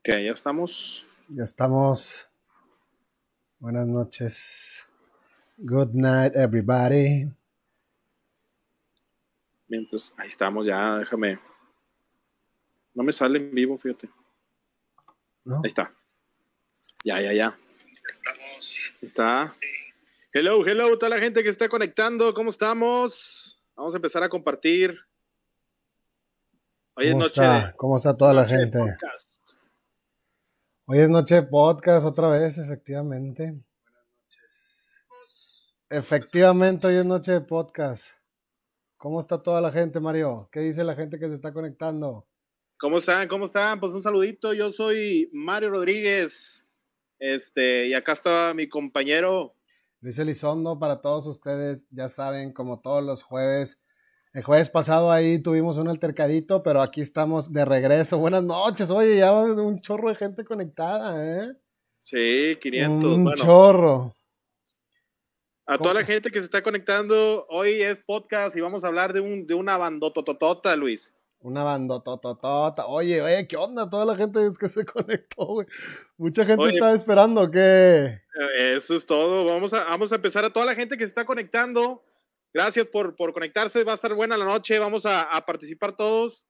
Ok, ya estamos. Ya estamos. Buenas noches. Good night, everybody. Mientras, ahí estamos ya, déjame. No me sale en vivo, fíjate. ¿No? Ahí está. Ya, ya, ya. Estamos. Está. Hello, hello, toda la gente que está conectando, ¿cómo estamos? Vamos a empezar a compartir. Hoy es ¿Cómo noche. está? ¿Cómo está toda la de gente? podcast. Hoy es noche de podcast otra vez, efectivamente. Efectivamente, hoy es noche de podcast. ¿Cómo está toda la gente, Mario? ¿Qué dice la gente que se está conectando? ¿Cómo están? ¿Cómo están? Pues un saludito. Yo soy Mario Rodríguez. Este, y acá está mi compañero. Luis Elizondo para todos ustedes, ya saben, como todos los jueves. El jueves pasado ahí tuvimos un altercadito, pero aquí estamos de regreso. Buenas noches, oye, ya un chorro de gente conectada, ¿eh? Sí, 500. Un bueno, chorro. a toda la gente que se está conectando, hoy es podcast y vamos a hablar de, un, de una bandotototota, Luis. Una bandotototota. Oye, oye, ¿qué onda? Toda la gente es que se conectó, güey. Mucha gente Oye. estaba esperando que... Eso es todo. Vamos a, vamos a empezar a toda la gente que se está conectando. Gracias por, por conectarse. Va a estar buena la noche. Vamos a, a participar todos.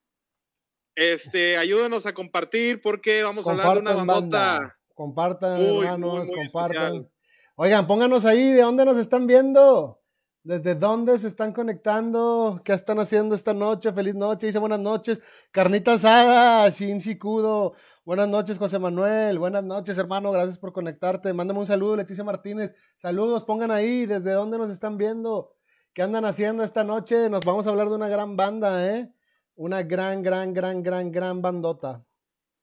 Este, ayúdenos a compartir porque vamos a hablar de una bandota. banda. Compartan, muy, hermanos, muy, muy compartan. especial. Oigan, pónganos ahí de dónde nos están viendo. ¿Desde dónde se están conectando? ¿Qué están haciendo esta noche? Feliz noche, dice buenas noches. Carnita asada, Shin Shikudo. Buenas noches, José Manuel. Buenas noches, hermano. Gracias por conectarte. Mándame un saludo, Leticia Martínez. Saludos, pongan ahí desde dónde nos están viendo. ¿Qué andan haciendo esta noche? Nos vamos a hablar de una gran banda, ¿eh? Una gran, gran, gran, gran, gran bandota.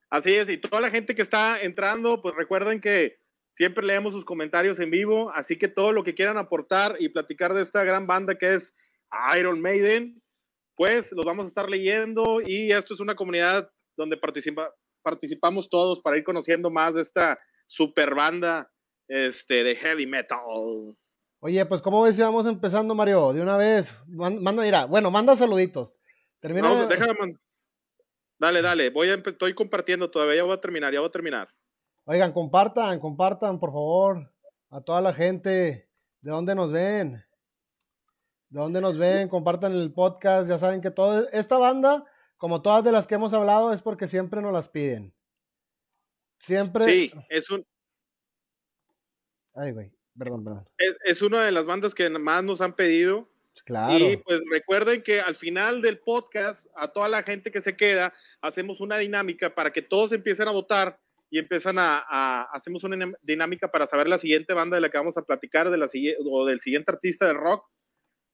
Así es, y toda la gente que está entrando, pues recuerden que siempre leemos sus comentarios en vivo, así que todo lo que quieran aportar y platicar de esta gran banda que es Iron Maiden, pues los vamos a estar leyendo y esto es una comunidad donde participa, participamos todos para ir conociendo más de esta super banda este, de heavy metal. Oye, pues, ¿cómo ves si vamos empezando, Mario? De una vez. Man- Manda, mira, bueno, manda saluditos. Termina. Vamos, déjame Dale, dale, voy a estoy compartiendo todavía, ya voy a terminar, ya voy a terminar. Oigan, compartan, compartan, por favor, a toda la gente. ¿De dónde nos ven? ¿De dónde nos ven? Compartan el podcast. Ya saben que todo, esta banda, como todas de las que hemos hablado, es porque siempre nos las piden. Siempre. Sí, es un, Ay, güey, perdón, perdón. es, es una de las bandas que más nos han pedido. Claro. Y pues recuerden que al final del podcast, a toda la gente que se queda, hacemos una dinámica para que todos empiecen a votar y empiezan a, a- hacemos una dinámica para saber la siguiente banda de la que vamos a platicar, de la o del siguiente artista de rock,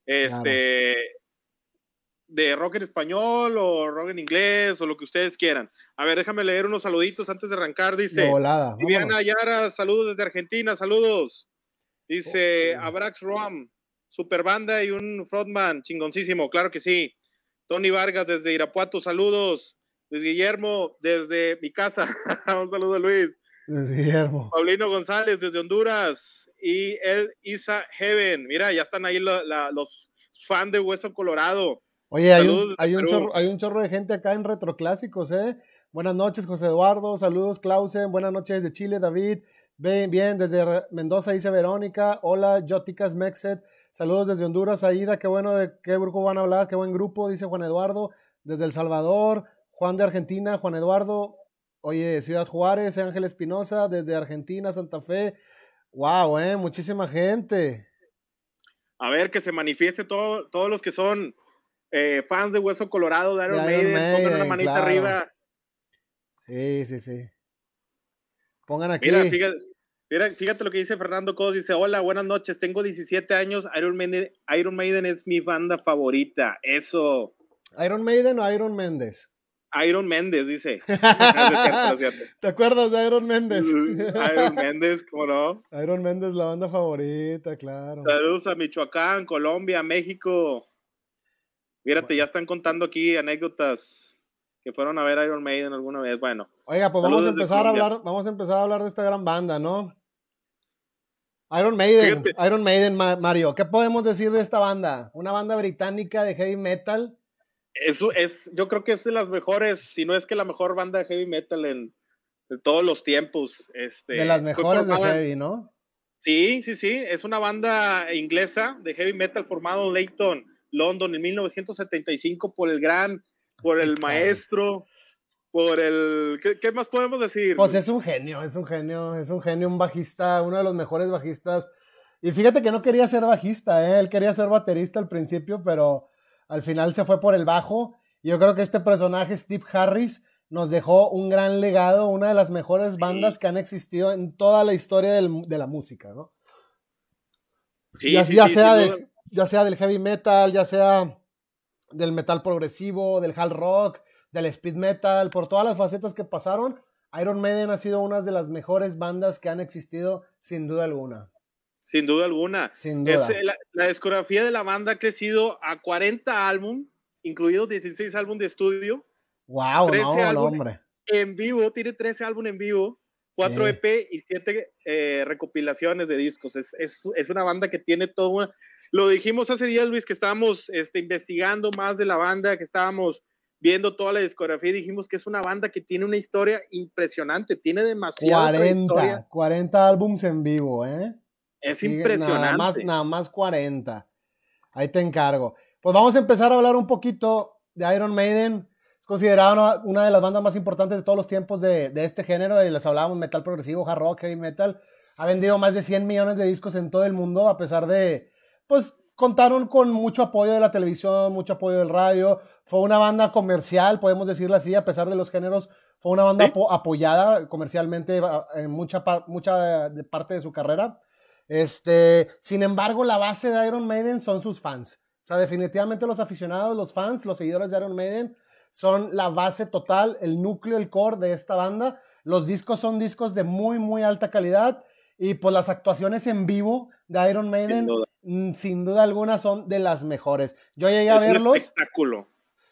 este, de rock en español o rock en inglés o lo que ustedes quieran. A ver, déjame leer unos saluditos antes de arrancar. Dice, volada. Viviana. Ayara, saludos desde Argentina, saludos. Dice Oh, sí. Abrax Rom, super banda y un frontman, chingoncísimo, claro que sí. Tony Vargas desde Irapuato, saludos. Luis Guillermo desde mi casa, un saludo Luis. Es Guillermo. Paulino González desde Honduras y el Isa Heaven. Mira, ya están ahí la- la- los fans de Hueso Colorado. Oye, hay un, hay, un chorro, hay un chorro de gente acá en Retroclásicos, ¿eh? Buenas noches, José Eduardo. Saludos, Clausen. Buenas noches de Chile, David. Bien, bien, desde Mendoza dice Verónica. Hola, Yoticas Mexet. Saludos desde Honduras, Aida. Qué bueno de qué grupo van a hablar. Qué buen grupo, dice Juan Eduardo. Desde El Salvador, Juan de Argentina, Juan Eduardo. Oye, Ciudad Juárez, Ángel Espinosa, desde Argentina, Santa Fe. Wow, eh, muchísima gente. A ver, que se manifieste todo, todos los que son eh, fans de Hueso Colorado, de Iron, De Iron Maiden, pongan una Maiden, manita claro. arriba. Sí, sí, sí. Pongan aquí. Mira, fíjate, mira, fíjate lo que dice Fernando Cos. Dice, hola, buenas noches, tengo 17 años, Iron Maiden, Iron Maiden es mi banda favorita. Eso. ¿Iron Maiden o Iron Méndez? Iron Méndez, dice. Cierto, cierto. ¿Te acuerdas de Iron Méndez? Iron Méndez, ¿cómo no? Iron Méndez, la banda favorita, claro. Saludos a Michoacán, Colombia, México. Mírate, ya están contando aquí anécdotas. que fueron a ver Iron Maiden alguna vez. Bueno. Oiga, pues vamos a empezar a hablar, vamos a empezar a hablar de esta gran banda, ¿no? Iron Maiden, Iron Maiden, Mario. ¿Qué podemos decir de esta banda? Una banda británica de heavy metal. Eso es, yo creo que es de las mejores, si no es que la mejor banda de heavy metal en, todos los tiempos. Este, de las mejores de heavy, ¿no? Sí, sí, sí. Es una banda inglesa de heavy metal formado en Leighton, London, en 1975 por el gran, por el maestro, por el... ¿qué, más podemos decir? Pues es un genio, es un genio, es un genio, un bajista, uno de los mejores bajistas. Y fíjate que no quería ser bajista, ¿eh? él quería ser baterista al principio, pero al final se fue por el bajo. Yo creo que este personaje, Steve Harris, nos dejó un gran legado, una de las mejores bandas que han existido en toda la historia de la música, ¿no? Sí, ya, sea ya sea del heavy metal, ya sea del metal progresivo, del hard rock, del speed metal, por todas las facetas que pasaron, Iron Maiden ha sido una de las mejores bandas que han existido, sin duda alguna. Sin duda alguna. Sin duda. Eh, la, discografía de la banda ha crecido a 40 álbumes, incluidos 16 álbumes de estudio, Wow, no, hombre. En vivo, tiene 13 álbumes en vivo, 4 EP y 7 eh, recopilaciones de discos. Es, es, es, una banda que tiene todo una... Lo dijimos hace días, Luis, que estábamos este, investigando más de la banda, que estábamos viendo toda la discografía y dijimos que es una banda que tiene una historia impresionante, tiene demasiada 40, 40 álbums en vivo, ¿eh? Es impresionante. Nada más, nada más 40. Ahí te encargo. Pues vamos a empezar a hablar un poquito de Iron Maiden. Es considerada una, de las bandas más importantes de todos los tiempos de, este género. Y les hablábamos metal progresivo, hard rock, heavy metal. Ha vendido más de 100 millones de discos en todo el mundo, a pesar de, pues, contaron con mucho apoyo de la televisión, mucho apoyo del radio. Fue una banda comercial, podemos decirlo así, a pesar de los géneros. Fue una banda apoyada comercialmente en mucha, mucha parte de su carrera. Este, sin embargo, la base de Iron Maiden son sus fans. O sea, definitivamente los aficionados, los fans, los seguidores de Iron Maiden son la base total, el núcleo, el core de esta banda. Los discos son discos de muy, muy alta calidad. Y pues las actuaciones en vivo de Iron Maiden, sin duda, mm, alguna, son de las mejores. Yo llegué a verlos. Un espectáculo.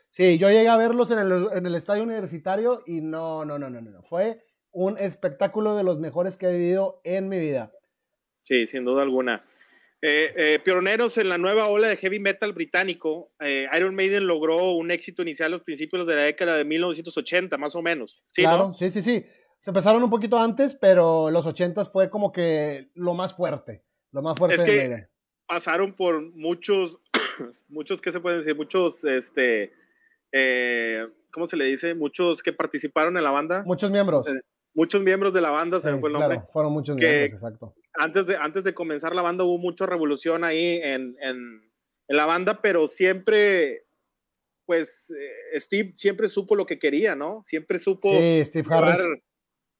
Sí, yo llegué a verlos en el, en el estadio universitario y no, no, no, no, no. Fue un espectáculo de los mejores que he vivido en mi vida. Sí, sin duda alguna. Eh, eh, pioneros en la nueva ola de heavy metal británico, eh, Iron Maiden logró un éxito inicial a los principios de la década de 1980, más o menos. ¿Sí, claro, sí, sí, sí. Se empezaron un poquito antes, pero los 80 fue como que lo más fuerte, lo más fuerte de Maiden. Pasaron por muchos, muchos, ¿qué se pueden decir? Muchos, este, ¿cómo se le dice? Muchos que participaron en la banda. Muchos miembros muchos miembros de la banda, se fue el nombre. Claro, fueron muchos miembros, exacto. Antes de, antes de comenzar la banda hubo mucha revolución ahí en, en, en la banda, pero siempre, pues, eh, Steve siempre supo lo que quería, ¿no? Siempre supo sí, Steve Harris.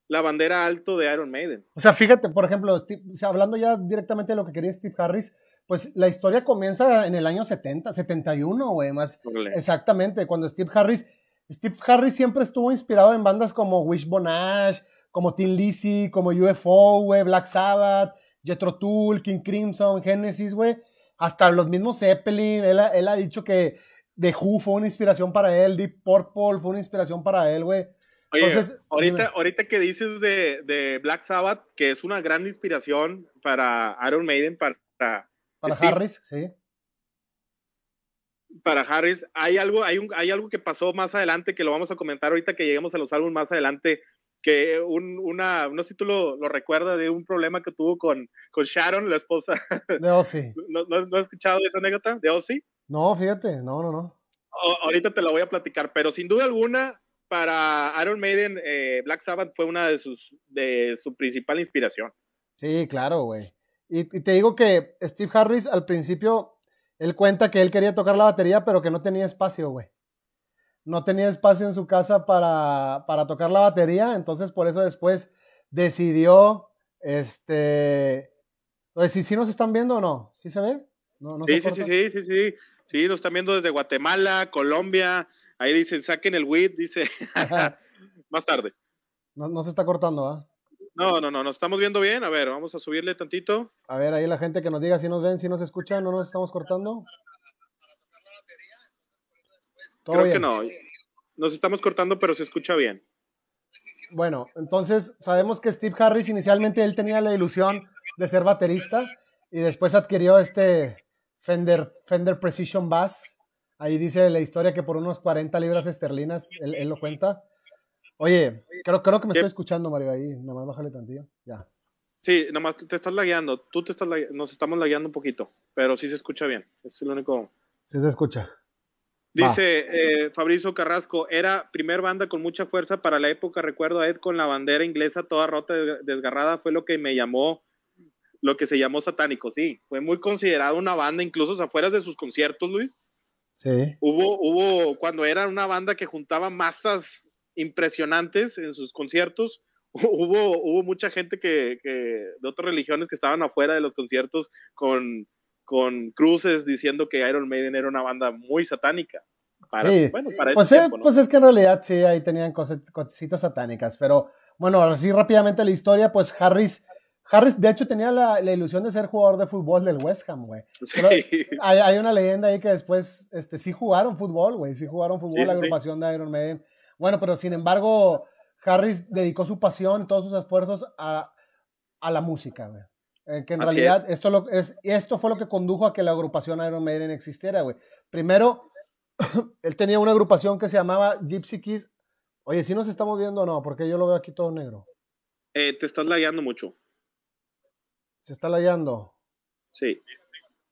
la bandera alto de Iron Maiden. O sea, fíjate, por ejemplo, hablando ya directamente de lo que quería Steve Harris, pues la historia comienza en el año 70, 71, güey, más exactamente, cuando Steve Harris Steve Harris siempre estuvo inspirado en bandas como Wishbone Ash, como Tin Lizzy, como UFO, güey, Black Sabbath, Jethro Tull, King Crimson, Genesis, güey. Hasta los mismos Zeppelin. Él, ha dicho que The Who fue una inspiración para él, Deep Purple fue una inspiración para él, güey. Oye, ahorita, ahorita que dices de, Black Sabbath, que es una gran inspiración para Iron Maiden, para... Para Harris, sí para Harris, hay algo, hay, un, hay algo que pasó más adelante que lo vamos a comentar ahorita que lleguemos a los álbumes más adelante, que un, una, no sé si tú lo, lo recuerdas, de un problema que tuvo con, con Sharon, la esposa de Ozzy. ¿No, no, has escuchado esa anécdota de Ozzy? No, fíjate, no, no, no. ahorita te la voy a platicar, pero sin duda alguna, para Iron Maiden, eh, Black Sabbath fue una de sus, de su principal inspiración. Sí, claro, güey. Y, y te digo que Steve Harris al principio él cuenta que él quería tocar la batería, pero que no tenía espacio, güey. No tenía espacio en su casa para, para tocar la batería, entonces por eso después decidió, este, pues, si ¿sí, nos están viendo o no? ¿Sí se ve? ¿No, sí, sí, sí, sí, sí, sí, sí, nos están viendo desde Guatemala, Colombia, ahí dicen, saquen el weed, dice, más tarde. No, no, se está cortando, ¿ah? No, no, no, nos estamos viendo bien. A ver, vamos a subirle tantito. A ver, ahí la gente que nos diga si nos ven, si nos escuchan, no nos estamos cortando. Creo que no. Nos estamos cortando, pero se escucha bien. Bueno, entonces sabemos que Steve Harris inicialmente él tenía la ilusión de ser baterista y después adquirió este Fender, Fender Precision Bass. Ahí dice la historia que por unos 40 libras esterlinas, él, lo cuenta. Oye, creo, creo que me estoy escuchando, Mario, ahí. Nada más bájale tantillo. Ya. Sí, nada más te estás lagueando. Tú te estás nos estamos lagueando un poquito, pero sí se escucha bien. Es el único. Sí se escucha. Dice eh, Fabrizio Carrasco, era primer banda con mucha fuerza para la época. Recuerdo a Ed con la bandera inglesa toda rota, desgarrada. Fue lo que me llamó, lo que se llamó satánico. Sí, fue muy considerado una banda, incluso afuera de sus conciertos, Luis. Sí. Hubo, hubo, cuando era una banda que juntaba masas impresionantes en sus conciertos, hubo, hubo mucha gente que, que de otras religiones que estaban afuera de los conciertos con con cruces diciendo que Iron Maiden era una banda muy satánica. sí, bueno, para pues, pues, es que en realidad sí, ahí tenían cositas satánicas, pero bueno, así rápidamente la historia, pues Harris, Harris de hecho tenía la, ilusión de ser jugador de fútbol del West Ham, güey. Sí. Hay, hay, una leyenda ahí que después, este, sí jugaron fútbol, güey, sí jugaron fútbol, la agrupación de Iron Maiden. Bueno, pero sin embargo, Harris dedicó su pasión, todos sus esfuerzos a, a la música, güey. Eh, que en realidad esto, lo, es, esto fue lo que condujo a que la agrupación Iron Maiden existiera, güey. Primero, él tenía una agrupación que se llamaba Gypsy Kiss. Oye, ¿sí nos estamos viendo o no? Porque yo lo veo aquí todo negro. Eh, te estás layando mucho. ¿Se está layando? Sí.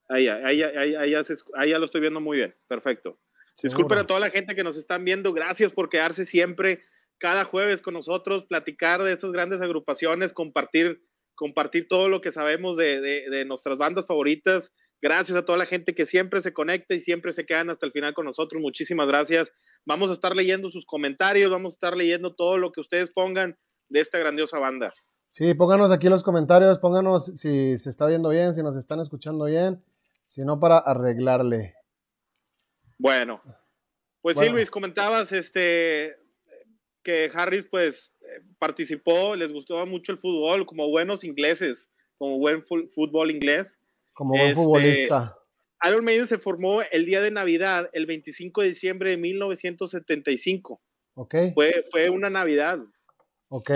Ahí, ahí, ahí, ahí, ya lo estoy viendo muy bien. Perfecto. Disculpen a toda la gente que nos están viendo. Gracias por quedarse siempre cada jueves con nosotros, platicar de estas grandes agrupaciones, compartir compartir todo lo que sabemos de, nuestras bandas favoritas. Gracias a toda la gente que siempre se conecta y siempre se quedan hasta el final con nosotros. Muchísimas gracias. Vamos a estar leyendo sus comentarios, vamos a estar leyendo todo lo que ustedes pongan de esta grandiosa banda. Sí, pónganos aquí los comentarios, pónganos si se está viendo bien, si nos están escuchando bien, si no para arreglarle. Bueno, pues sí, Luis, comentabas este que Harris pues participó, les gustó mucho el fútbol, como buenos ingleses, como buen fútbol inglés. Como buen este, futbolista. Iron Maiden se formó el día de Navidad, el 25 de diciembre de 1975. Ok. Fue, fue una Navidad. Ok.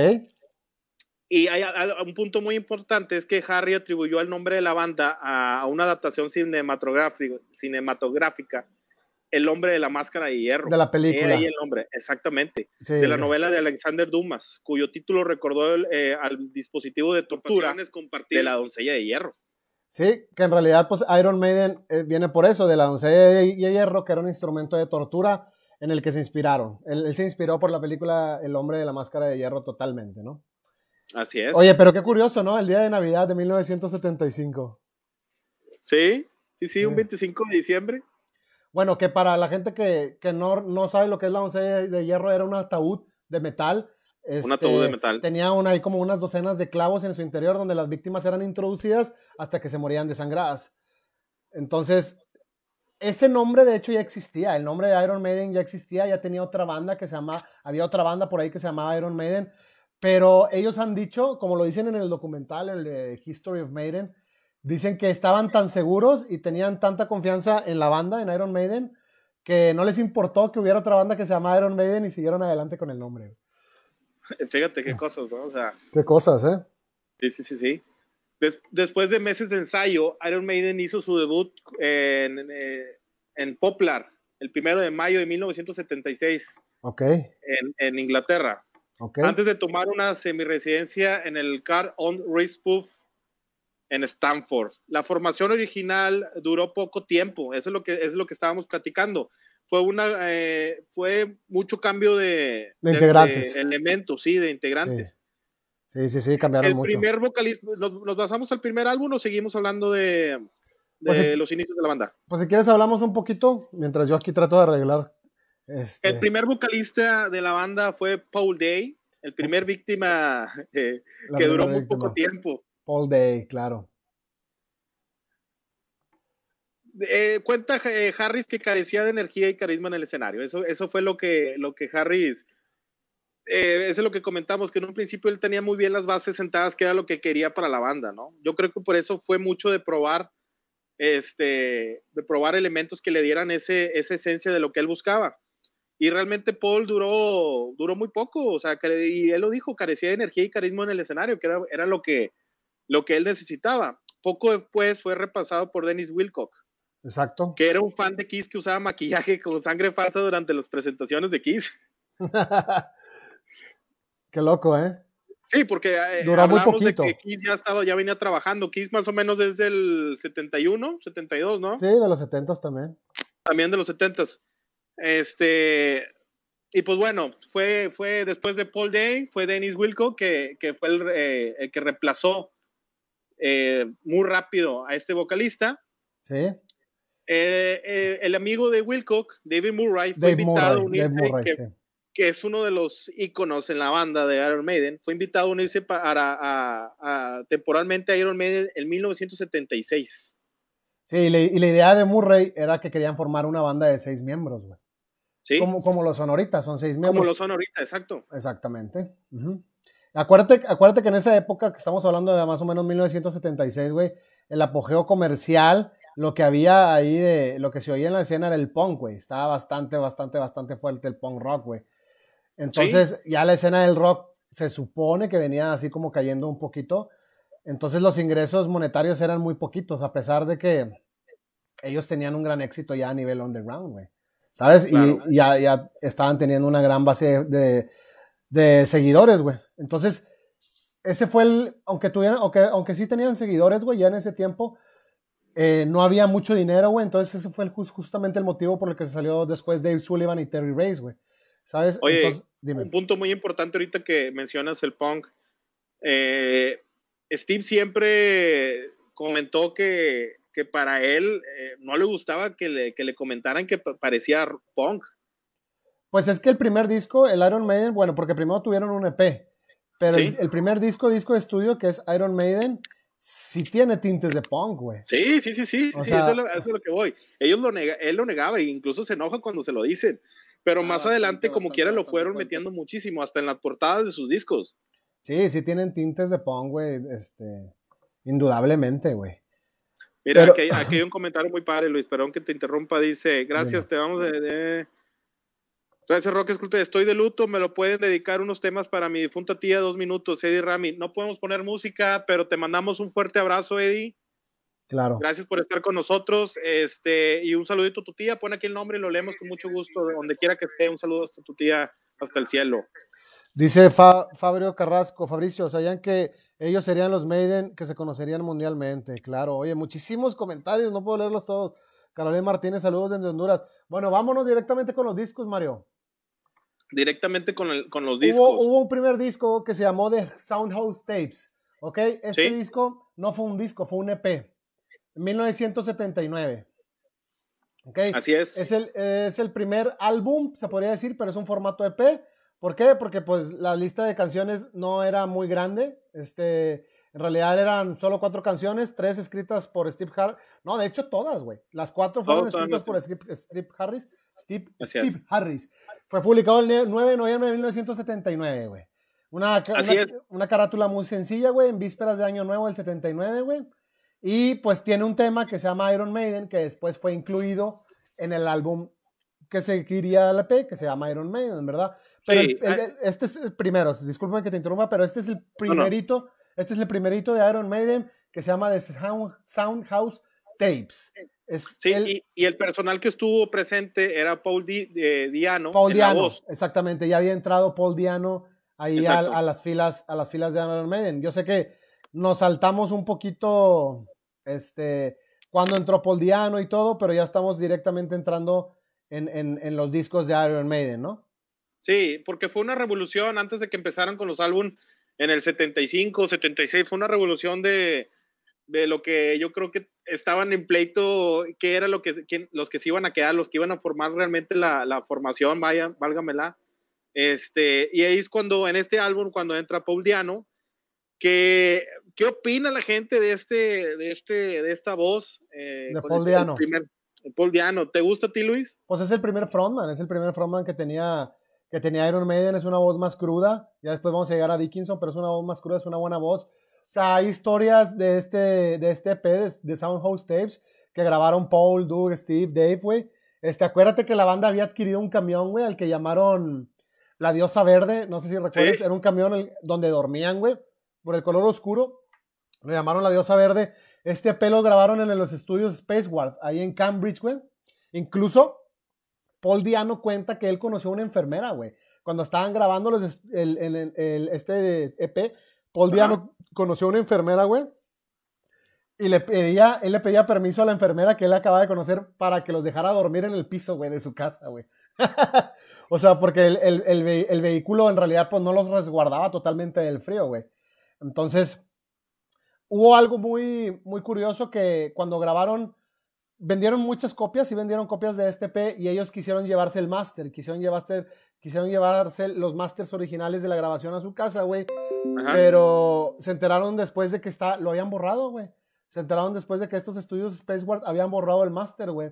Y hay, un punto muy importante es que Harry atribuyó el nombre de la banda a, una adaptación cinematográfica el hombre de la máscara de hierro. De la película. ahí el nombre, exactamente. de la novela de Alexander Dumas, cuyo título recordó eh, al dispositivo de tortura de la doncella de hierro. Sí, que en realidad pues Iron Maiden eh, viene por eso, de la doncella de hierro, que era un instrumento de tortura en el que se inspiraron. Él, se inspiró por la película El hombre de la máscara de hierro totalmente, ¿no? Así es. Oye, pero qué curioso, ¿no? El día de Navidad de 1975. Sí, sí, sí, un 25 de diciembre. Bueno, que para la gente que, no, no, sabe lo que es la doncella de hierro, era un ataúd de metal. un ataúd de este, metal. Tenía una, ahí como unas docenas de clavos en su interior donde las víctimas eran introducidas hasta que se morían desangradas. Entonces, ese nombre de hecho ya existía. El nombre de Iron Maiden ya existía, ya tenía otra banda que se llama, había otra banda por ahí que se llamaba Iron Maiden. Pero ellos han dicho, como lo dicen en el documental, el de History of Maiden, Dicen que estaban tan seguros y tenían tanta confianza en la banda, en Iron Maiden, que no les importó que hubiera otra banda que se llama Iron Maiden y siguieron adelante con el nombre. Fíjate qué cosas, ¿no? O sea, qué cosas, ¿eh? Sí, sí, sí, sí. después de meses de ensayo, Iron Maiden hizo su debut en, eh, en, Poplar, el primero de mayo de 1976. Ok. En, en Inglaterra. Okay. Antes de tomar una semiresidencia en el Car on Race en Stanford. La formación original duró poco tiempo, eso es lo que, es lo que estábamos platicando. Fue, una, eh, fue mucho cambio de, de integrantes. elementos, sí, de integrantes. Sí, sí, sí, cambiaron el mucho. primer vocalista, ¿nos, basamos al primer álbum o seguimos hablando de, pues los inicios de la banda? Pues si quieres hablamos un poquito, mientras yo aquí trato de arreglar. Este... El primer vocalista de la banda fue Paul Day, el primer víctima eh, que duró muy poco tiempo. Paul Day, claro. Eh, cuenta eh, Harris que carecía de energía y carisma en el escenario. Eso, eso fue lo que, lo que Harris, eh, eso es lo que comentamos, que en un principio él tenía muy bien las bases sentadas, que era lo que quería para la banda, ¿no? Yo creo que por eso fue mucho de probar, este, de probar elementos que le dieran ese, esa esencia de lo que él buscaba. y realmente Paul duró, duró muy poco, o sea, y él lo dijo, carecía de energía y carisma en el escenario, que era, era lo, que, lo que él necesitaba. Poco después fue repasado por Dennis Wilcock. Exacto. Que era un fan de Kiss que usaba maquillaje con sangre falsa durante las presentaciones de Kiss. Qué loco, ¿eh? Sí, porque eh, Duró muy poquito. de que Kiss ya estaba, ya venía trabajando. Kiss más o menos desde el 71, 72, ¿no? Sí, de los 70 también. También de los 70 Este, y pues bueno, fue, fue después de Paul Day, fue Dennis Wilco que, que fue el, eh, que reemplazó eh, muy rápido a este vocalista. Sí. el amigo de Wilcock, David Murray, fue invitado a unirse, que es uno de los íconos en la banda de Iron Maiden, fue invitado a unirse para, a, temporalmente a Iron Maiden en 1976. Sí, y, la idea de Murray era que querían formar una banda de seis miembros, güey. Sí. Como, como lo son ahorita, son seis miembros. Como lo son ahorita, exacto. Exactamente. Acuérdate, acuérdate que en esa época, que estamos hablando de más o menos 1976, güey, el apogeo comercial, lo que había ahí de, lo que se oía en la escena era el punk, güey. Estaba bastante, bastante, bastante fuerte el punk rock, güey. Entonces, ya la escena del rock se supone que venía así como cayendo un poquito. Entonces, los ingresos monetarios eran muy poquitos, a pesar de que ellos tenían un gran éxito ya a nivel underground, güey. ¿Sabes? Y ya, ya, estaban teniendo una gran base de, de seguidores, güey. Entonces, ese fue el, aunque tuvieran, aunque, aunque sí tenían seguidores, güey, ya en ese tiempo, eh, no había mucho dinero, güey. Entonces, ese fue justamente el motivo por el que se salió después Dave Sullivan y Terry Race, güey. ¿Sabes? Oye, un punto muy importante ahorita que mencionas el punk. Eh, Steve siempre comentó que, que para él eh, no le gustaba que le, que le comentaran que parecía punk. Pues es que el primer disco, el Iron Maiden, bueno, porque primero tuvieron un EP, pero el, primer disco, disco de estudio, que es Iron Maiden, sí tiene tintes de punk, güey. Sí, sí, sí, sí, sí eso, es lo, eso, es lo, que voy. Ellos lo nega, él lo negaba e incluso se enoja cuando se lo dicen. Pero ah, más adelante, como quiera, lo fueron metiendo muchísimo, hasta en las portadas de sus discos. Sí, sí tienen tintes de punk, güey, este, indudablemente, güey. Mira, aquí, hay, un comentario muy padre, Luis, perdón que te interrumpa, dice, gracias, te vamos de... Gracias, Roque, escucha, estoy de luto, me lo pueden dedicar unos temas para mi difunta tía, dos minutos, Eddie Rami. No podemos poner música, pero te mandamos un fuerte abrazo, Eddie. Claro. Gracias por estar con nosotros. Este, y un saludito a tu tía. Pon aquí el nombre y lo leemos con mucho gusto. Donde quiera que esté, un saludo hasta tu tía, hasta el cielo. Dice Fabio Carrasco, Fabricio, ¿sabían que ellos serían los Maiden que se conocerían mundialmente? Claro, oye, muchísimos comentarios, no puedo leerlos todos. Carolina Martínez, saludos desde Honduras. Bueno, vámonos directamente con los discos, Mario. Directamente con, el, con los discos. Hubo, un primer disco que se llamó The Soundhouse Tapes, ¿ok? Este disco no fue un disco, fue un EP. 1979. ¿Ok? Así es. Es el, es el primer álbum, se podría decir, pero es un formato EP. ¿Por qué? Porque pues la lista de canciones no era muy grande. Este, en realidad eran solo cuatro canciones, tres escritas por Steve Harris. No, de hecho todas, güey. Las cuatro fueron escritas por Steve, Harris. Steve, Steve Harris. Fue publicado el 9 de noviembre de 1979, güey. Una, una, una, carátula muy sencilla, güey, en vísperas de Año Nuevo del 79, güey. Y pues tiene un tema que se llama Iron Maiden, que después fue incluido en el álbum que seguiría el EP, que se llama Iron Maiden, ¿verdad? Pero ah. este es el primero, discúlpame que te interrumpa, pero este es el primerito, este es el primerito de Iron Maiden que se llama The Sound, House Tapes. sí, y, el personal que estuvo presente era Paul Diano. Paul Diano, exactamente, ya había entrado Paul Diano ahí a, a, las filas, a las filas de Iron Maiden. Yo sé que nos saltamos un poquito este, cuando entró Paul Diano y todo, pero ya estamos directamente entrando en, en, los discos de Iron Maiden, ¿no? Sí, porque fue una revolución antes de que empezaran con los álbumes en el 75, 76, fue una revolución de, de lo que yo creo que estaban en pleito, que era lo que, los que se iban a quedar, los que iban a formar realmente la, la formación, vaya, válgamela. Este, y ahí es cuando en este álbum, cuando entra Paul Diano, que ¿Qué opina la gente de este, de este, de esta voz? Eh, de Paul Diano. Paul Diano. ¿Te gusta a ti, Luis? Pues es el primer frontman, es el primer frontman que tenía, que tenía Iron Maiden, es una voz más cruda. Ya después vamos a llegar a Dickinson, pero es una voz más cruda, es una buena voz. O sea, hay historias de este, de este EP, de, Soundhouse Tapes, que grabaron Paul, Doug, Steve, Dave, güey. Este, acuérdate que la banda había adquirido un camión, güey, al que llamaron La Diosa Verde. No sé si recuerdas, era un camión donde dormían, güey, por el color oscuro. Lo llamaron La Diosa Verde. Este pelo grabaron en los estudios Spaceward, ahí en Cambridge, güey. Incluso Paul Diano cuenta que él conoció a una enfermera, güey. Cuando estaban grabando los, el, el, este EP, Paul Diano conoció a una enfermera, güey. Y le pedía, él le pedía permiso a la enfermera que él acaba de conocer para que los dejara dormir en el piso, güey, de su casa, güey. o sea, porque el, el, vehículo en realidad pues no los resguardaba totalmente del frío, güey. Entonces, hubo algo muy, muy curioso que cuando grabaron vendieron muchas copias y vendieron copias de este P y ellos quisieron llevarse el máster, quisieron llevarse, quisieron llevarse los másters originales de la grabación a su casa, güey. Pero se enteraron después de que está, lo habían borrado, güey. Se enteraron después de que estos estudios Spaceward habían borrado el máster, güey.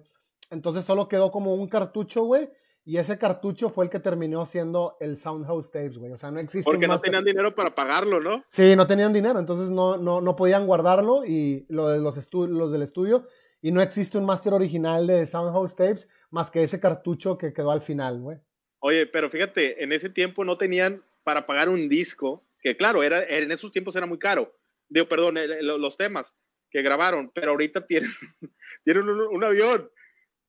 Entonces solo quedó como un cartucho, güey. Y ese cartucho fue el que terminó siendo el Soundhouse Tapes, güey. O sea, no existe. Porque no tenían dinero para pagarlo, ¿no? Sí, no tenían dinero. Entonces no, no, no podían guardarlo. Y lo de los, los del estudio y no existe un máster original de Soundhouse Tapes más que ese cartucho que quedó al final, güey. Oye, pero fíjate, en ese tiempo no tenían para pagar un disco, que claro, era, en esos tiempos era muy caro. Digo, perdón, los temas que grabaron, pero ahorita tienen, tienen un, avión.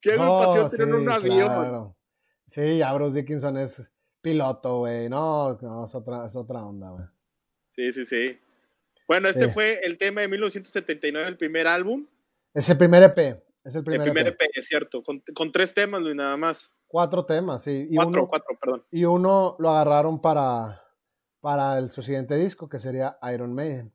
¿Qué agrupación tienen un avión? Sí, ya Bruce Dickinson es piloto, güey. No, no, es otra, es otra onda, güey. Sí, sí, sí. Bueno, este fue el tema de 1979, el primer álbum. Es el primer EP. Es el primer, el primer EP. E es cierto. Con, tres temas, Luis, nada más. Cuatro temas, sí. Y cuatro, cuatro, perdón. Y uno lo agarraron para, para el, su siguiente disco, que sería Iron Maiden.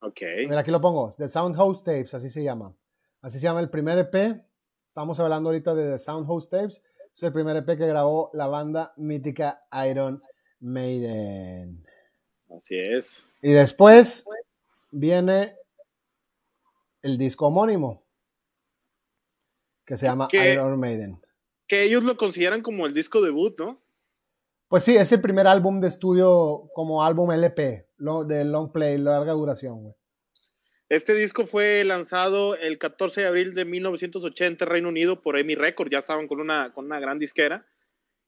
Ok. Mira, aquí lo pongo. The Soundhouse Tapes, así se llama. Así se llama el primer EP. Estamos hablando ahorita de The Soundhouse Tapes. Es el primer EP que grabó la banda mítica Iron Maiden. Así es. Y después viene el disco homónimo, que se llama Iron Maiden. Que ellos lo consideran como el disco debut, ¿no? Pues sí, es el primer álbum de estudio como álbum LP, de long play, larga duración, güey. Este disco fue lanzado el 14 de abril de 1980 en Reino Unido por EMI Records, ya estaban con una, con una gran disquera.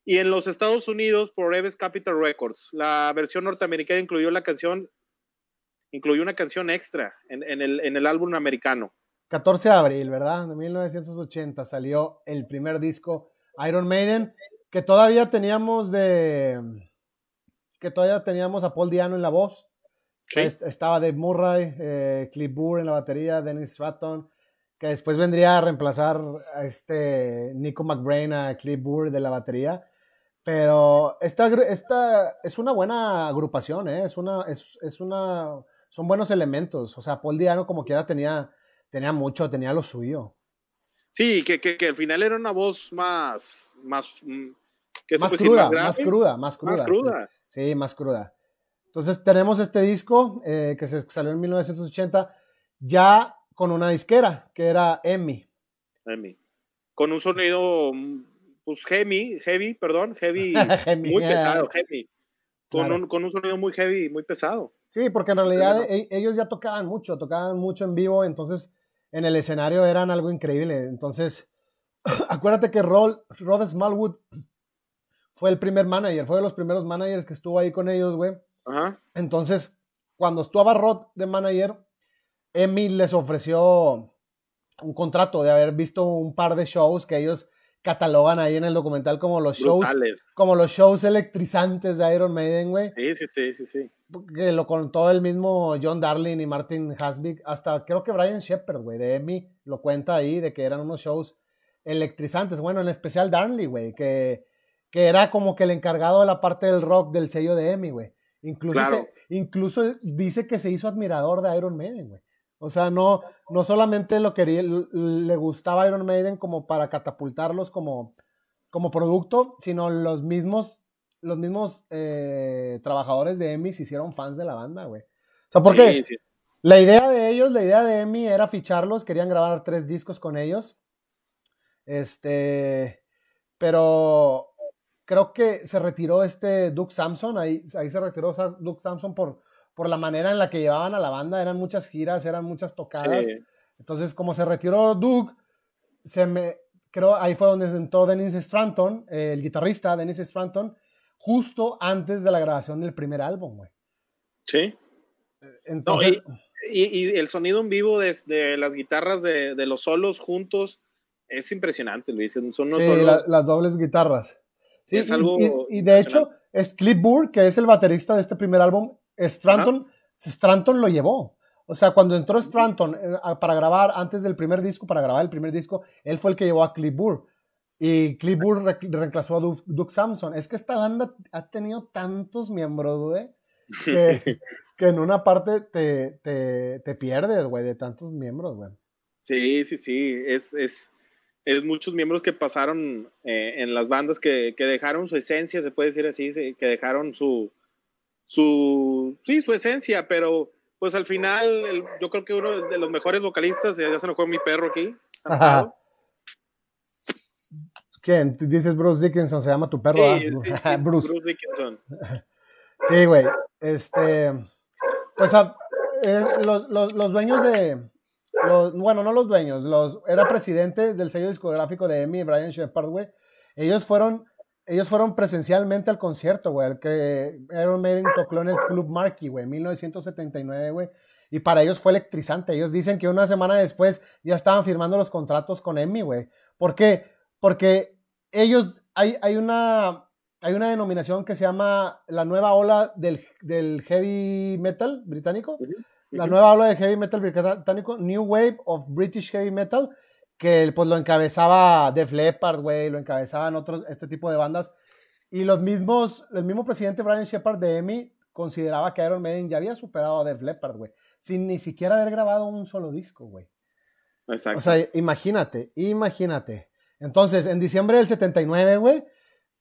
Y en los Estados Unidos por Eves Capital Records. La versión norteamericana incluyó la canción incluyó una canción extra en, el, en el álbum americano. 14 de abril, ¿verdad? De 1980 salió el primer disco Iron Maiden, que todavía teníamos de. que todavía teníamos a Paul Diano en la voz. Estaba Dave Murray, eh, Cliff Burr en la batería, Dennis Stratton, que después vendría a reemplazar a este Nico McBrain a Cliff Burr de la batería. Pero esta, esta es una buena agrupación, ¿eh? es, una, es, es una son buenos elementos. O sea, Paul Diano como quiera tenía, tenía mucho, tenía lo suyo. Sí, que, que, que al final era una voz más, más, mm, más, cruda, más, cruda, más cruda, más cruda. Sí, más cruda. Entonces tenemos este disco eh, que se salió en 1980 ya con una disquera que era EMI. EMI. Con un sonido, mm, pues heavy, heavy, perdón, heavy, muy pesado, heavy. Con, un, con un sonido muy heavy, muy pesado. Sí, porque en realidad e, ellos ya tocaban mucho, tocaban mucho en vivo, entonces en el escenario eran algo increíble. Entonces, acuérdate que Rod, Rod Smallwood fue el primer manager, fue de los primeros managers que estuvo ahí con ellos, güey. Ajá. Entonces, cuando estuvo Rod de manager, Emil les ofreció un contrato de haber visto un par de shows que ellos catalogan ahí en el documental como los shows como los shows electrizantes de Iron Maiden, güey. Sí, sí, sí, sí, sí. Que lo contó el mismo John Darling y Martin Hasbig, hasta creo que Brian Shepard, güey, de Emmy, lo cuenta ahí, de que eran unos shows electrizantes. Bueno, en especial Darnley, güey, que, que era como que el encargado de la parte del rock del sello de Emmy, güey. Incluso, incluso dice que se hizo admirador de Iron Maiden, güey. O sea, no, no solamente lo quería, le gustaba Iron Maiden como para catapultarlos como, como producto, sino los mismos, los mismos eh, trabajadores de EMI se hicieron fans de la banda, güey. O sea, porque la idea de ellos, la idea de EMI era ficharlos, querían grabar tres discos con ellos. Este, pero creo que se retiró este Duke Samson, ahí, ahí se retiró Duke Samson por, por la manera en la que llevaban a la banda, eran muchas giras, eran muchas tocadas. Entonces, como se retiró Doug, se me creo ahí fue donde entró Dennis Stranton, el guitarrista Dennis Stranton, justo antes de la grabación del primer álbum, güey. Sí. Entonces. y, el sonido en vivo de, las guitarras de, los solos juntos es impresionante, Luis. Son sí, las dobles guitarras. Sí, y, de hecho, es Cliff Burr, que es el baterista de este primer álbum, Stranton, Stranton lo llevó. O sea, cuando entró Stranton eh, para grabar, antes del primer disco, para grabar el primer disco, él fue el que llevó a Cliff Burr. Y Cliff Burr reemplazó a Duke, Samson. Es que esta banda ha tenido tantos miembros, güey, que, en una parte te, te, pierdes, güey, de tantos miembros, güey. Sí, sí, sí. Es, es, es muchos miembros que pasaron eh, en las bandas que, que, dejaron su esencia, se puede decir así, que dejaron su, su, sí, su esencia, pero pues al final yo creo que uno de los mejores vocalistas, ya se enojó mi perro aquí. Ajá. ¿Quién? Dices Bruce Dickinson, se llama tu perro. Sí, Bruce. Bruce Dickinson. Sí, güey. Este, pues ah, eh, los, los, los, dueños de, los, bueno, no los dueños, los, era presidente del sello discográfico de Emmy, Brian Shepard, güey. Ellos fueron, ellos fueron presencialmente al concierto, güey, el que Iron Maiden tocó en el Club Marquee, güey, 1979, güey. Y para ellos fue electrizante. Ellos dicen que una semana después ya estaban firmando los contratos con Emmy, güey. ¿Por qué? Porque ellos, hay, hay, una, hay una denominación que se llama la nueva ola del, del heavy metal británico. La nueva ola de heavy metal británico, New Wave of British Heavy Metal, que pues lo encabezaba Def Leppard, güey, lo encabezaban otros, este tipo de bandas. Y los mismos, el mismo presidente Brian Shepard de EMI consideraba que Iron Maiden ya había superado a Def Leppard, güey, sin ni siquiera haber grabado un solo disco, güey. Exacto. O sea, imagínate, imagínate. Entonces, en diciembre del 79, güey,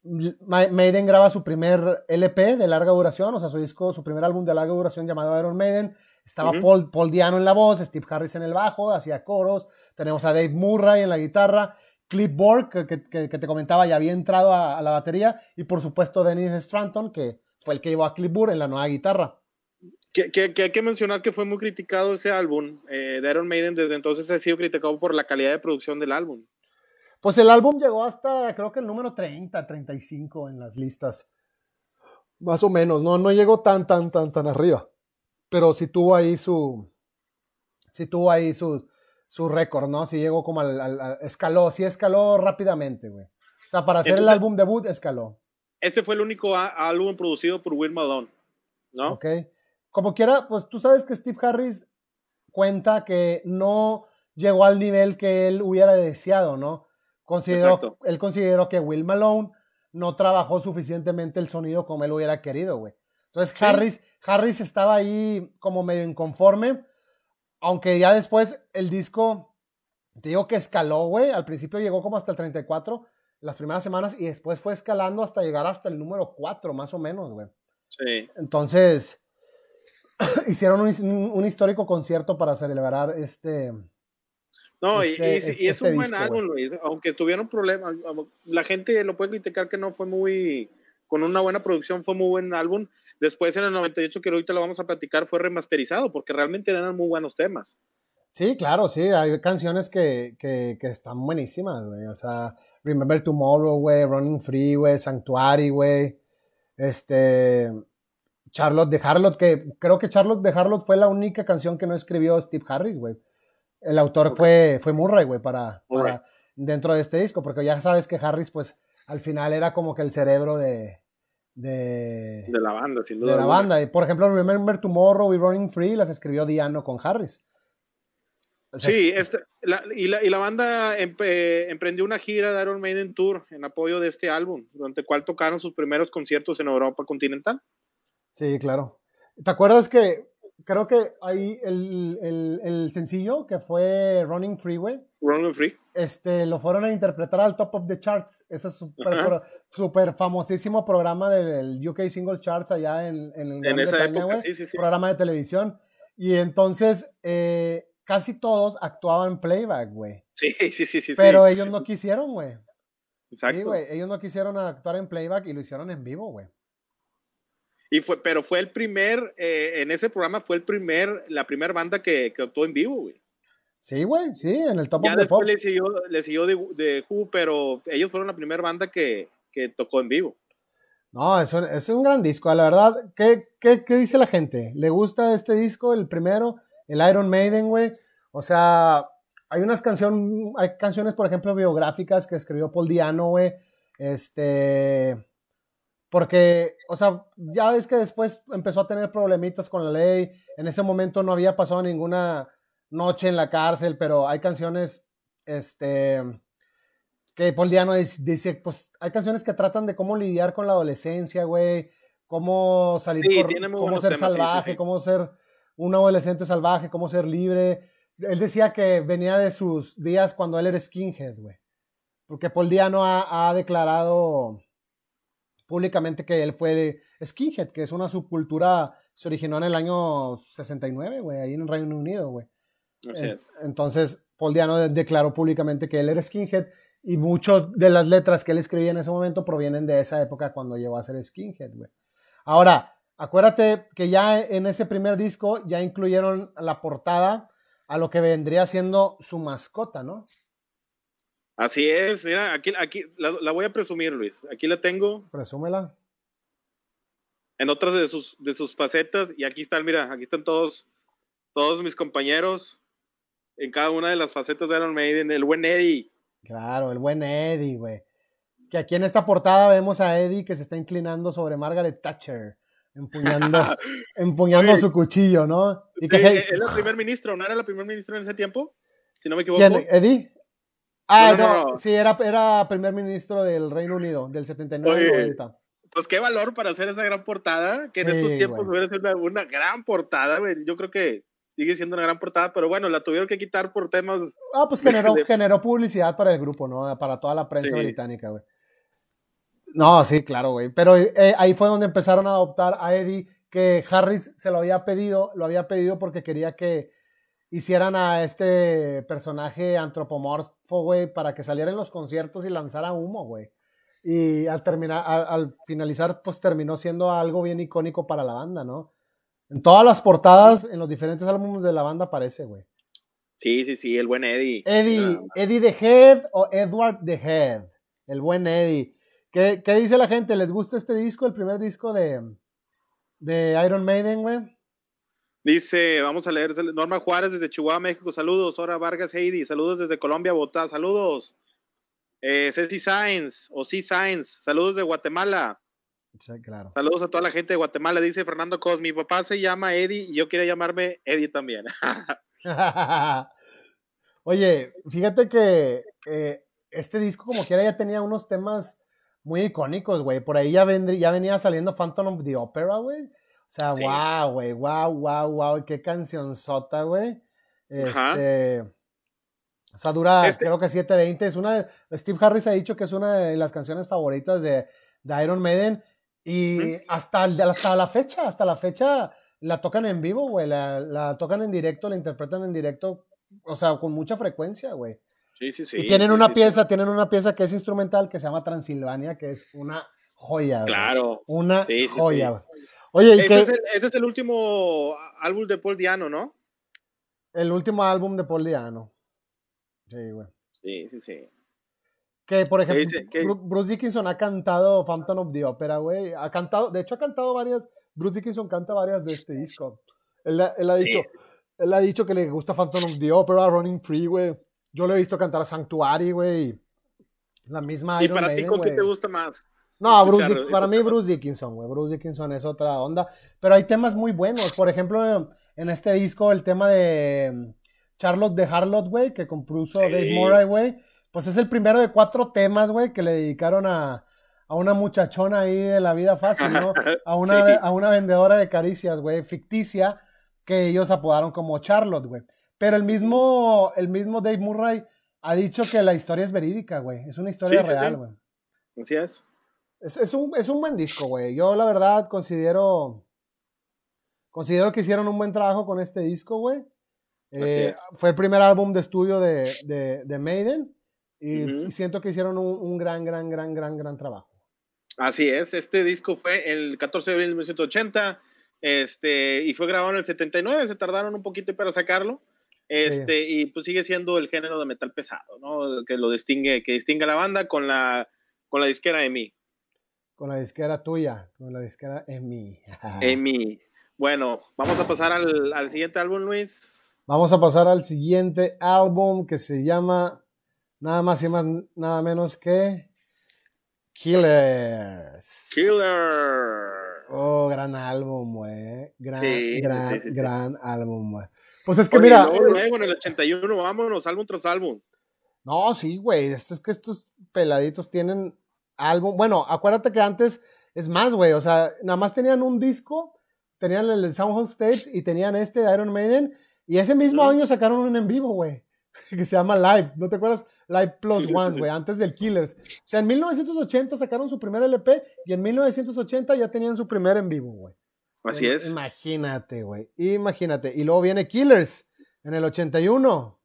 Maiden graba su primer LP de larga duración, o sea, su disco, su primer álbum de larga duración llamado Iron Maiden. Estaba Paul, Paul, Diano en la voz, Steve Harris en el bajo, hacía coros. Tenemos a Dave Murray en la guitarra, Cliff Borg, que, te comentaba, ya había entrado a, la batería, y por supuesto Dennis Stranton, que fue el que llevó a Cliff Burr en la nueva guitarra. Que, que, hay que mencionar que fue muy criticado ese álbum eh, de Iron Maiden, desde entonces ha sido criticado por la calidad de producción del álbum. Pues el álbum llegó hasta, creo que el número 30, 35 en las listas. Más o menos, no, no llegó tan, tan, tan, tan arriba. Pero sí tuvo ahí su, sí tuvo ahí su, su récord, ¿no? Sí llegó como al, escaló, sí escaló rápidamente, güey. O sea, para hacer el álbum debut, escaló. Este fue el único álbum producido por Will Malone, ¿no? Ok. Como quiera, pues tú sabes que Steve Harris cuenta que no llegó al nivel que él hubiera deseado, ¿no? Consideró, él consideró que Will Malone no trabajó suficientemente el sonido como él hubiera querido, güey. Entonces Harris, Harris estaba ahí como medio inconforme, aunque ya después el disco, te digo que escaló, güey. Al principio llegó como hasta el 34, las primeras semanas, y después fue escalando hasta llegar hasta el número 4, más o menos, güey. Sí. Entonces, hicieron un, histórico concierto para celebrar este, no, y, este, es un buen álbum, Aunque tuvieron problemas, la gente lo puede criticar que no fue muy, con una buena producción, fue muy buen álbum. Después en el 98, que ahorita lo vamos a platicar, fue remasterizado, porque realmente eran muy buenos temas. Sí, claro, sí, hay canciones que, que, que están buenísimas, güey. O sea, Remember Tomorrow, güey, Running Free, güey, Sanctuary, güey. Este, Charlotte de Harlot, que creo que Charlotte de Harlot fue la única canción que no escribió Steve Harris, güey. El autor fue, fue Murray, güey, para, dentro de este disco, porque ya sabes que Harris, pues, al final era como que el cerebro de, de, de la banda, sin duda. De la banda. Y, por ejemplo, Remember Tomorrow y Running Free las escribió Diano con Harris. sí, este, y, la, y, la, banda emprendió una gira de Iron Maiden Tour en apoyo de este álbum, durante el cual tocaron sus primeros conciertos en Europa continental. Sí, claro. ¿Te acuerdas que creo que ahí el, el, el, sencillo que fue Running Freeway. Running Free. Este, lo fueron a interpretar al Top of the Charts. Ese super, super famosísimo programa del UK Singles Charts allá en, en, en esa época, sí, sí, sí. Programa de televisión. Y entonces, eh, casi todos actuaban playback, güey. Sí, sí, sí, sí. Pero ellos no quisieron, güey. Exacto. Sí, güey. Ellos no quisieron actuar en playback y lo hicieron en vivo, güey. Y fue, pero fue el primer, eh, en ese programa fue el primer, la primera banda que, que actuó en vivo, güey. Sí, güey, sí, en el top ya of the después le siguió, le siguió de, de Who, pero ellos fueron la primera banda que, que tocó en vivo. No, es un, es un gran disco, la verdad. ¿Qué, ¿Qué, dice la gente? ¿Le gusta este disco, el primero, el Iron Maiden, güey? O sea, hay unas canciones, hay canciones, por ejemplo, biográficas que escribió Paul Diano, güey. Este, porque, o sea, ya ves que después empezó a tener problemitas con la ley. En ese momento no había pasado ninguna noche en la cárcel, pero hay canciones, este, que Paul Diano dice, pues hay canciones que tratan de cómo lidiar con la adolescencia, güey, cómo salir, Sí, por- cómo ser temas, sí, sí, salvaje, sí. cómo ser un adolescente salvaje, cómo ser libre. Él decía que venía de sus días cuando él era skinhead, güey. Porque Paul Diano ha, ha declarado públicamente que él fue de skinhead, que es una subcultura, se originó en el año 69, güey, ahí en el Reino Unido, güey. Entonces, Paul Diano de- declaró públicamente que él era skinhead y muchas de las letras que él escribía en ese momento provienen de esa época cuando llegó a ser skinhead, güey. Ahora, acuérdate que ya en ese primer disco ya incluyeron la portada a lo que vendría siendo su mascota, ¿no? Así es, mira, aquí, aquí la, la voy a presumir, Luis. Aquí la tengo Presúmela. en otras de sus, de sus facetas y aquí están, mira, aquí están todos, todos mis compañeros en cada una de las facetas de Iron Maiden. El buen Eddie. Claro, el buen Eddie, güey. Que aquí en esta portada vemos a Eddie que se está inclinando sobre Margaret Thatcher, empuñando, empuñando Oye. su cuchillo, ¿no? Y que, el primer ministro, ¿no era el primer ministro en ese tiempo? Si no me equivoco. ¿Quién? ¿Eddie? Ah, No, no, no, no. sí, era, era primer ministro del Reino Unido, del 79 al Oye, 90. Pues qué valor para hacer esa gran portada, que en estos tiempos hubiera sido una gran portada, güey. Yo creo que sigue siendo una gran portada, pero bueno, la tuvieron que quitar por temas. Ah, pues generó, de- generó publicidad para el grupo, ¿no? Para toda la prensa Sí. británica, güey. No, sí, claro, güey. Pero eh, ahí fue donde empezaron a adoptar a Eddie, que Harris se lo había pedido, lo había pedido porque quería que hicieran a este personaje antropomorfo, güey, para que saliera en los conciertos y lanzara humo, güey. Y al terminar, al, al finalizar, pues terminó siendo algo bien icónico para la banda, ¿no? En todas las portadas, en los diferentes álbumes de la banda aparece, güey. Sí, sí, sí, el buen Eddie. Eddie, Eddie the Head o Edward the Head, el buen Eddie. ¿Qué, qué dice la gente? ¿Les gusta este disco, el primer disco de, de Iron Maiden, güey? Dice, vamos a leer, Norma Juárez desde Chihuahua, México, saludos. Hora Vargas Heidi, saludos desde Colombia, Bogotá, saludos. Eh, Ceci Sainz, o C. Sainz, saludos de Guatemala. Sí, claro. Saludos a toda la gente de Guatemala, dice Fernando Cos. Mi papá se llama Eddie y yo quiero llamarme Eddie también. Oye, fíjate que eh, este disco como quiera ya tenía unos temas muy icónicos, güey. Por ahí ya, vendrí- ya venía saliendo Phantom of the Opera, güey. O sea, Sí. wow, güey, wow, wow, wow, qué canción sota, güey. Ajá. Este, o sea, dura, Este- creo que 720. Es una, Steve Harris ha dicho que es una de las canciones favoritas de, de Iron Maiden. Y hasta, hasta la fecha, hasta la fecha, la tocan en vivo, güey. La, la tocan en directo, la interpretan en directo, o sea, con mucha frecuencia, güey. sí, sí, sí. y tienen sí, una sí, pieza, tienen una pieza que es instrumental que se llama Transilvania, que es una joya, güey. Claro. Una joya, güey. Oye, y Ese que es, el, ese es el último álbum de Paul Diano, ¿no? el último álbum de Paul Diano. Sí, güey. Sí, sí, sí. Que, por ejemplo, dice? ¿Qué? Bru- Bruce Dickinson ha cantado Phantom of the Opera, güey. Ha cantado, de hecho, ha cantado varias. Bruce Dickinson canta varias de este disco. Él, ha- él ha Sí. dicho, él ha dicho que le gusta Phantom of the Opera, Running Free, güey. Yo le he visto cantar a Sanctuary, güey. La misma ¿Y Iron para ti con qué te gusta más? No, Bruce para mí? Bruce Dickinson, güey. Bruce Dickinson es otra onda. Pero hay temas muy buenos. Por ejemplo, en este disco, el tema de mm, Charlotte de Harlot, güey, que compuso Sí. Dave Murray, güey. Pues es el primero de cuatro temas, güey, que le dedicaron a, a una muchachona ahí de la vida fácil, ¿no? A una, Sí. a una vendedora de caricias, güey, ficticia, que ellos apodaron como Charlotte, güey. Pero el mismo, el mismo Dave Murray ha dicho que la historia es verídica, güey. Es una historia Sí, real, sí. güey. Así es. Es, es un, es un buen disco, güey. Yo la verdad considero considero que hicieron un buen trabajo con este disco, güey. Eh, fue el primer álbum de estudio de, de, de Maiden y Ujú. siento que hicieron un, un gran, gran, gran, gran, gran trabajo. Así es, este disco fue el 14 de abril de 1980 este, y fue grabado en el 79, se tardaron un poquito para sacarlo, Este, y pues sigue siendo el género de metal pesado, ¿no? Que lo distingue, que distingue a la banda con la, con la disquera EMI. Con la disquera tuya, con la disquera EMI. EMI. Bueno, vamos a pasar al, al siguiente álbum, Luis. Vamos a pasar al siguiente álbum que se llama nada más y más, nada menos que Killers. Killer. Oh, gran álbum, güey. Gran, Sí, gran, sí, sí, gran álbum, güey. Pues es que Oye, mira, luego, eh, luego en el 81, vámonos, álbum tras álbum. no, sí, güey, esto es que estos peladitos tienen álbum. Bueno, acuérdate que antes, es más, güey, o sea, nada más tenían un disco, tenían el Soundhouse Tapes y tenían este de Iron Maiden, y ese mismo año sacaron un en vivo, güey, que se llama Live, ¿no te acuerdas? Live Plus One, güey, antes del Killers. O sea, en 1980 sacaron su primer LP y en 1980 ya tenían su primer en vivo, güey. O sea, Así es. Imagínate, güey, imagínate. Y luego viene Killers en el 81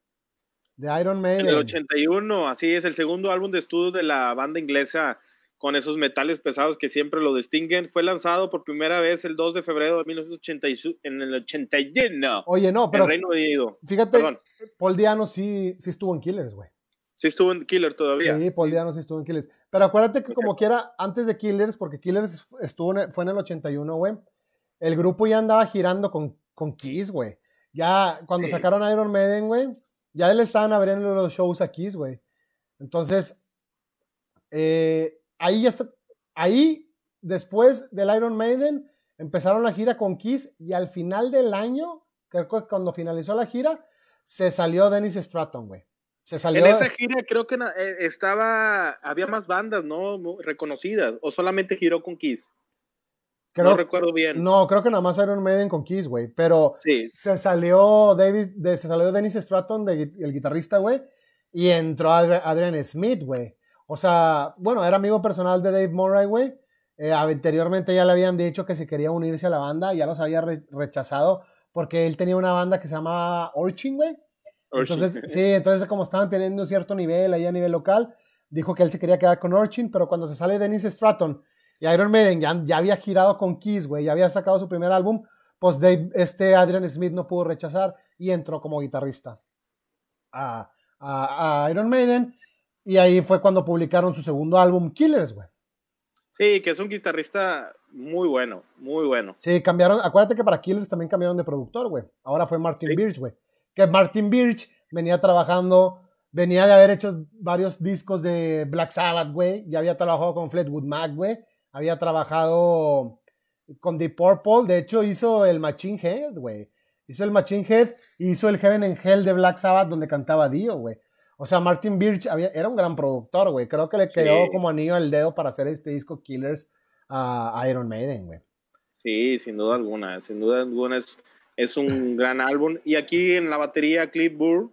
de Iron Maiden. En el 81, así es, el segundo álbum de estudio de la banda inglesa con esos metales pesados que siempre lo distinguen. Fue lanzado por primera vez el 2 de febrero de 1981 en el 81 Oye, no, pero en Reino Unido. fíjate, Perdón, Paul Diano sí, sí estuvo en Killers, güey. sí estuvo en Killer todavía. Sí, Paul Diano sí estuvo en Killers. Pero acuérdate que como quiera, antes de Killers, porque Killers estuvo en- fue en el 81, güey, el grupo ya andaba girando con, con Kiss, güey. Ya cuando Sí. sacaron Iron Maiden, güey, ya le estaban abriendo los shows a Kiss, güey. Entonces, eh, ahí ya está, ahí, después del Iron Maiden, empezaron la gira con Kiss y al final del año, creo que cuando finalizó la gira, se salió Dennis Stratton, güey. Se salió. En esa gira creo que eh, estaba, había más bandas, ¿no? Reconocidas, o solamente giró con Kiss. creo- no recuerdo bien. No, creo que nada más Iron Maiden con Kiss, güey. Pero Sí. se salió David, de- se salió Dennis Stratton, de el guitarrista, güey, y entró Adri- Adrian Smith, güey. O sea, bueno, era amigo personal de Dave Murray, güey. Eh, anteriormente ya le habían dicho que si quería unirse a la banda, ya los había re- rechazado porque él tenía una banda que se llamaba Orchin, güey. Entonces, sí, entonces como estaban teniendo un cierto nivel ahí a nivel local, dijo que él se quería quedar con Orchin, pero cuando se sale Dennis Stratton y Iron Maiden ya, ya había girado con Kiss, güey, ya había sacado su primer álbum, pues Dave- este Adrian Smith no pudo rechazar y entró como guitarrista a, a- a Iron Maiden y ahí fue cuando publicaron su segundo álbum, Killers, güey. Sí, que es un guitarrista muy bueno, muy bueno. Sí, cambiaron, acuérdate que para Killers también cambiaron de productor, güey. Ahora fue Martin Sí. Birch, güey. Que Martin Birch venía trabajando, venía de haber hecho varios discos de Black Sabbath, güey. Ya había trabajado con Fleetwood Mac, güey. Había trabajado con Deep Purple. De hecho, hizo el Machine Head, güey. Hizo el Machine Head y hizo el Heaven and Hell de Black Sabbath donde cantaba Dio, güey. O sea, Martin Birch había- era un gran productor, güey. Creo que le quedó Sí. como anillo al dedo para hacer este disco Killers a Iron Maiden, güey. Sí, sin duda alguna, sin duda alguna es, es un gran álbum. Y aquí en la batería, Cliff Burr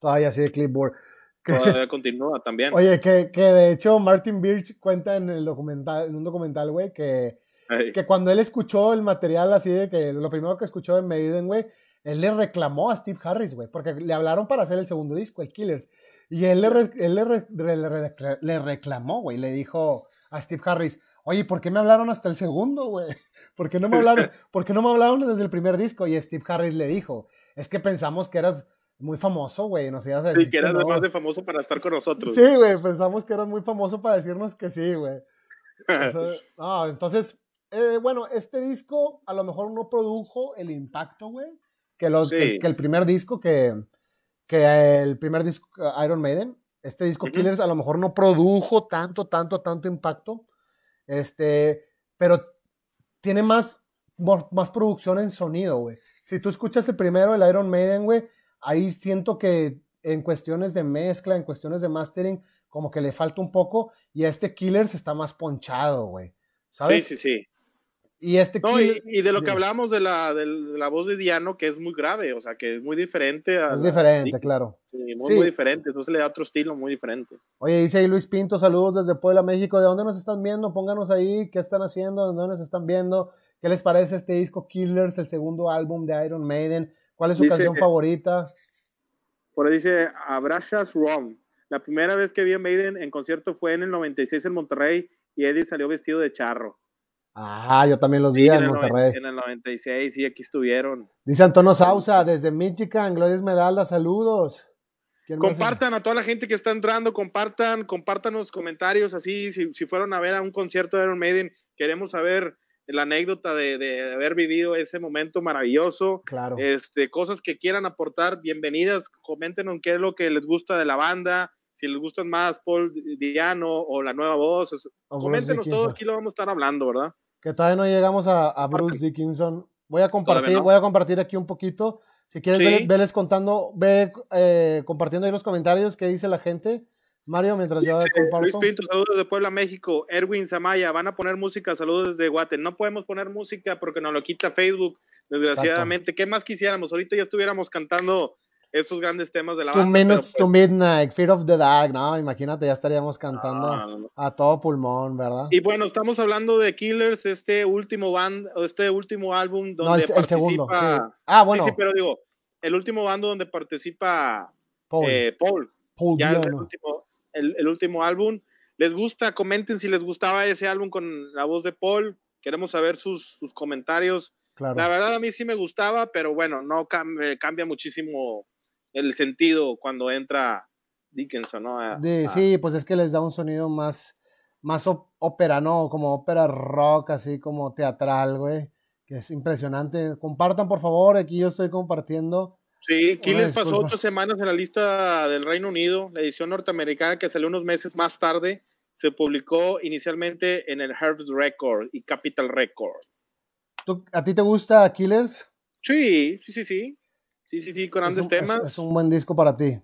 Todavía sigue Clipboard. Que- todavía continúa también. Oye, que, que de hecho Martin Birch cuenta en el documental, en un documental, güey, que, Ay, que cuando él escuchó el material así de que lo primero que escuchó de Maiden, güey, él le reclamó a Steve Harris, güey, porque le hablaron para hacer el segundo disco, el Killers. Y él le, re- él le, re- re- le re- le reclamó, güey, le dijo a Steve Harris, oye, ¿por qué me hablaron hasta el segundo, güey? ¿Por qué no me hablaron, ¿por qué no me hablaron desde el primer disco? Y Steve Harris le dijo, es que pensamos que eras muy famoso, güey, nos ibas a sí, que era no". además de famoso para estar con nosotros. Sí, güey, pensamos que eras muy famoso para decirnos que sí, güey. No, entonces, eh, bueno, este disco a lo mejor no produjo el impacto, güey, que, los, Sí. que, que el primer disco, que, que el primer disco, Iron Maiden, este disco. Killers a lo mejor no produjo tanto, tanto, tanto impacto, este, pero tiene más, más producción en sonido, güey. Si tú escuchas el primero, el Iron Maiden, güey, ahí siento que en cuestiones de mezcla, en cuestiones de mastering, como que le falta un poco, y a este Killers está más ponchado, güey. Sí, ¿Sabes? sí, sí. Y este No, y, Killer y de lo que hablamos de la, de la voz de Diano, que es muy grave, o sea, que es muy diferente. A es diferente, claro. sí, muy, Sí. muy diferente. Entonces le da otro estilo muy diferente. Oye, dice ahí Luis Pinto, saludos desde Puebla, México. ¿De dónde nos están viendo? Pónganos ahí qué están haciendo, de dónde nos están viendo, qué les parece este disco Killers, el segundo álbum de Iron Maiden, cuál es su Dice- canción favorita. Por ahí dice Abrashas Rom. La primera vez que vi a Maiden en concierto fue en el 96 en Monterrey y Eddie salió vestido de charro. Ah, yo también los vi en, Monterrey. En el 96, sí, aquí estuvieron. Dice Antonio Sausa, desde Michigan, Gloria Esmeralda, saludos. Compartan a toda la gente que está entrando, compartan, compartan los comentarios, así, si, si fueron a ver a un concierto de Iron Maiden, queremos saber la anécdota de, haber vivido ese momento maravilloso. Claro. Este, cosas que quieran aportar, bienvenidas, comenten qué es lo que les gusta de la banda, si les gustan más Paul Diano o la nueva voz, coméntenos todo, aquí lo vamos a estar hablando, ¿verdad? Que todavía no llegamos a, Bruce Dickinson. Voy a compartir, voy a compartir aquí un poquito. Si quieres, veles contando, ve eh, compartiendo ahí los comentarios qué dice la gente. Mario, mientras yo comparto. Luis Pinto, saludos de Puebla, México. Erwin Zamaya, van a poner música, saludos desde Guate. No podemos poner música porque nos lo quita Facebook, desgraciadamente. ¿Qué más quisiéramos? Ahorita ya estuviéramos cantando esos grandes temas de la Two Minutes to pues Midnight, Fear of the Dark, no, imagínate, ya estaríamos cantando a todo pulmón, ¿verdad? Y bueno, estamos hablando de Killers, este último band, este último álbum donde no, el, participa... segundo, Ah, bueno. Sí, pero digo, el último bando donde participa Paul. Eh, Paul. ya el último, el, último álbum. ¿Les gusta? Comenten si les gustaba ese álbum con la voz de Paul. Queremos saber sus, sus comentarios. Claro. La verdad a mí sí me gustaba, pero bueno, no cambia muchísimo el sentido cuando entra Dickinson, ¿no? Sí, pues es que les da un sonido más, más ópera, ¿no? Como ópera rock, así como teatral, güey. Que es impresionante. Compartan, por favor, aquí yo estoy compartiendo. Sí, Killers pasó ocho semanas en la lista del Reino Unido, la edición norteamericana que salió unos meses más tarde, se publicó inicialmente en el Herbs Record y Capital Record. ¿A ti te gusta Killers? Sí, sí, sí, sí. Sí, sí, sí, con grandes temas. Es, un buen disco para ti.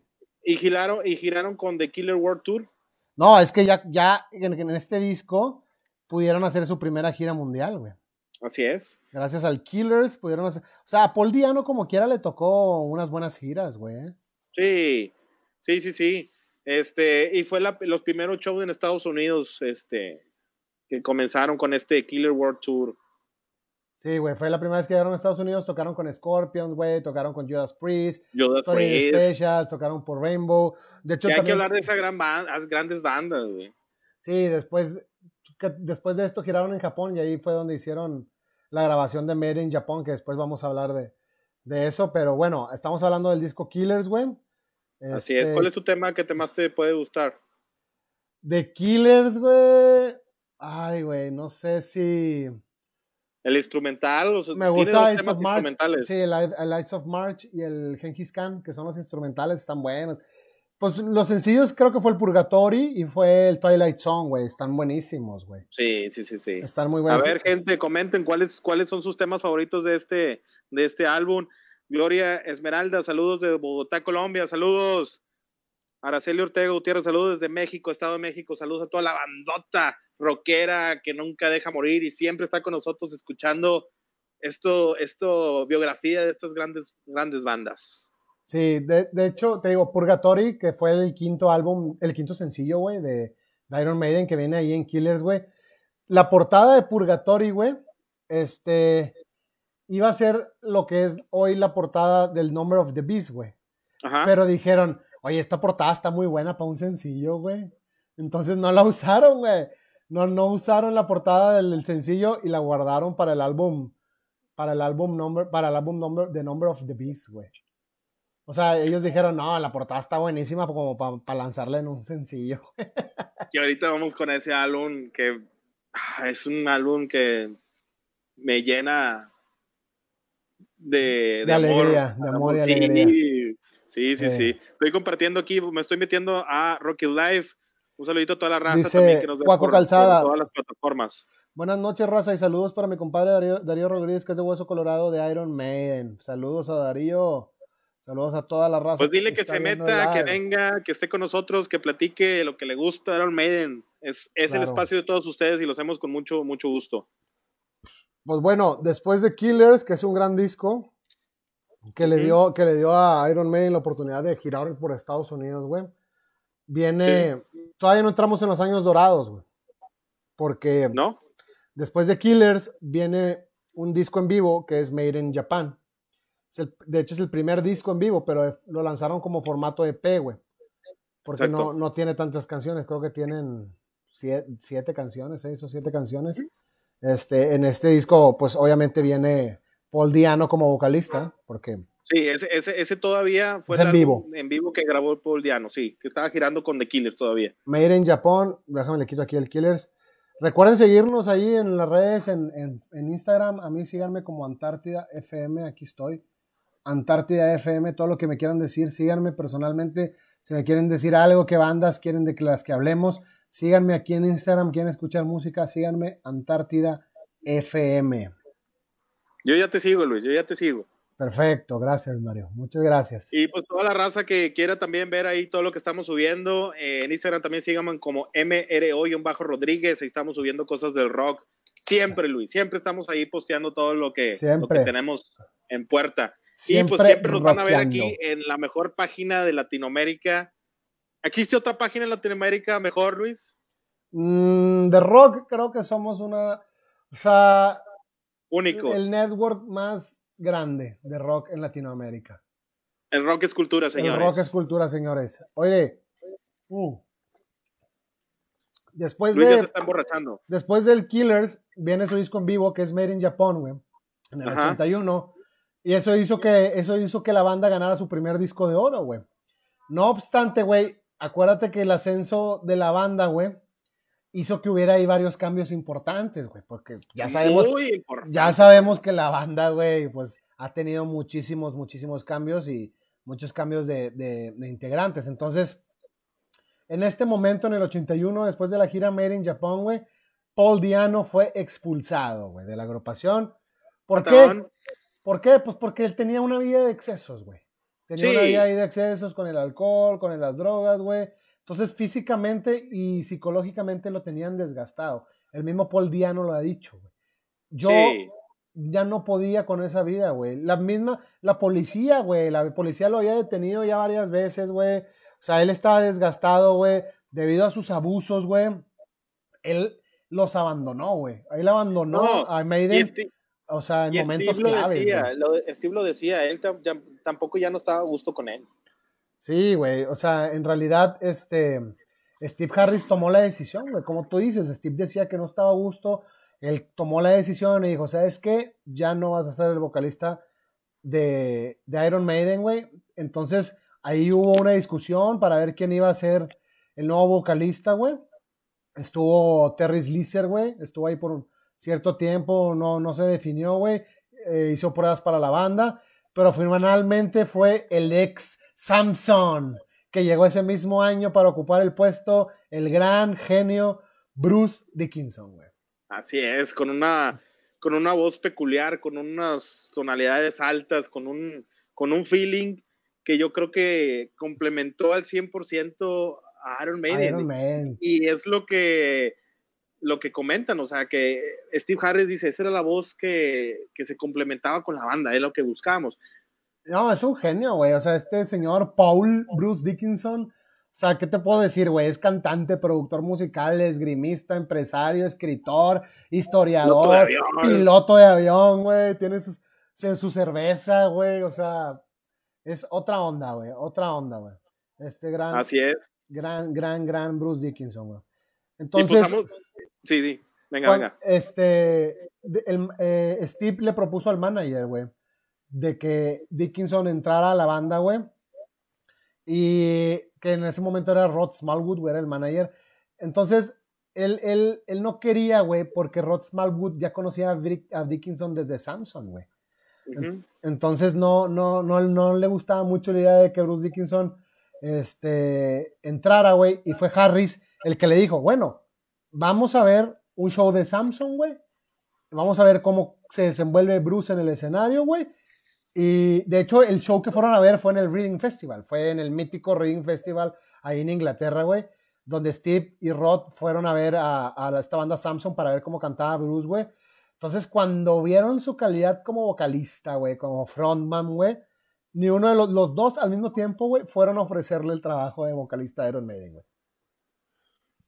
¿Y giraron, ¿Y giraron con The Killer World Tour? No, es que ya, ya en, este disco pudieron hacer su primera gira mundial, güey. Así es. Gracias al Killers pudieron hacer. O sea, a Paul Diano como quiera le tocó unas buenas giras, güey. Sí, sí, sí, sí. Este, y fue los primeros shows en Estados Unidos, este, que comenzaron con este Killer World Tour. Sí, güey, fue la primera vez que llegaron a Estados Unidos, tocaron con Scorpions, güey, tocaron con Judas Priest, Judas Priest. Special, tocaron por Rainbow. De hecho, hay que hablar de esas gran grandes bandas, güey. Sí, después, después de esto giraron en Japón y ahí fue donde hicieron la grabación de Made in Japan, que después vamos a hablar de, de eso, pero bueno, estamos hablando del disco Killers, güey. Así es, este ¿cuál es tu tema que te más te puede gustar? De Killers, güey. Ay, güey, no sé si... El instrumental, me gusta Ice of March. Sí, el, Ice of March y el Genghis Khan, que son los instrumentales, están buenos. Pues los sencillos creo que fue el Purgatory y fue el Twilight Song, güey. Están buenísimos, güey. Sí, sí, sí, sí. Están muy buenos. A ver, gente, comenten cuáles, cuáles son sus temas favoritos de este, de este álbum. Gloria Esmeralda, saludos de Bogotá, Colombia, saludos. Araceli Ortega Gutiérrez, saludos desde México, Estado de México, saludos a toda la bandota rockera que nunca deja morir y siempre está con nosotros escuchando esto, esto biografía de estas grandes, grandes bandas. Sí, de, hecho, te digo, Purgatory, que fue el quinto álbum, el quinto sencillo, güey, de, Iron Maiden, que viene ahí en Killers, güey. La portada de Purgatory, güey, este, iba a ser lo que es hoy la portada del Number of the Beast, güey. Pero dijeron, oye, esta portada está muy buena para un sencillo, güey. Entonces no la usaron, güey no, no usaron la portada del, sencillo y la guardaron para el álbum, para el álbum number, para el álbum number, The Number of the Beast, güey. O sea, ellos dijeron, no, la portada está buenísima como para lanzarla en un sencillo. y ahorita vamos con ese álbum que ah, es un álbum que me llena de, de, alegría, de amor y alegría. Sí, sí, sí. Estoy compartiendo aquí, me estoy metiendo a Rocket Life un saludito a toda la raza Dice también que nos ve por, Calzada. todas las plataformas. Buenas noches, raza, y saludos para mi compadre Darío, Rodríguez, que es de Hueso Colorado de Iron Maiden. Saludos a Darío. Saludos a toda la raza. Pues dile que, se meta, que venga, que esté con nosotros, que platique lo que le gusta Iron Maiden. Es, es el espacio de todos ustedes y lo hacemos con mucho, mucho gusto. Pues bueno, después de Killers, que es un gran disco, que, le, dio, que le dio a Iron Maiden la oportunidad de girar por Estados Unidos, güey viene, todavía no entramos en los años dorados, güey. Porque ¿No? después de Killers viene un disco en vivo que es Made in Japan. de hecho es el primer disco en vivo, pero lo lanzaron como formato EP, güey. Porque no, no, tiene tantas canciones, creo que tienen siete, canciones, seis o siete canciones. Este, en este disco, pues obviamente viene Paul Diano como vocalista, porque... Sí, ese, ese, ese todavía fue Es en vivo. en vivo que grabó Paul Diano, sí, que estaba girando con The Killers todavía. Made in Japan, déjame le quito aquí el Killers. Recuerden seguirnos ahí en las redes, en, en- en Instagram. A mí síganme como Antártida FM, aquí estoy. Antártida FM, todo lo que me quieran decir, síganme personalmente. Si me quieren decir algo, qué bandas quieren de las que hablemos, síganme aquí en Instagram. Quieren escuchar música, síganme Antártida FM. Yo ya te sigo, Luis, yo ya te sigo. Perfecto, gracias Mario. Muchas gracias. Y pues toda la raza que quiera también ver ahí todo lo que estamos subiendo, eh, en Instagram también síganme como MRO-Rodríguez, ahí estamos subiendo cosas del rock. Siempre, Luis, siempre estamos ahí posteando todo lo que, lo Siempre. que tenemos en puerta. Siempre, y pues siempre nos van a ver aquí en la mejor página de Latinoamérica. ¿Existe otra página en Latinoamérica mejor, Luis? Mm, de rock creo que somos una, o sea, Únicos. el network más grande de rock en Latinoamérica. El rock es cultura, señores. El rock es cultura, señores. Oye, mm, después Luis ya se de está emborrachando. después del Killers viene su disco en vivo que es Made in Japan, güey, en el Ajá. 81 y eso hizo que eso hizo que la banda ganara su primer disco de oro, güey. No obstante, güey, acuérdate que el ascenso de la banda, güey, hizo que hubiera ahí varios cambios importantes, güey, porque ya sabemos ya sabemos que la banda, güey, pues ha tenido muchísimos, muchísimos cambios y muchos cambios de, de- de integrantes. Entonces, en este momento, en el 81, después de la gira Made in Japan, güey, Paul Diano fue expulsado, güey, de la agrupación. ¿Por qué? ¿Por qué? Pues porque él tenía una vida de excesos, güey. Tenía una vida ahí de excesos con el alcohol, con las drogas, güey. Entonces, físicamente y psicológicamente lo tenían desgastado. El mismo Paul Diano lo ha dicho, güey. Yo Sí. ya no podía con esa vida, güey. La misma, la policía, güey. La policía lo había detenido ya varias veces, güey. O sea, él estaba desgastado, güey, debido a sus abusos, güey. Él los abandonó, güey. Él abandonó No, a Maiden, Steve- o sea, en y momentos Steve lo claves, decía, lo- Steve lo decía, él tampoco ya no estaba a gusto con él. Sí, güey. O sea, en realidad, este, Steve Harris tomó la decisión, güey. Como tú dices, Steve decía que no estaba a gusto. Él tomó la decisión y dijo, ¿sabes qué? Ya no vas a ser el vocalista de, de Iron Maiden, güey. Entonces, ahí hubo una discusión para ver quién iba a ser el nuevo vocalista, güey. Estuvo Terry Slisser, güey. Estuvo ahí por un cierto tiempo, no, no se definió, güey. Eh, hizo pruebas para la banda, pero finalmente fue el ex Samson, que llegó ese mismo año para ocupar el puesto, el gran genio Bruce Dickinson, güey. Así es, con una, con una voz peculiar, con unas tonalidades altas, con un, con un feeling que yo creo que complementó al 100% a Iron Maiden. Iron Man. Y es lo que, lo que comentan, o sea, que Steve Harris dice, esa era la voz que, que se complementaba con la banda, es lo que buscábamos. No, es un genio, güey. O sea, este señor Paul Bruce Dickinson, o sea, ¿qué te puedo decir, güey? Es cantante, productor musical, esgrimista, empresario, escritor, historiador, Piloto de avión. piloto de avión, güey. Tiene sus- su cerveza, güey. O sea, es otra onda, güey. Otra onda, güey. Este gran, Así es. gran, gran, gran Bruce Dickinson, güey. Entonces, pues, vamos- sí, sí, venga, venga. este, el- eh, Steve le propuso al manager, güey, de que Dickinson entrara a la banda, güey, y que en ese momento era Rod Smallwood, güey, era el manager. Entonces, él, él, él no quería, güey, porque Rod Smallwood ya conocía a, a Dickinson desde Samson, güey. Entonces no, no, no, no le gustaba mucho la idea de que Bruce Dickinson este, entrara, güey. Y fue Harris el que le dijo, bueno, vamos a ver un show de Samson, güey. Vamos a ver cómo se desenvuelve Bruce en el escenario, güey. Y de hecho, el show que fueron a ver fue en el Reading Festival. Fue en el mítico Reading Festival ahí en Inglaterra, güey. Donde Steve y Rod fueron a ver a, a esta banda Samson para ver cómo cantaba Bruce, güey. Entonces, cuando vieron su calidad como vocalista, güey, como frontman, güey, ni uno de los, los dos al mismo tiempo, güey, fueron a ofrecerle el trabajo de vocalista de Iron Maiden, güey.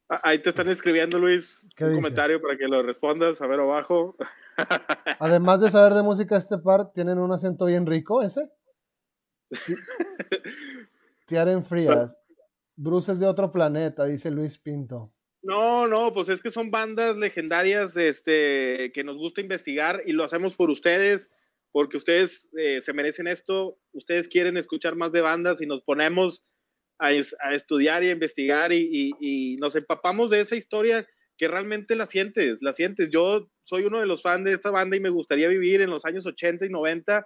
Ah, Ahí te están escribiendo, Luis, ¿Qué un dice? comentario para que lo respondas, a ver abajo. Además de saber de música, este par tienen un acento bien rico, ese. Ti- Tiaren Frías. Bruce es de otro planeta, dice Luis Pinto. No, no, pues es que son bandas legendarias este, que nos gusta investigar y lo hacemos por ustedes, porque ustedes eh, se merecen esto, ustedes quieren escuchar más de bandas y nos ponemos a, estudiar y a investigar y, nos empapamos de esa historia que realmente la sientes, la sientes. Yo soy uno de los fans de esta banda y me gustaría vivir en los años 80 y 90.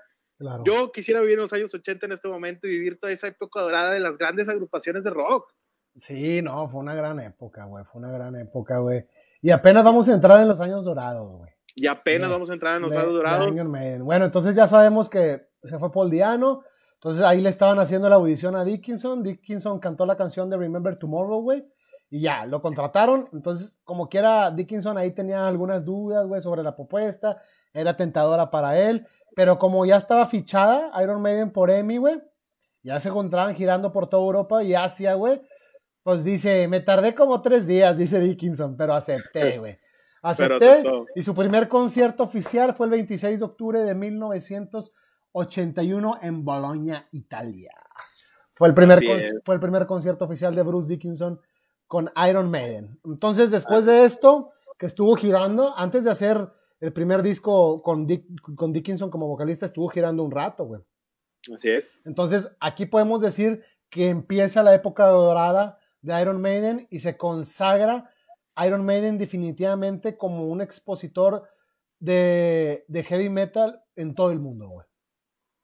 Yo quisiera vivir en los años 80 en este momento y vivir toda esa época dorada de las grandes agrupaciones de rock. Sí, no, fue una gran época, güey, fue una gran época, güey. Y apenas vamos a entrar en los años dorados, güey. Y apenas vamos a entrar en los años dorados. Bueno, entonces ya sabemos que se fue Paul Diano. Entonces ahí le estaban haciendo la audición a Dickinson. Dickinson cantó la canción de Remember Tomorrow, güey. Y ya, lo contrataron. Entonces, como quiera, Dickinson ahí tenía algunas dudas, güey, sobre la propuesta. Era tentadora para él. Pero como ya estaba fichada Iron Maiden por Emmy, güey. Ya se encontraban girando por toda Europa y Asia, güey. Pues dice, me tardé como tres días, dice Dickinson, pero acepté, güey. Acepté. Y su primer concierto oficial fue el 26 de octubre de 1981 en Bologna, Italia. Fue el primer, fue el primer concierto oficial de Bruce Dickinson con Iron Maiden. Entonces, después de esto, que estuvo girando, antes de hacer el primer disco con, con Dickinson como vocalista, estuvo girando un rato, güey. Así es. Entonces, aquí podemos decir que empieza la época dorada de Iron Maiden y se consagra Iron Maiden definitivamente como un expositor de, heavy metal en todo el mundo, güey.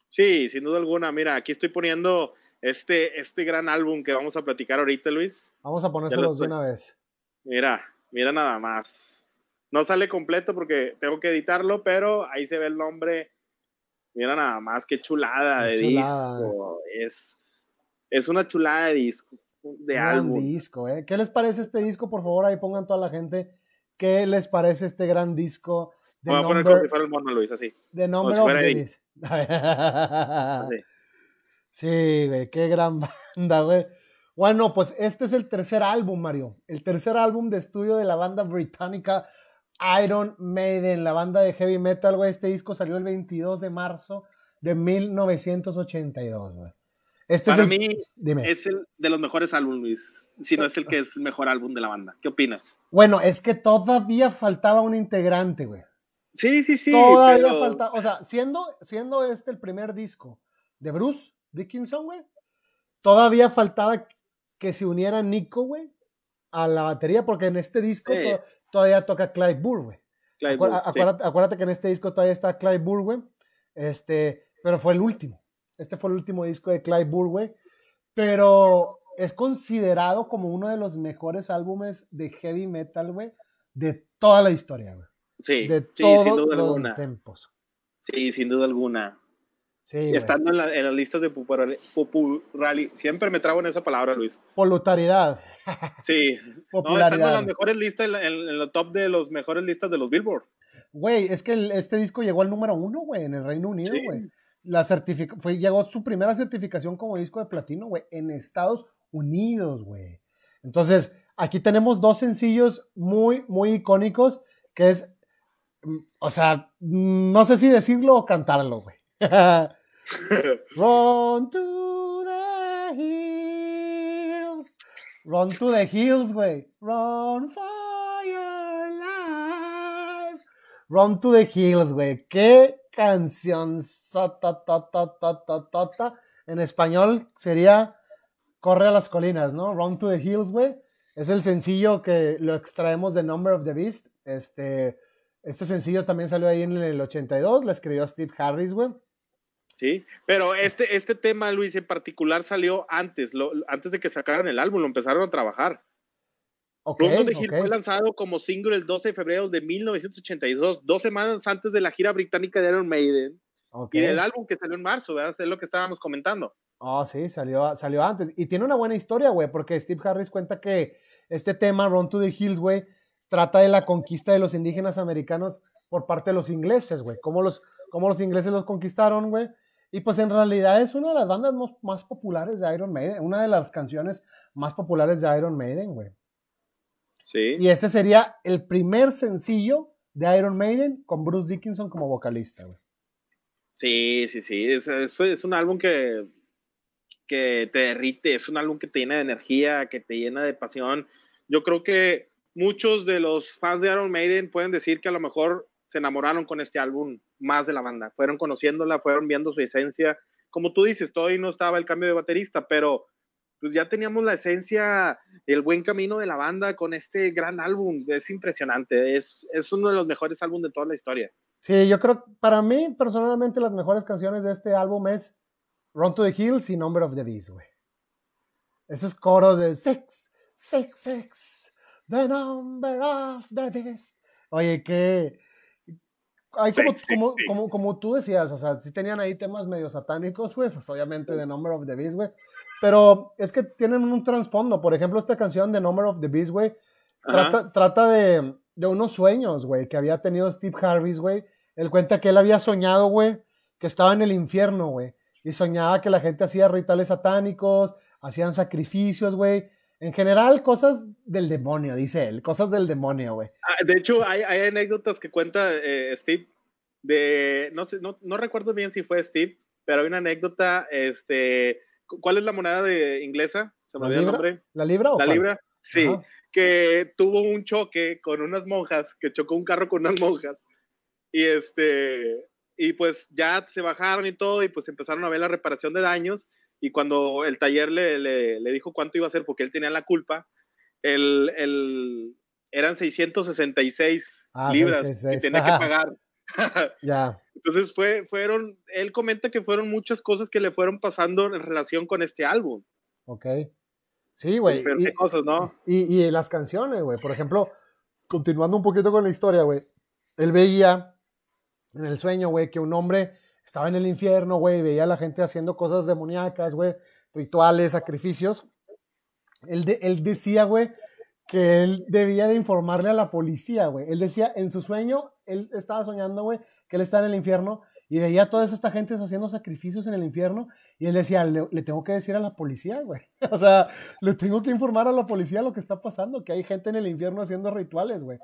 Sí, sin duda alguna. Mira, aquí estoy poniendo este, este gran álbum que vamos a platicar ahorita, Luis. Vamos a ponérselos de una vez. Mira, mira nada más. No sale completo porque tengo que editarlo, pero ahí se ve el nombre. Mira nada más, qué chulada de disco. Es, es una chulada de disco de gran disco, ¿eh? ¿Qué les parece este disco? Por favor, ahí pongan toda la gente. ¿Qué les parece este gran disco? Voy a poner como si fuera el mono, Luis, así. De Number of Sí, güey, qué gran banda, güey. Bueno, pues este es el tercer álbum, Mario. El tercer álbum de estudio de la banda británica Iron Maiden, la banda de heavy metal, güey. Este disco salió el 22 de marzo de 1982, güey. Este Para mí es el de los mejores álbumes, Luis. Si no es el que es el mejor álbum de la banda. ¿Qué opinas? Bueno, es que todavía faltaba un integrante, güey. Sí, sí, sí. Todavía falta, o sea, siendo, siendo este el primer disco de Bruce Dickinson, güey, todavía faltaba que se uniera Nico, güey, a la batería, porque en este disco todavía toca Clive Burr, güey. acuérdate, acuérdate, que en este disco todavía está Clive Burr, güey. Este, pero fue el último. Este fue el último disco de Clive Burr, Pero es considerado como uno de los mejores álbumes de heavy metal, güey, de toda la historia, güey. Sí, de sí, todos sin duda los alguna. tiempos. Sí, sin duda alguna. Sí, estando en, la, en, las listas de popularidad, siempre me trago en esa palabra, Luis. Polutaridad. Sí, Popularidad. estando en las mejores listas, en, en, el top de los mejores listas de los Billboard. Güey, es que este disco llegó al número uno, güey, en el Reino Unido, güey la fue, llegó su primera certificación como disco de platino, güey, en Estados Unidos, güey. Entonces, aquí tenemos dos sencillos muy, muy icónicos, que es, o sea, mm, no sé si decirlo o cantarlo, güey. Run to the hills. Run to the hills, güey. Run for your life. Run to the hills, güey. Qué canción en español sería Corre a las colinas, ¿no? Run to the Hills, güey. Es el sencillo que lo extraemos de Number of the Beast. Este, este sencillo también salió ahí en el 82, lo escribió Steve Harris, güey. Sí, pero este, este tema, Luis, en particular salió antes, lo, antes de que sacaran el álbum, lo empezaron a trabajar. Okay, de Hill fue lanzado como single el 12 de febrero de 1982, dos semanas antes de la gira británica de Iron Maiden y del álbum que salió en marzo, ¿verdad? Es lo que estábamos comentando. Oh, sí, salió, salió antes. Y tiene una buena historia, güey, porque Steve Harris cuenta que este tema, Run to the Hills, güey, trata de la conquista de los indígenas americanos por parte de los ingleses, güey. Cómo los, cómo los ingleses los conquistaron, güey. Y pues en realidad es una de las bandas más populares de Iron Maiden, una de las canciones más populares de Iron Maiden, güey. Y ese sería el primer sencillo de Iron Maiden con Bruce Dickinson como vocalista, güey. Sí, sí, sí. Es, es, un álbum que, que te derrite, es un álbum que te llena de energía, que te llena de pasión. Yo creo que muchos de los fans de Iron Maiden pueden decir que a lo mejor se enamoraron con este álbum más de la banda, fueron conociéndola, fueron viendo su esencia. Como tú dices, todavía no estaba el cambio de baterista, pero pues ya teníamos la esencia, el buen camino de la banda con este gran álbum. Es impresionante, es, es uno de los mejores álbumes de toda la historia. Sí, yo creo, para mí personalmente las mejores canciones de este álbum es Run to the Hills y Number of the Beast, güey. Esos coros de Six, Six, Six, The Number of the Beast. Oye, que... Hay como, como, como, como, tú decías, o sea, si tenían ahí temas medio satánicos, güey, pues obviamente The Number of the Beast, güey. Pero es que tienen un trasfondo. Por ejemplo, esta canción de Number of the Beast, güey, trata, trata de, de, unos sueños, güey, que había tenido Steve Harris, güey. Él cuenta que él había soñado, güey, que estaba en el infierno, güey. Y soñaba que la gente hacía rituales satánicos, hacían sacrificios, güey. En general, cosas del demonio, dice él, cosas del demonio, güey. Ah, de hecho, hay, hay, anécdotas que cuenta eh, Steve de, no sé, no, no, recuerdo bien si fue Steve, pero hay una anécdota, este, ¿cuál es la moneda de inglesa? ¿Se me olvidó el nombre? ¿La libra o La libra, sí, que tuvo un choque con unas monjas, que chocó un carro con unas monjas, y este, y pues ya se bajaron y todo, y pues empezaron a ver la reparación de daños, y cuando el taller le, le, le, dijo cuánto iba a ser porque él tenía la culpa, el, el eran 666 ah, libras que tenía que pagar. ya. Entonces fue, fueron, él comenta que fueron muchas cosas que le fueron pasando en relación con este álbum. Ok. Sí, güey. Y, cosas, ¿no? Y, y las canciones, güey. Por ejemplo, continuando un poquito con la historia, güey. Él veía en el sueño, güey, que un hombre estaba en el infierno, güey, veía a la gente haciendo cosas demoníacas, güey, rituales, sacrificios. Él, él decía, güey, que él debía de informarle a la policía, güey. Él decía, en su sueño, él estaba soñando, güey, que él está en el infierno y veía a toda esta gente haciendo sacrificios en el infierno y él decía, le, le tengo que decir a la policía, güey. o sea, le tengo que informar a la policía lo que está pasando, que hay gente en el infierno haciendo rituales, güey.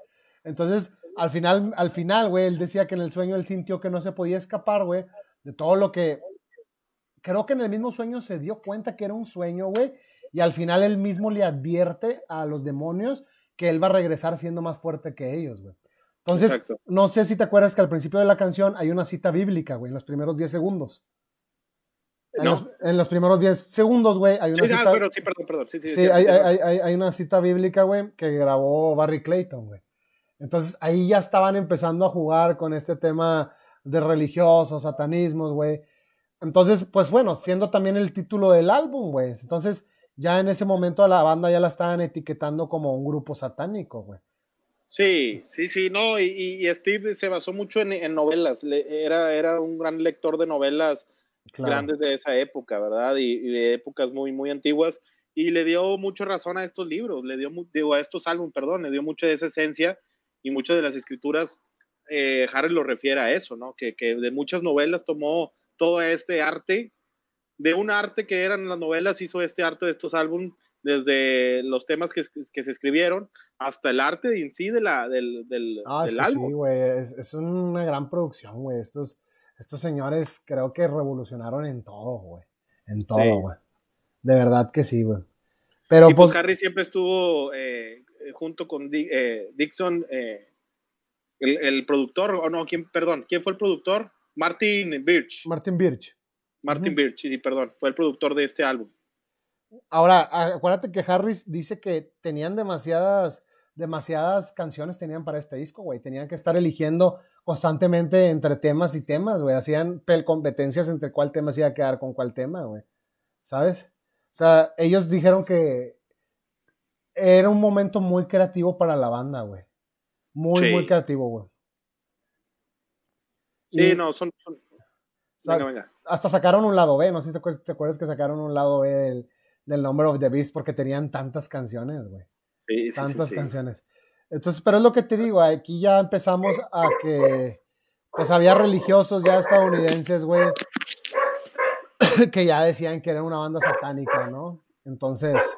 Entonces, al final, al final, güey, él decía que en el sueño él sintió que no se podía escapar, güey, de todo lo que... Creo que en el mismo sueño se dio cuenta que era un sueño, güey, y al final él mismo le advierte a los demonios que él va a regresar siendo más fuerte que ellos, güey. Entonces, no sé si te acuerdas que al principio de la canción hay una cita bíblica, güey, en los primeros 10 segundos. En, los, en, los, primeros 10 segundos, güey, hay una sí, cita. sí, perdón, perdón. Sí, sí, sí hay, hay, hay, hay, una cita bíblica, güey, que grabó Barry Clayton, güey. Entonces ahí ya estaban empezando a jugar con este tema de religiosos, satanismos, güey. Entonces, pues bueno, siendo también el título del álbum, güey. Entonces, ya en ese momento a la banda ya la estaban etiquetando como un grupo satánico, güey. Sí, sí, sí, no, y, y, Steve se basó mucho en, en novelas, Le, era, era un gran lector de novelas claro. grandes de esa época, ¿verdad? Y, y, de épocas muy, muy antiguas, y le dio mucha razón a estos libros, le dio, digo, a estos álbumes, perdón, le dio mucha de esa esencia, y muchas de las escrituras, eh, Harry lo refiere a eso, ¿no? Que, que, de muchas novelas tomó todo este arte, de un arte que eran las novelas, hizo este arte de estos álbumes, desde los temas que, que, se escribieron hasta el arte en sí de la, del, del, ah, del es álbum. Sí, güey, es, es, una gran producción, güey. Estos, estos señores creo que revolucionaron en todo, güey. En todo, güey. Sí. De verdad que sí, güey. Pero y pues, pues, Harry siempre estuvo eh, junto con eh, Dixon, eh, el, el, productor, o no, ¿quién, perdón, ¿quién fue el productor? Martin Birch. Martin Birch. Martin uh -huh. Birch, sí, perdón, fue el productor de este álbum. Ahora, acuérdate que Harris dice que tenían demasiadas, demasiadas canciones tenían para este disco, güey. Tenían que estar eligiendo constantemente entre temas y temas, güey. Hacían competencias entre cuál tema se iba a quedar con cuál tema, güey. ¿Sabes? O sea, ellos dijeron que era un momento muy creativo para la banda, güey. Muy, sí. muy creativo, güey. Sí, y, no, son... son... Venga, venga. Hasta sacaron un lado B, no sé si te acuerdas que sacaron un lado B del, del Number of the Beast porque tenían tantas canciones, güey. Sí, sí, tantas sí, canciones. Entonces, pero es lo que te digo, aquí ya empezamos a que, pues había religiosos ya estadounidenses, güey, que ya decían que era una banda satánica, ¿no? Entonces,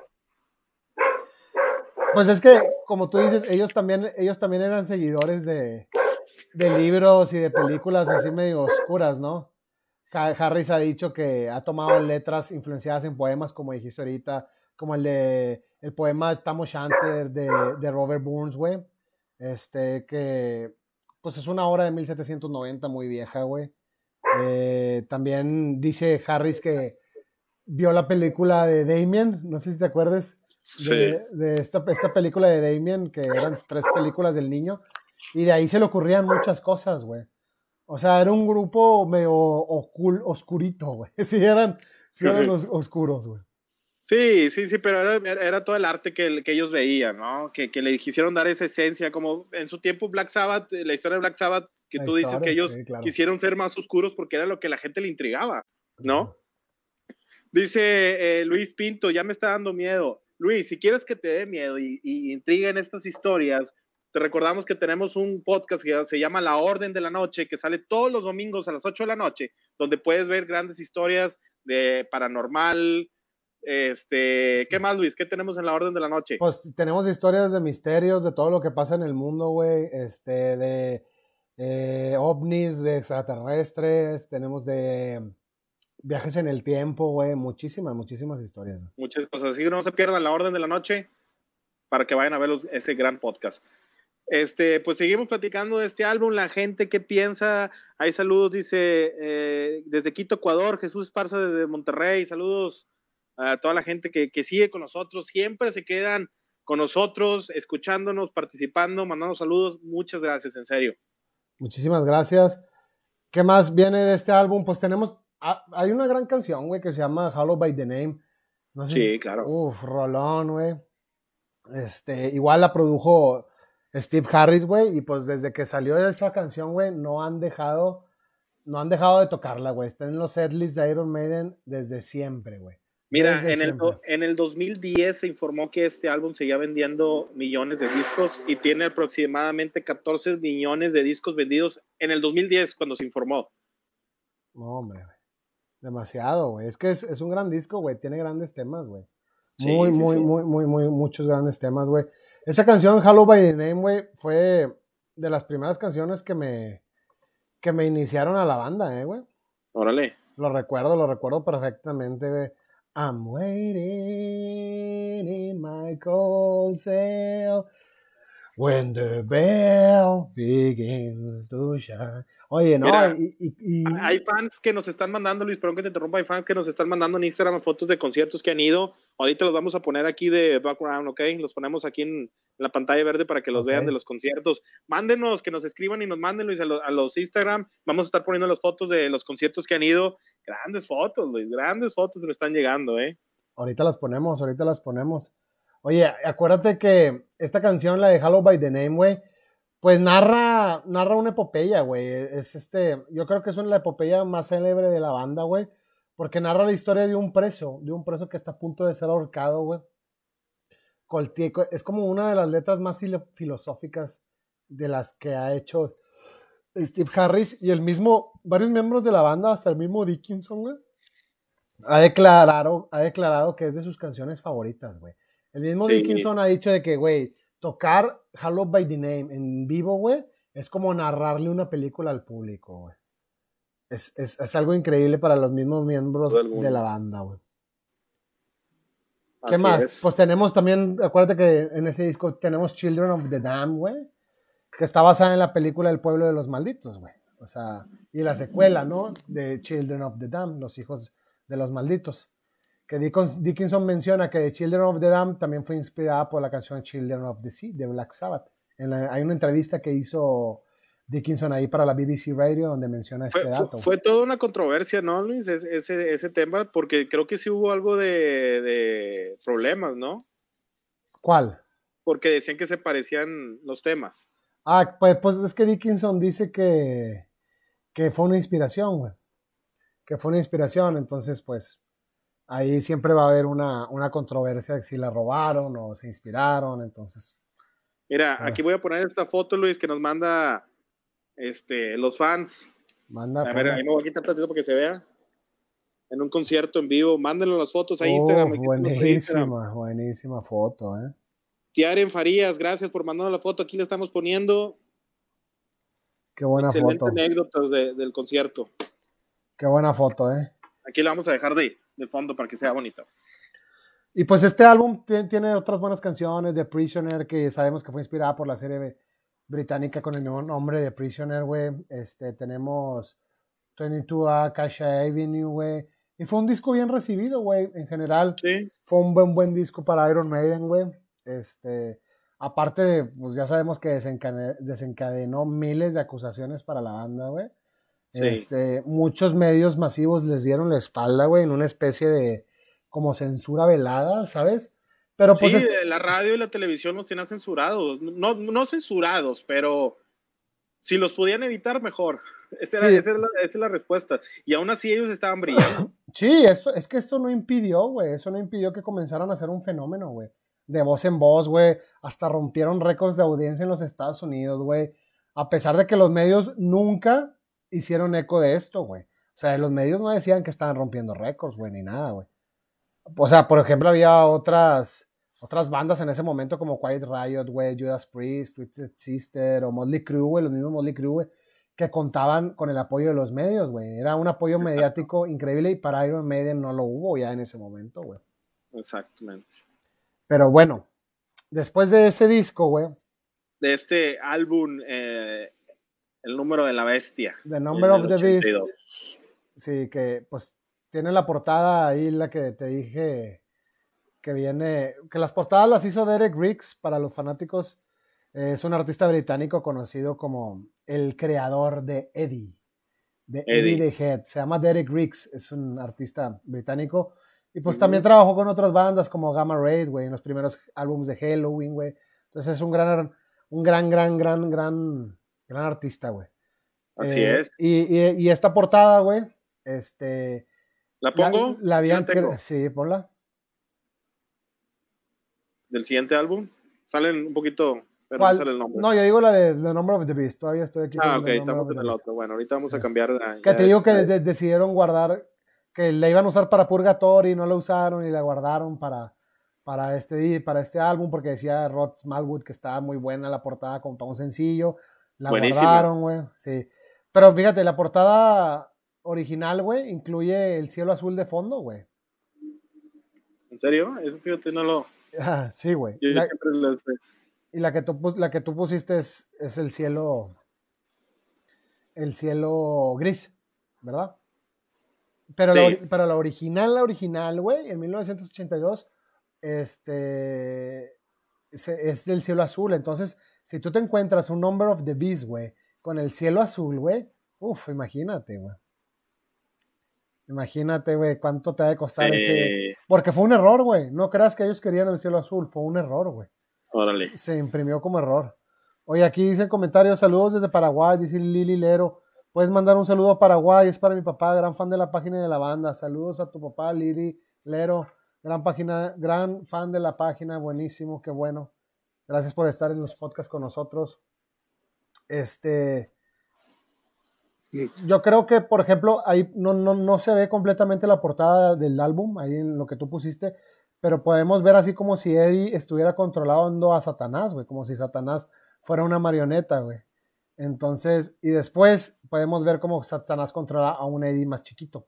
pues es que, como tú dices, ellos también, ellos también eran seguidores de, de libros y de películas así medio oscuras, ¿no? Harris ha dicho que ha tomado letras influenciadas en poemas, como dijiste ahorita, como el de el poema Tamo Shanter de, de Robert Burns, güey. Este, que pues es una obra de 1790 muy vieja, güey. Eh, también dice Harris que vio la película de Damien, no sé si te acuerdas de, de esta, esta, película de Damien, que eran tres películas del niño, y de ahí se le ocurrían muchas cosas, güey. O sea, era un grupo medio oscurito, güey. Sí, eran, sí eran oscuros, güey. Sí, sí, sí, pero era, era, todo el arte que, que ellos veían, ¿no? Que, que, le quisieron dar esa esencia, como en su tiempo Black Sabbath, la historia de Black Sabbath, que tú dices que ellos quisieron ser más oscuros porque era lo que la gente le intrigaba, ¿no? Dice eh, Luis Pinto, ya me está dando miedo. Luis, si quieres que te dé miedo y, y intriguen estas historias, te recordamos que tenemos un podcast que se llama La Orden de la Noche, que sale todos los domingos a las 8 de la noche, donde puedes ver grandes historias de paranormal. Este, ¿qué más, Luis? ¿Qué tenemos en la Orden de la Noche? Pues tenemos historias de misterios, de todo lo que pasa en el mundo, güey. Este, de eh, ovnis, de extraterrestres, tenemos de viajes en el tiempo, güey, muchísimas, muchísimas historias. Muchas cosas, así que no se pierdan la orden de la noche para que vayan a ver ese gran podcast. Este, pues seguimos platicando de este álbum, la gente que piensa, hay saludos, dice, eh, desde Quito, Ecuador, Jesús Esparza desde Monterrey, saludos a toda la gente que, que sigue con nosotros, siempre se quedan con nosotros, escuchándonos, participando, mandando saludos, muchas gracias, en serio. Muchísimas gracias. ¿Qué más viene de este álbum? Pues tenemos Ah, hay una gran canción, güey, que se llama Hollow by the Name. No sé sí, claro. Uf, rolón, güey. Este, igual la produjo Steve Harris, güey, y pues desde que salió esa canción, güey, no han dejado, no han dejado de tocarla, güey. Está en los setlists de Iron Maiden desde siempre, güey. Mira, en el, en el 2010 se informó que este álbum seguía vendiendo millones de discos y tiene aproximadamente 14 millones de discos vendidos en el 2010 cuando se informó. No, hombre, Demasiado, güey. Es que es, es, un gran disco, güey. Tiene grandes temas, güey. Muy, muy, muy, muy, muy, muchos grandes temas, güey. Esa canción, Hello by the Name, güey, fue de las primeras canciones que me, que me iniciaron a la banda, eh, güey. Órale. Lo recuerdo, lo recuerdo perfectamente, güey. I'm waiting in my cold cell when the bell begins to shine. Oye, no, y, Hay fans que nos están mandando, Luis, perdón que te interrumpa, hay fans que nos están mandando en Instagram fotos de conciertos que han ido. Ahorita los vamos a poner aquí de background, ¿ok? Los ponemos aquí en la pantalla verde para que los vean de los conciertos. Mándenos, que nos escriban y nos manden, Luis, a, los Instagram. Vamos a estar poniendo las fotos de los conciertos que han ido. Grandes fotos, Luis, grandes fotos me están llegando, ¿eh? Ahorita las ponemos, ahorita las ponemos. Oye, acuérdate que esta canción, la de Hello by the Name, güey, pues narra, narra una epopeya, güey. Es este, yo creo que es una la epopeya más célebre de la banda, güey. Porque narra la historia de un preso, de un preso que está a punto de ser ahorcado, güey. Es como una de las letras más filosóficas de las que ha hecho Steve Harris y el mismo, varios miembros de la banda, hasta el mismo Dickinson, güey. Ha declarado, ha declarado que es de sus canciones favoritas, güey. El mismo Dickinson ha dicho de que, güey, tocar Hello by the Name en vivo, güey, es como narrarle una película al público, güey. Es, es, es, algo increíble para los mismos miembros de la banda, güey. ¿Qué más? Pues tenemos también, acuérdate que en ese disco tenemos Children of the Dam, güey, que está basada en la película El pueblo de los malditos, güey. O sea, y la secuela, ¿no? De Children of the Dam, los hijos de los malditos que Dickinson menciona que Children of the Dam también fue inspirada por la canción Children of the Sea de Black Sabbath. hay una entrevista que hizo Dickinson ahí para la BBC Radio donde menciona este dato. Fue, toda una controversia, ¿no, Luis? Ese, ese tema, porque creo que sí hubo algo de, problemas, ¿no? ¿Cuál? Porque decían que se parecían los temas. Ah, pues, pues es que Dickinson dice que, que fue una inspiración, güey. Que fue una inspiración, entonces, pues, ahí siempre va a haber una, una controversia de si la robaron o se inspiraron, entonces. Mira, aquí voy a poner esta foto, Luis, que nos manda este, los fans. Manda, a ver, ahí me voy a quitar tantito para que se vea. En un concierto en vivo, mándenlo las fotos a Instagram. buenísima, buenísima foto, eh. Tiaren Farías, gracias por mandarnos la foto. Aquí le estamos poniendo. Qué buena Excelente anécdotas del concierto. Qué buena foto, eh. Aquí la vamos a dejar de, de fondo para que sea bonito. Y pues este álbum tiene otras buenas canciones, The Prisoner, que sabemos que fue inspirada por la serie británica con el mismo nombre de Prisoner, güey. Este, tenemos 22A, Kasha Avenue, güey. Y fue un disco bien recibido, güey, en general. Sí. Fue un buen, buen disco para Iron Maiden, güey. Este, aparte de, pues ya sabemos que desencadenó, miles de acusaciones para la banda, güey. Este, muchos medios masivos les dieron la espalda, güey, en una especie de como censura velada, ¿sabes? Pero pues sí, la radio y la televisión nos tienen censurados, no, no censurados, pero si los podían evitar, mejor. Esa, es la, respuesta. Y aún así ellos estaban brillando. Sí, esto, es que esto no impidió, güey. Eso no impidió que comenzaran a ser un fenómeno, güey. De voz en voz, güey. Hasta rompieron récords de audiencia en los Estados Unidos, güey. A pesar de que los medios nunca hicieron eco de esto, güey. O sea, los medios no decían que estaban rompiendo récords, güey, ni nada, güey. O sea, por ejemplo, había otras, otras bandas en ese momento como Quiet Riot, güey, Judas Priest, Twisted Sister o Motley Crue, güey, los mismos Motley Crue, güey, que contaban con el apoyo de los medios, güey. Era un apoyo mediático increíble y para Iron Maiden no lo hubo ya en ese momento, güey. Exactamente. Pero bueno, después de ese disco, güey. De este álbum, eh, El número de la bestia. The Number of the Beast. Sí, que pues tiene la portada ahí, la que te dije que viene, que las portadas las hizo Derek Riggs para los fanáticos es un artista británico conocido como el creador de Eddie, de Eddie, the Head. Se llama Derek Riggs, es un artista británico. Y pues también trabajó con otras bandas como Gamma Raid, güey, en los primeros álbumes de Halloween, güey. Entonces es un gran, un gran, gran, gran, gran, gran artista, güey. Así eh, es. Y, esta portada, güey, este... ¿La pongo? La, habían... Sí, ponla. ¿Del siguiente álbum? Salen un poquito no, yo digo la de The Number of the Beast. Todavía estoy aquí. Ah, ok, estamos en el otro. Bueno, ahorita vamos a cambiar. que te digo que decidieron guardar, que la iban a usar para Purgatory, no la usaron y la guardaron para, para, este, para este álbum porque decía Rod Smallwood que estaba muy buena la portada como para un sencillo. La guardaron, güey. Sí. Pero fíjate, la portada original, güey, incluye el cielo azul de fondo, güey. ¿En serio? Eso fíjate, no lo. Ah, sí, güey. Yo, siempre lo sé. Y la que tú, la que tú pusiste es, el cielo, el cielo gris, ¿verdad? Pero, la, pero la original, la original, güey, en 1982, este, es del cielo azul. Entonces, si tú te encuentras un Number of the Beast, güey, con el cielo azul, güey, uff, imagínate, güey. Imagínate, güey, cuánto te ha de costar ese. Porque fue un error, güey. No creas que ellos querían el cielo azul, fue un error, güey. Se imprimió como error. Oye, aquí dicen comentarios, saludos desde Paraguay, dice Lili Lero. Puedes mandar un saludo a Paraguay, es para mi papá, gran fan de la página de la banda. Saludos a tu papá, Lili Lero, gran página, gran fan de la página, buenísimo, qué bueno. Gracias por estar en los podcasts con nosotros. Este, yo creo que, por ejemplo, ahí no, no, no se ve completamente la portada del álbum, ahí en lo que tú pusiste, pero podemos ver así como si Eddie estuviera controlando a Satanás, güey, como si Satanás fuera una marioneta, güey. Entonces, y después podemos ver cómo Satanás controla a un Eddie más chiquito.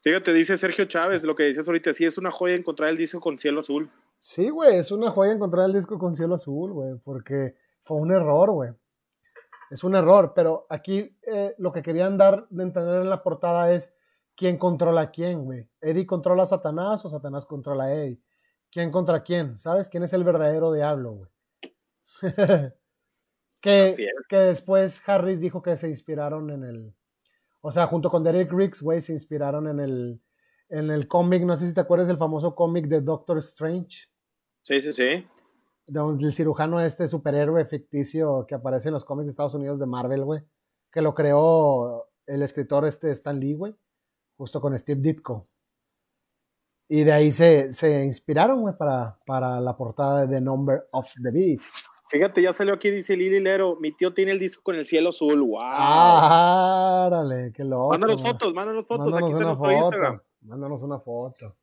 Fíjate, dice Sergio Chávez, lo que dices ahorita, sí, es una joya encontrar el disco con cielo azul. Sí, güey, es una joya encontrar el disco con cielo azul, güey, porque fue un error, güey. Es un error, pero aquí eh, lo que querían dar de entender en la portada es quién controla a quién, güey. Eddie controla a Satanás o Satanás controla a Eddie. ¿Quién contra quién? ¿Sabes? ¿Quién es el verdadero diablo, güey? que, que después Harris dijo que se inspiraron en el. O sea, junto con Derek Riggs, güey, se inspiraron en el, en el cómic. No sé si te acuerdas del famoso cómic de Doctor Strange. Sí, sí, sí. Del cirujano este superhéroe ficticio que aparece en los cómics de Estados Unidos de Marvel, güey. Que lo creó el escritor este Stan Lee, güey justo con Steve Ditko. Y de ahí se, se inspiraron, güey, para, para la portada de The Number of the Beast. Fíjate, ya salió aquí, dice Lili Lero, mi tío tiene el disco con el cielo azul, wow. Ah, árale, qué loco. Mándanos fotos, mándanos fotos. Mándanos una foto, mándanos una foto.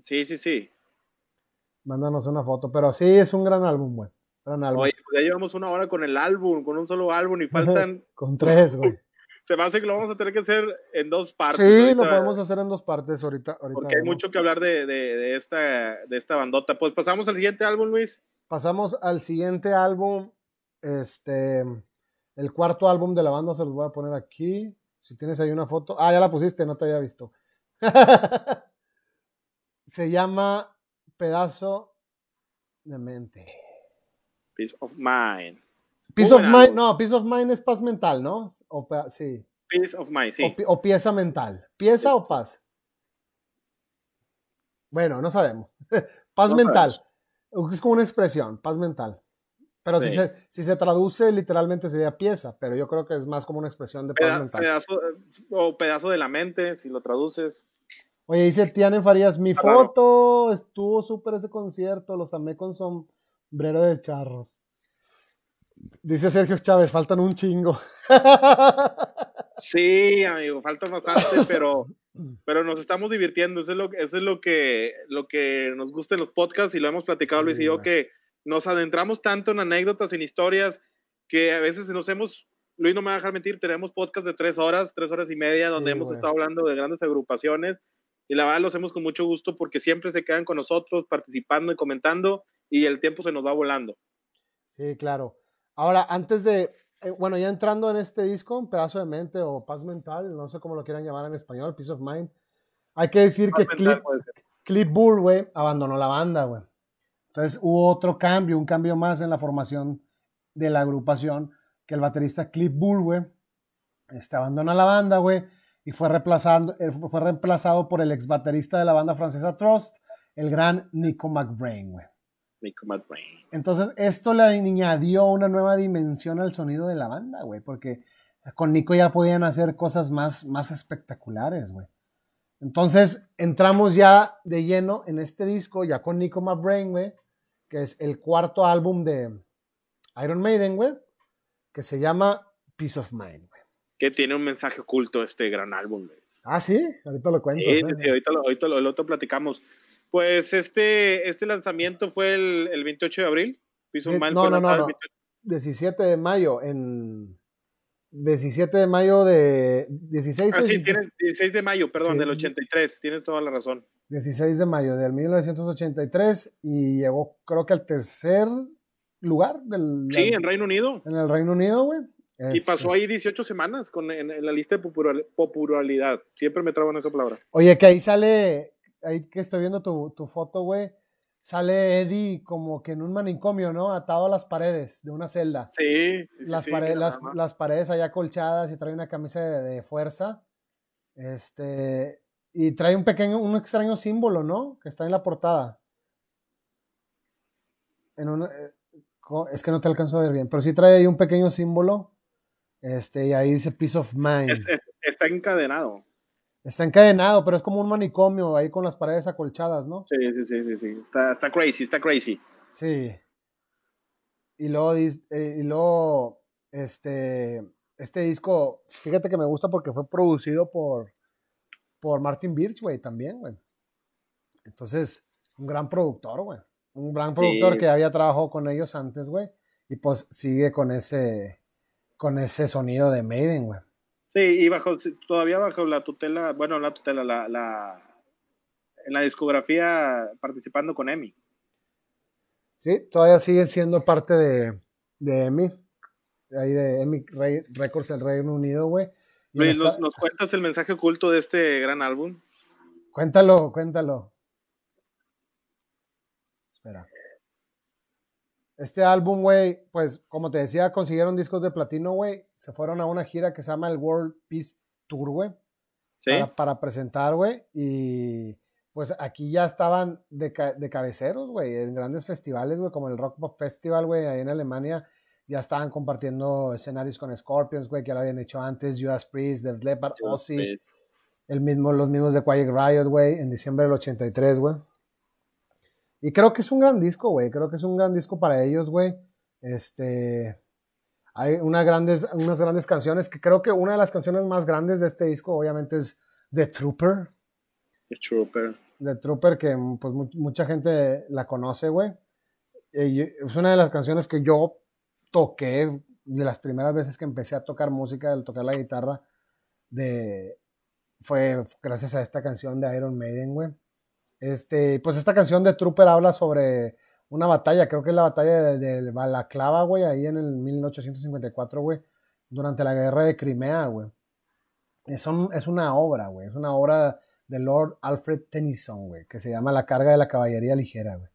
Sí, sí, sí. Mándanos una foto, pero sí, es un gran álbum, güey. Gran álbum. Oye, pues ya llevamos una hora con el álbum, con un solo álbum y faltan... con tres, güey. se me hace que lo vamos a tener que hacer en dos partes. Sí, lo podemos hacer en dos partes ahorita. ahorita porque hay mucho que hablar de, de, esta, de esta bandota. Pues pasamos al siguiente álbum, Luis. Pasamos al siguiente álbum. Este, el cuarto álbum de la banda se los voy a poner aquí. Si tienes ahí una foto. Ah, ya la pusiste, no te había visto. se llama Pedazo de Mente. Peace of Mind. Peace of Mind, no, Peace of Mind es paz mental, ¿no? O, sí. Peace of Mind, sí. O, pieza mental. ¿Pieza o paz? Bueno, no sabemos. paz mental. Es como una expresión, paz mental. Pero si, se, si se traduce literalmente sería pieza, pero yo creo que es más como una expresión de paz mental. Pedazo, o pedazo de la mente, si lo traduces. Oye, dice Tiane Farías, mi foto, estuvo súper ese concierto, los amé con sombrero de charros. Dice Sergio Chávez, faltan un chingo. Sí, amigo, faltan bastante, pero, pero nos estamos divirtiendo. Eso es lo, eso es lo que, lo que nos gusta en los podcasts y lo hemos platicado Luis y yo, que nos adentramos tanto en anécdotas, en historias, que a veces nos hemos, Luis no me va a dejar mentir, tenemos podcasts de tres horas, tres horas y media, donde hemos estado hablando de grandes agrupaciones y la verdad lo hacemos con mucho gusto porque siempre se quedan con nosotros participando y comentando y el tiempo se nos va volando. Sí, claro. Ahora, antes de, eh, bueno, ya entrando en este disco, un pedazo de mente o paz mental, no sé cómo lo quieran llamar en español, Peace of Mind, hay que decir que Clip, Clip Burr, güey, abandonó la banda, güey. Entonces hubo otro cambio, un cambio más en la formación de la agrupación, que el baterista Clip Burr, güey, este, abandona la banda, güey, y fue, reemplazando, eh, fue reemplazado por el ex baterista de la banda francesa Trust, el gran Nico McBrain, güey. Nico McBrain. Entonces, esto le añadió una nueva dimensión al sonido de la banda, güey, porque con Nico ya podían hacer cosas más, más espectaculares, güey. Entonces, entramos ya de lleno en este disco, ya con Nico McBrain, güey, que es el cuarto álbum de Iron Maiden, güey, que se llama Peace of Mind, güey que tiene un mensaje oculto este gran álbum. Ah, sí, ahorita lo cuento. Sí, sí, ahorita, lo, ahorita lo, otro platicamos. Pues este, este lanzamiento fue el, el 28 de abril. no, no, no, no. 17 de mayo en 17 de mayo de 16 ah, sí, tienes 16 de mayo, perdón, del 83, tienes toda la razón. 16 de mayo del 1983 y llegó creo que al tercer lugar del Sí, en Reino Unido. En el Reino Unido, güey. Y pasó este. ahí 18 semanas con, en, la lista de popularidad. Siempre me trago en esa palabra. Oye, que ahí sale, ahí que estoy viendo tu, tu foto, güey. Sale Eddie como que en un manicomio, ¿no? Atado a las paredes de una celda. Sí, sí, las, paredes, las, las, paredes allá colchadas y trae una camisa de, fuerza. Este. Y trae un pequeño, un extraño símbolo, ¿no? Que está en la portada. En una, eh, es que no te alcanzo a ver bien, pero sí trae ahí un pequeño símbolo este, y ahí dice Peace of Mind. está encadenado. Está encadenado, pero es como un manicomio ahí con las paredes acolchadas, ¿no? Sí, sí, sí, sí, sí. Está, está crazy, está crazy. Sí. Y luego, eh, y luego, este, este disco, fíjate que me gusta porque fue producido por, por Martin Birch, güey, también, güey. Entonces, un gran productor, güey. Un gran productor que había trabajado con ellos antes, güey. Y pues sigue con ese, con ese sonido de Maiden, güey. Sí, y bajo, todavía bajo la tutela, bueno, la tutela, la, la, en la discografía participando con EMI. Sí, todavía siguen siendo parte de, de EMI, ahí de EMI Records del Reino Unido, güey. ¿nos, ¿Nos cuentas el mensaje oculto de este gran álbum? Cuéntalo, cuéntalo. Espera. Este álbum, güey, pues como te decía, consiguieron discos de platino, güey. Se fueron a una gira que se llama el World Peace Tour, güey. ¿Sí? Para, presentar, güey. Y pues aquí ya estaban de, de cabeceros, güey, en grandes festivales, güey, como el Rock Pop Festival, güey, ahí en Alemania. Ya estaban compartiendo escenarios con Scorpions, güey, que ya lo habían hecho antes, Judas Priest, The Leppard, Ozzy. El mismo, los mismos de Quiet Riot, güey, en diciembre del 83, güey. Y creo que es un gran disco, güey. Creo que es un gran disco para ellos, güey. Este. Hay unas grandes, unas grandes canciones que creo que una de las canciones más grandes de este disco, obviamente, es The Trooper. The Trooper. The Trooper, que pues mucha gente la conoce, güey. Es una de las canciones que yo toqué de las primeras veces que empecé a tocar música, al tocar la guitarra. de, fue gracias a esta canción de Iron Maiden, güey. Este, pues esta canción de Trooper habla sobre una batalla, creo que es la batalla de, de Balaclava, güey, ahí en el 1854, güey, durante la guerra de Crimea, güey. Es, es una obra, güey, es una obra de Lord Alfred Tennyson, güey, que se llama La carga de la caballería ligera, güey.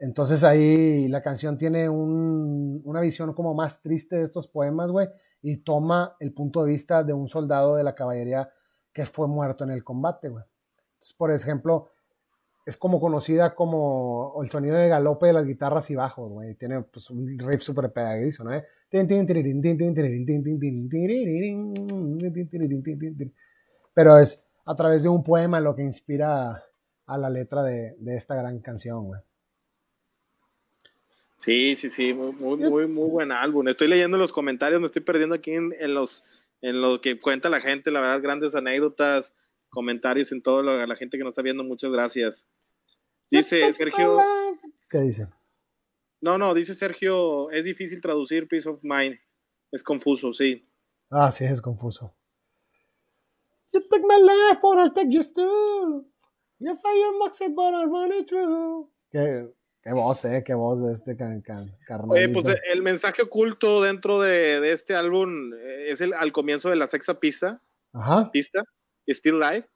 Entonces ahí la canción tiene un, una visión como más triste de estos poemas, güey, y toma el punto de vista de un soldado de la caballería que fue muerto en el combate, güey. Entonces, por ejemplo, es como conocida como el sonido de galope de las guitarras y bajos, güey. Tiene pues, un riff súper pegadizo, ¿no? Pero es a través de un poema lo que inspira a la letra de, de esta gran canción, güey. Sí, sí, sí, muy, muy, muy, buen álbum. Estoy leyendo los comentarios, me estoy perdiendo aquí en, en, los en lo que cuenta la gente, la verdad, grandes anécdotas, comentarios en todo lo, la gente que nos está viendo, muchas gracias. Dice Sergio. ¿Qué dice? No, no, dice Sergio, es difícil traducir Peace of Mind. Es confuso, sí. Ah, sí, es confuso. You took my life, or I'll take yours too. You fire my but I run it through. Qué, qué voz, eh, qué voz de este can, pues el mensaje oculto dentro de, de este álbum eh, es el, al comienzo de la sexta pista. Ajá. Pista, Still Life.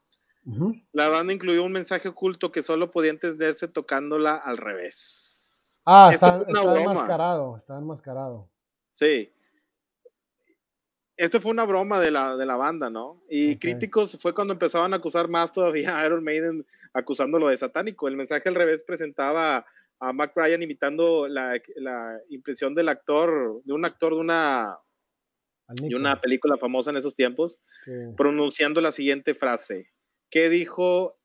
La banda incluyó un mensaje oculto que solo podía entenderse tocándola al revés. Ah, está, está enmascarado, está enmascarado. Sí. Esto fue una broma de la, de la banda, ¿no? Y críticos fue cuando empezaban a acusar más todavía a Iron Maiden acusándolo de satánico. El mensaje al revés presentaba a Mac Ryan imitando la, la impresión del actor, de un actor de una, de una película famosa en esos tiempos, pronunciando la siguiente frase. ¿Qué dijo?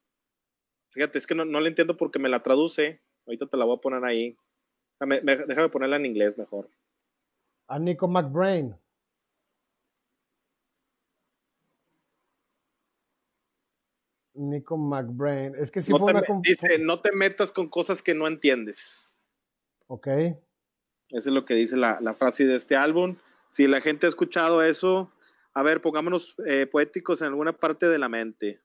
Fíjate, es que no, no le entiendo porque me la traduce. Ahorita te la voy a poner ahí. Déjame, déjame ponerla en inglés mejor. A Nico McBrain. Nico McBrain. Es que si no fue una... Dice, no te metas con cosas que no entiendes. Ok. Eso es lo que dice la, la frase de este álbum. Si la gente ha escuchado eso, a ver, pongámonos eh, poéticos en alguna parte de la mente.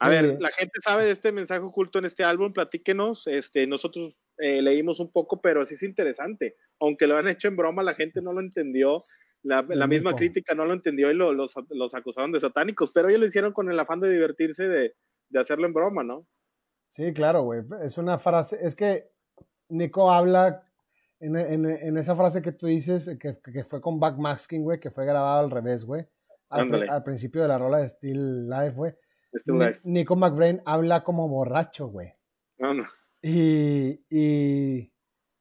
A ver, la gente sabe de este mensaje oculto en este álbum, platíquenos. Este, nosotros eh, leímos un poco, pero sí es interesante. Aunque lo han hecho en broma, la gente no lo entendió. La, la misma crítica no lo entendió y lo, los, los, acusaron de satánicos, pero ellos lo hicieron con el afán de divertirse, de, de hacerlo en broma, ¿no? Sí, claro, güey. Es una frase, es que Nico habla en, en, en esa frase que tú dices, que, que fue con backmasking, güey, que fue grabado al revés, güey. Al, al, principio de la rola de Still Life, güey Nico McBrain habla como borracho, güey. No, no. Y, y,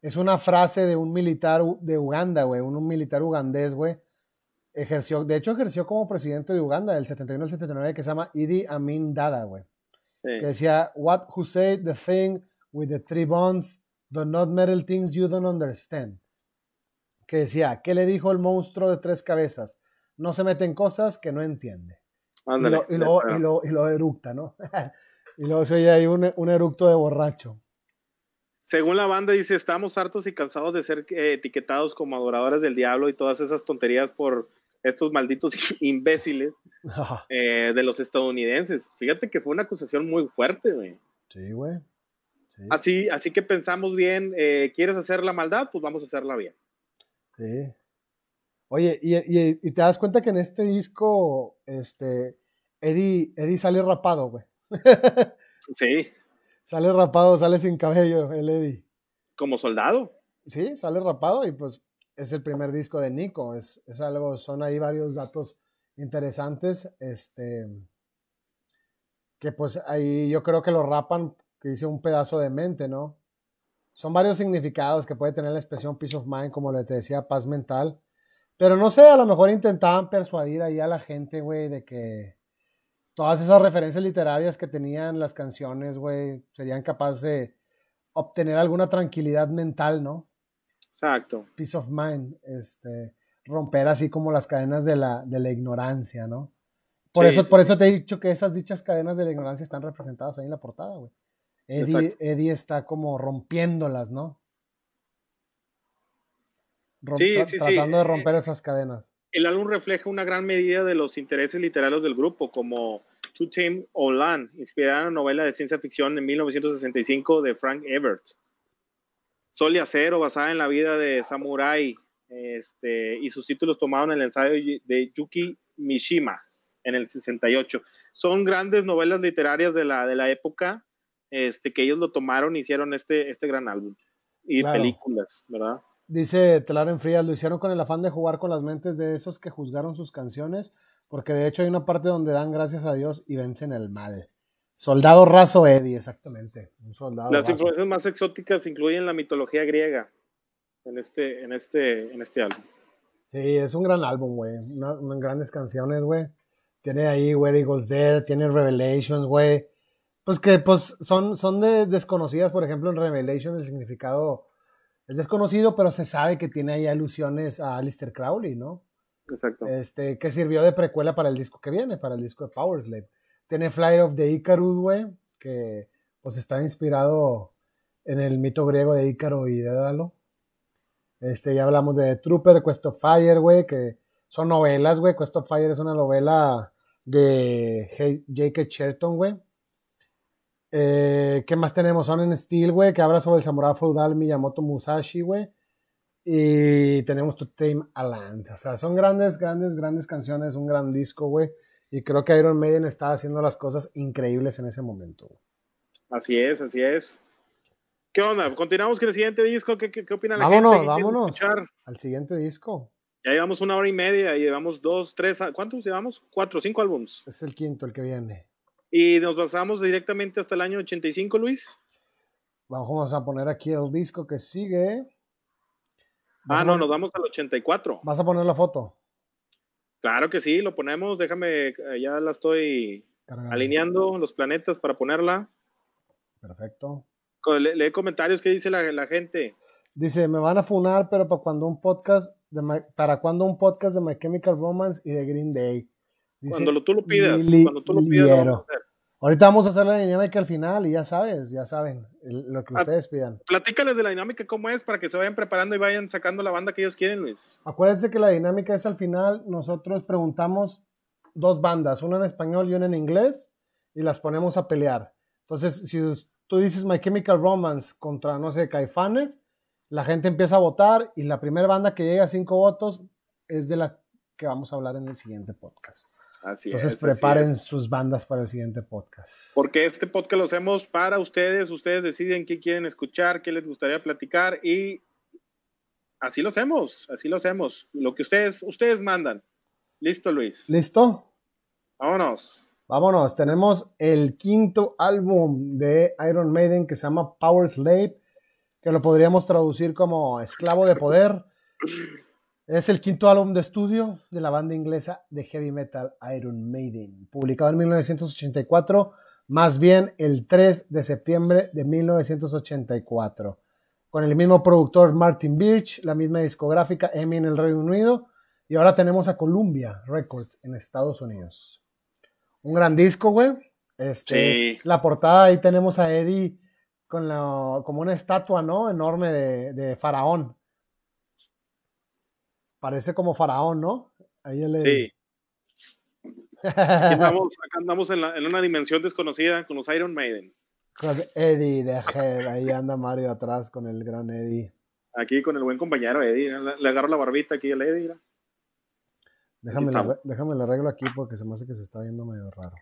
es una frase de un militar de Uganda, güey, un, militar ugandés, güey. Ejerció, de hecho, ejerció como presidente de Uganda del 71 al 79, que se llama Idi Amin Dada, güey. Sí. Que decía, What who said the thing with the three bonds do not meddle things you don't understand. Que decía, ¿qué le dijo el monstruo de tres cabezas? No se mete en cosas que no entiende y, lo, y, lo, eructa, ¿no? y luego se oye ahí un, un, eructo de borracho. Según la banda dice, estamos hartos y cansados de ser eh, etiquetados como adoradores del diablo y todas esas tonterías por estos malditos imbéciles eh, de los estadounidenses. Fíjate que fue una acusación muy fuerte, güey. Sí, güey. Así, así que pensamos bien, eh, ¿quieres hacer la maldad? Pues vamos a hacerla bien. Sí. Oye, y, y, y, te das cuenta que en este disco, este, Eddie, Eddie sale rapado, güey. sí. Sale rapado, sale sin cabello, el Eddie. Como soldado. Sí, sale rapado y pues es el primer disco de Nico. Es, es algo, son ahí varios datos interesantes. Este, que pues ahí yo creo que lo rapan, que dice un pedazo de mente, ¿no? Son varios significados que puede tener la expresión peace of mind, como le te decía, paz mental pero no sé, a lo mejor intentaban persuadir ahí a la gente, güey, de que todas esas referencias literarias que tenían las canciones, güey, serían capaces de obtener alguna tranquilidad mental, ¿no? Exacto. Peace of mind, este, romper así como las cadenas de la, de la ignorancia, ¿no? Por, eso, por eso te he dicho que esas dichas cadenas de la ignorancia están representadas ahí en la portada, güey. Eddie, Eddie está como rompiéndolas, ¿no? Sí, sí, tratando de romper esas cadenas. el álbum refleja una gran medida de los intereses literarios del grupo, como To Tame Olan, inspirada en la novela de ciencia ficción de 1965 de Frank Everett. Sol y Acero, basada en la vida de Samurai, este, y sus títulos tomados en el ensayo de Yuki Mishima en el 68. Son grandes novelas literarias de la, de la época este, que ellos lo tomaron y hicieron este, este gran álbum. Y películas, ¿verdad? Dice Telar Frías, lo hicieron con el afán de jugar con las mentes de esos que juzgaron sus canciones, porque de hecho hay una parte donde dan gracias a Dios y vencen el mal. Soldado raso Eddie, exactamente. Un soldado Las influencias más exóticas incluyen la mitología griega en este, en este, en este álbum. Sí, es un gran álbum, güey. Unas grandes canciones, güey. Tiene ahí Where Eagles There, tiene Revelations, güey. Pues que pues son, son de desconocidas, por ejemplo, en Revelation el significado es desconocido, pero se sabe que tiene ahí alusiones a Alistair Crowley, ¿no? Exacto. Este, que sirvió de precuela para el disco que viene, para el disco de Powerslave. Tiene Flight of the Icarus, güey, que pues está inspirado en el mito griego de Ícaro y Dédalo. Este, ya hablamos de Trooper, Quest of Fire, güey, que son novelas, güey. Quest of Fire es una novela de J.K. Cherton, güey. Eh, ¿Qué más tenemos? Son en Steel, güey, que habla sobre el samurai feudal Miyamoto Musashi, güey. Y tenemos To Tame a Land. O sea, son grandes, grandes, grandes canciones, un gran disco, güey. Y creo que Iron Maiden está haciendo las cosas increíbles en ese momento. Güey. Así es, así es. ¿Qué onda? ¿Continuamos con el siguiente disco? ¿Qué, qué, qué opinan la gente? Vámonos, vámonos al siguiente disco. Ya llevamos una hora y media y llevamos dos, tres, ¿cuántos llevamos? Cuatro, cinco álbums. Es el quinto el que viene. Y nos pasamos directamente hasta el año 85, Luis. Vamos a poner aquí el disco que sigue. Ah, no, nos vamos al 84. ¿Vas a poner la foto? Claro que sí, lo ponemos. Déjame, eh, ya la estoy alineando los planetas para ponerla. Perfecto. Lee, comentarios que dice la, gente. Dice, me van a funar, pero para cuando un podcast de para cuando un podcast de My Chemical Romance y de Green Day cuando tú lo pidas, cuando tú lo pidas, Ahorita vamos a hacer la dinámica al final y ya sabes, ya saben lo que ah, ustedes pidan. Platícales de la dinámica cómo es para que se vayan preparando y vayan sacando la banda que ellos quieren, Luis. Acuérdense que la dinámica es al final, nosotros preguntamos dos bandas, una en español y una en inglés, y las ponemos a pelear. Entonces, si tú dices My Chemical Romance contra, no sé, Caifanes, la gente empieza a votar y la primera banda que llega a cinco votos es de la que vamos a hablar en el siguiente podcast. Entonces preparen sus bandas para el siguiente podcast. Porque este podcast lo hacemos para ustedes, ustedes deciden qué quieren escuchar, qué les gustaría platicar y así lo hacemos, así lo hacemos, lo que ustedes, ustedes mandan. Listo, Luis. ¿Listo? Vámonos. Vámonos, tenemos el quinto álbum de Iron Maiden que se llama Power Slave, que lo podríamos traducir como esclavo de poder. Es el quinto álbum de estudio de la banda inglesa de heavy metal Iron Maiden, publicado en 1984, más bien el 3 de septiembre de 1984, con el mismo productor Martin Birch, la misma discográfica EMI en el Reino Unido, y ahora tenemos a Columbia Records en Estados Unidos. Un gran disco, güey. Este, La portada ahí tenemos a Eddie con la, como una estatua, ¿no? Enorme de, de faraón Parece como faraón, ¿no? Ahí él Sí. Andamos, acá andamos en, en, una dimensión desconocida con los Iron Maiden. Con Eddie de ahí anda Mario atrás con el gran Eddie. Aquí con el buen compañero Eddie, le, agarro la barbita aquí al Eddie. Déjame, le, déjame arreglo aquí porque se me hace que se está viendo medio raro.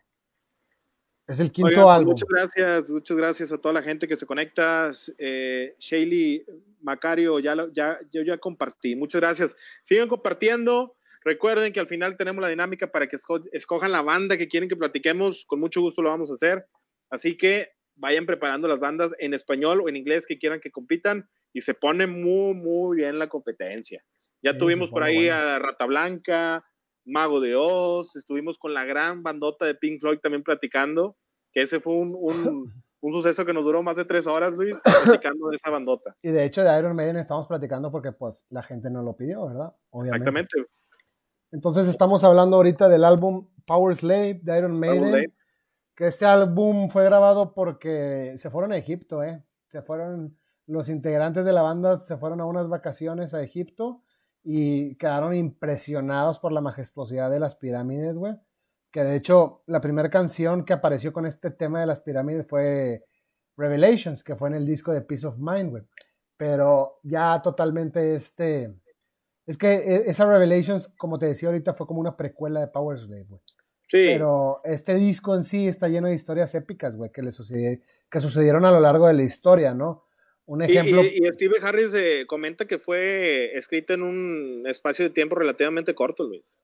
Es el quinto pues, álbum. Muchas gracias, muchas gracias a toda la gente que se conecta. Eh, Shaylee, Macario, ya, ya, yo ya compartí. Muchas gracias. Sigan compartiendo. Recuerden que al final tenemos la dinámica para que escojan la banda que quieren que platiquemos. Con mucho gusto lo vamos a hacer. Así que vayan preparando las bandas en español o en inglés que quieran que compitan y se pone muy, muy bien la competencia. Ya tuvimos por ahí a Rata Blanca, Mago de Oz, estuvimos con la gran bandota de Pink Floyd también platicando, que ese fue un, un, suceso que nos duró más de tres horas, Luis, platicando de esa bandota. Y de hecho de Iron Maiden estamos platicando porque pues la gente no lo pidió, ¿verdad? Exactamente. Entonces estamos hablando ahorita del álbum Power Slave de Iron Maiden, que este álbum fue grabado porque se fueron a Egipto, ¿eh? Se fueron, los integrantes de la banda se fueron a unas vacaciones a Egipto y quedaron impresionados por la majestuosidad de las pirámides, güey. Que de hecho, la primera canción que apareció con este tema de las pirámides fue Revelations, que fue en el disco de Peace of Mind, güey. Pero ya totalmente este. Es que e, esa Revelations, como te decía ahorita, fue como una precuela de Power Slave, güey. Sí. Pero este disco en sí está lleno de historias épicas, güey, que, le que sucedieron a lo largo de la historia, ¿no? Un ejemplo. Y, Steve Harris eh, comenta que fue escrito en un espacio de tiempo relativamente corto, Luis.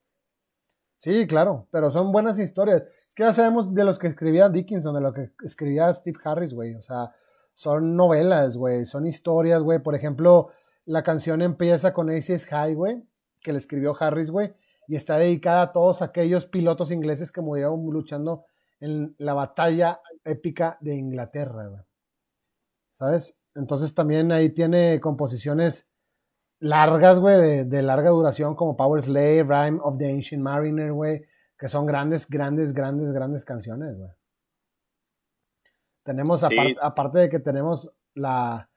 Sí, claro, pero son buenas historias. Es que ya sabemos de los que escribía Dickinson, de lo que escribía Steve Harris, güey. O sea, son novelas, güey, son historias, güey. Por ejemplo, la canción empieza con Aces High, güey, que le escribió Harris, güey, y está dedicada a todos aquellos pilotos ingleses que murieron luchando en la batalla épica de Inglaterra, güey. ¿Sabes? Entonces también ahí tiene composiciones largas, güey, de, larga duración, como Power Slave, Rhyme of the Ancient Mariner, güey, que son grandes, grandes, grandes, grandes canciones, güey. Tenemos, aparte de que tenemos la,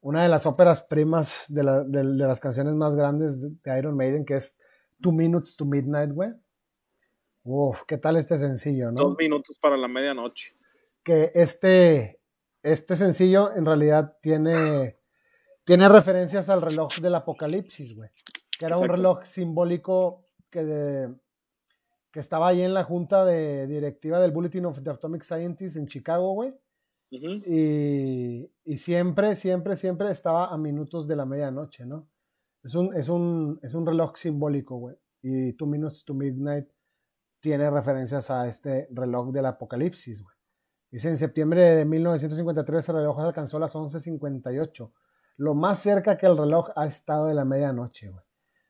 una de las óperas primas de, las canciones más grandes de Iron Maiden, que es Two Minutes to Midnight, güey. Uf, ¿qué tal este sencillo, no? Dos minutos para la medianoche. Que este, este sencillo en realidad tiene, tiene referencias al reloj del apocalipsis, güey. Que era un reloj simbólico que, que estaba ahí en la junta de directiva del Bulletin of the Atomic Scientists en Chicago, güey. y, siempre, siempre, siempre estaba a minutos de la medianoche, ¿no? Es un, es un, es un reloj simbólico, güey. Y Two Minutes to Midnight tiene referencias a este reloj del apocalipsis, güey. Dice, en septiembre de 1953 el reloj alcanzó las 11.58. Lo más cerca que el reloj ha estado de la medianoche, güey.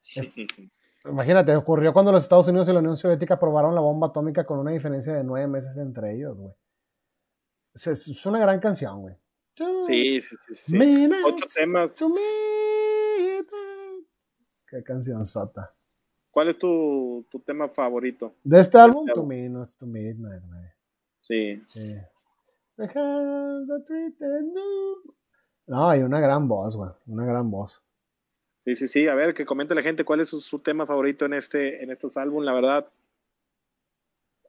imagínate, ocurrió cuando los Estados Unidos y la Unión Soviética probaron la bomba atómica con una diferencia de nueve meses entre ellos, güey. Es, una gran canción, güey. Sí, sí, sí. sí. Ocho temas. Qué canción sota. ¿Cuál es tu, tu, tema favorito? De este álbum, To Minutes to Midnight, güey. Sí. Sí. No, hay una gran voz, güey. Una gran voz. Sí, sí, sí. A ver, que comente la gente cuál es su, tema favorito en este, en estos álbumes. La verdad,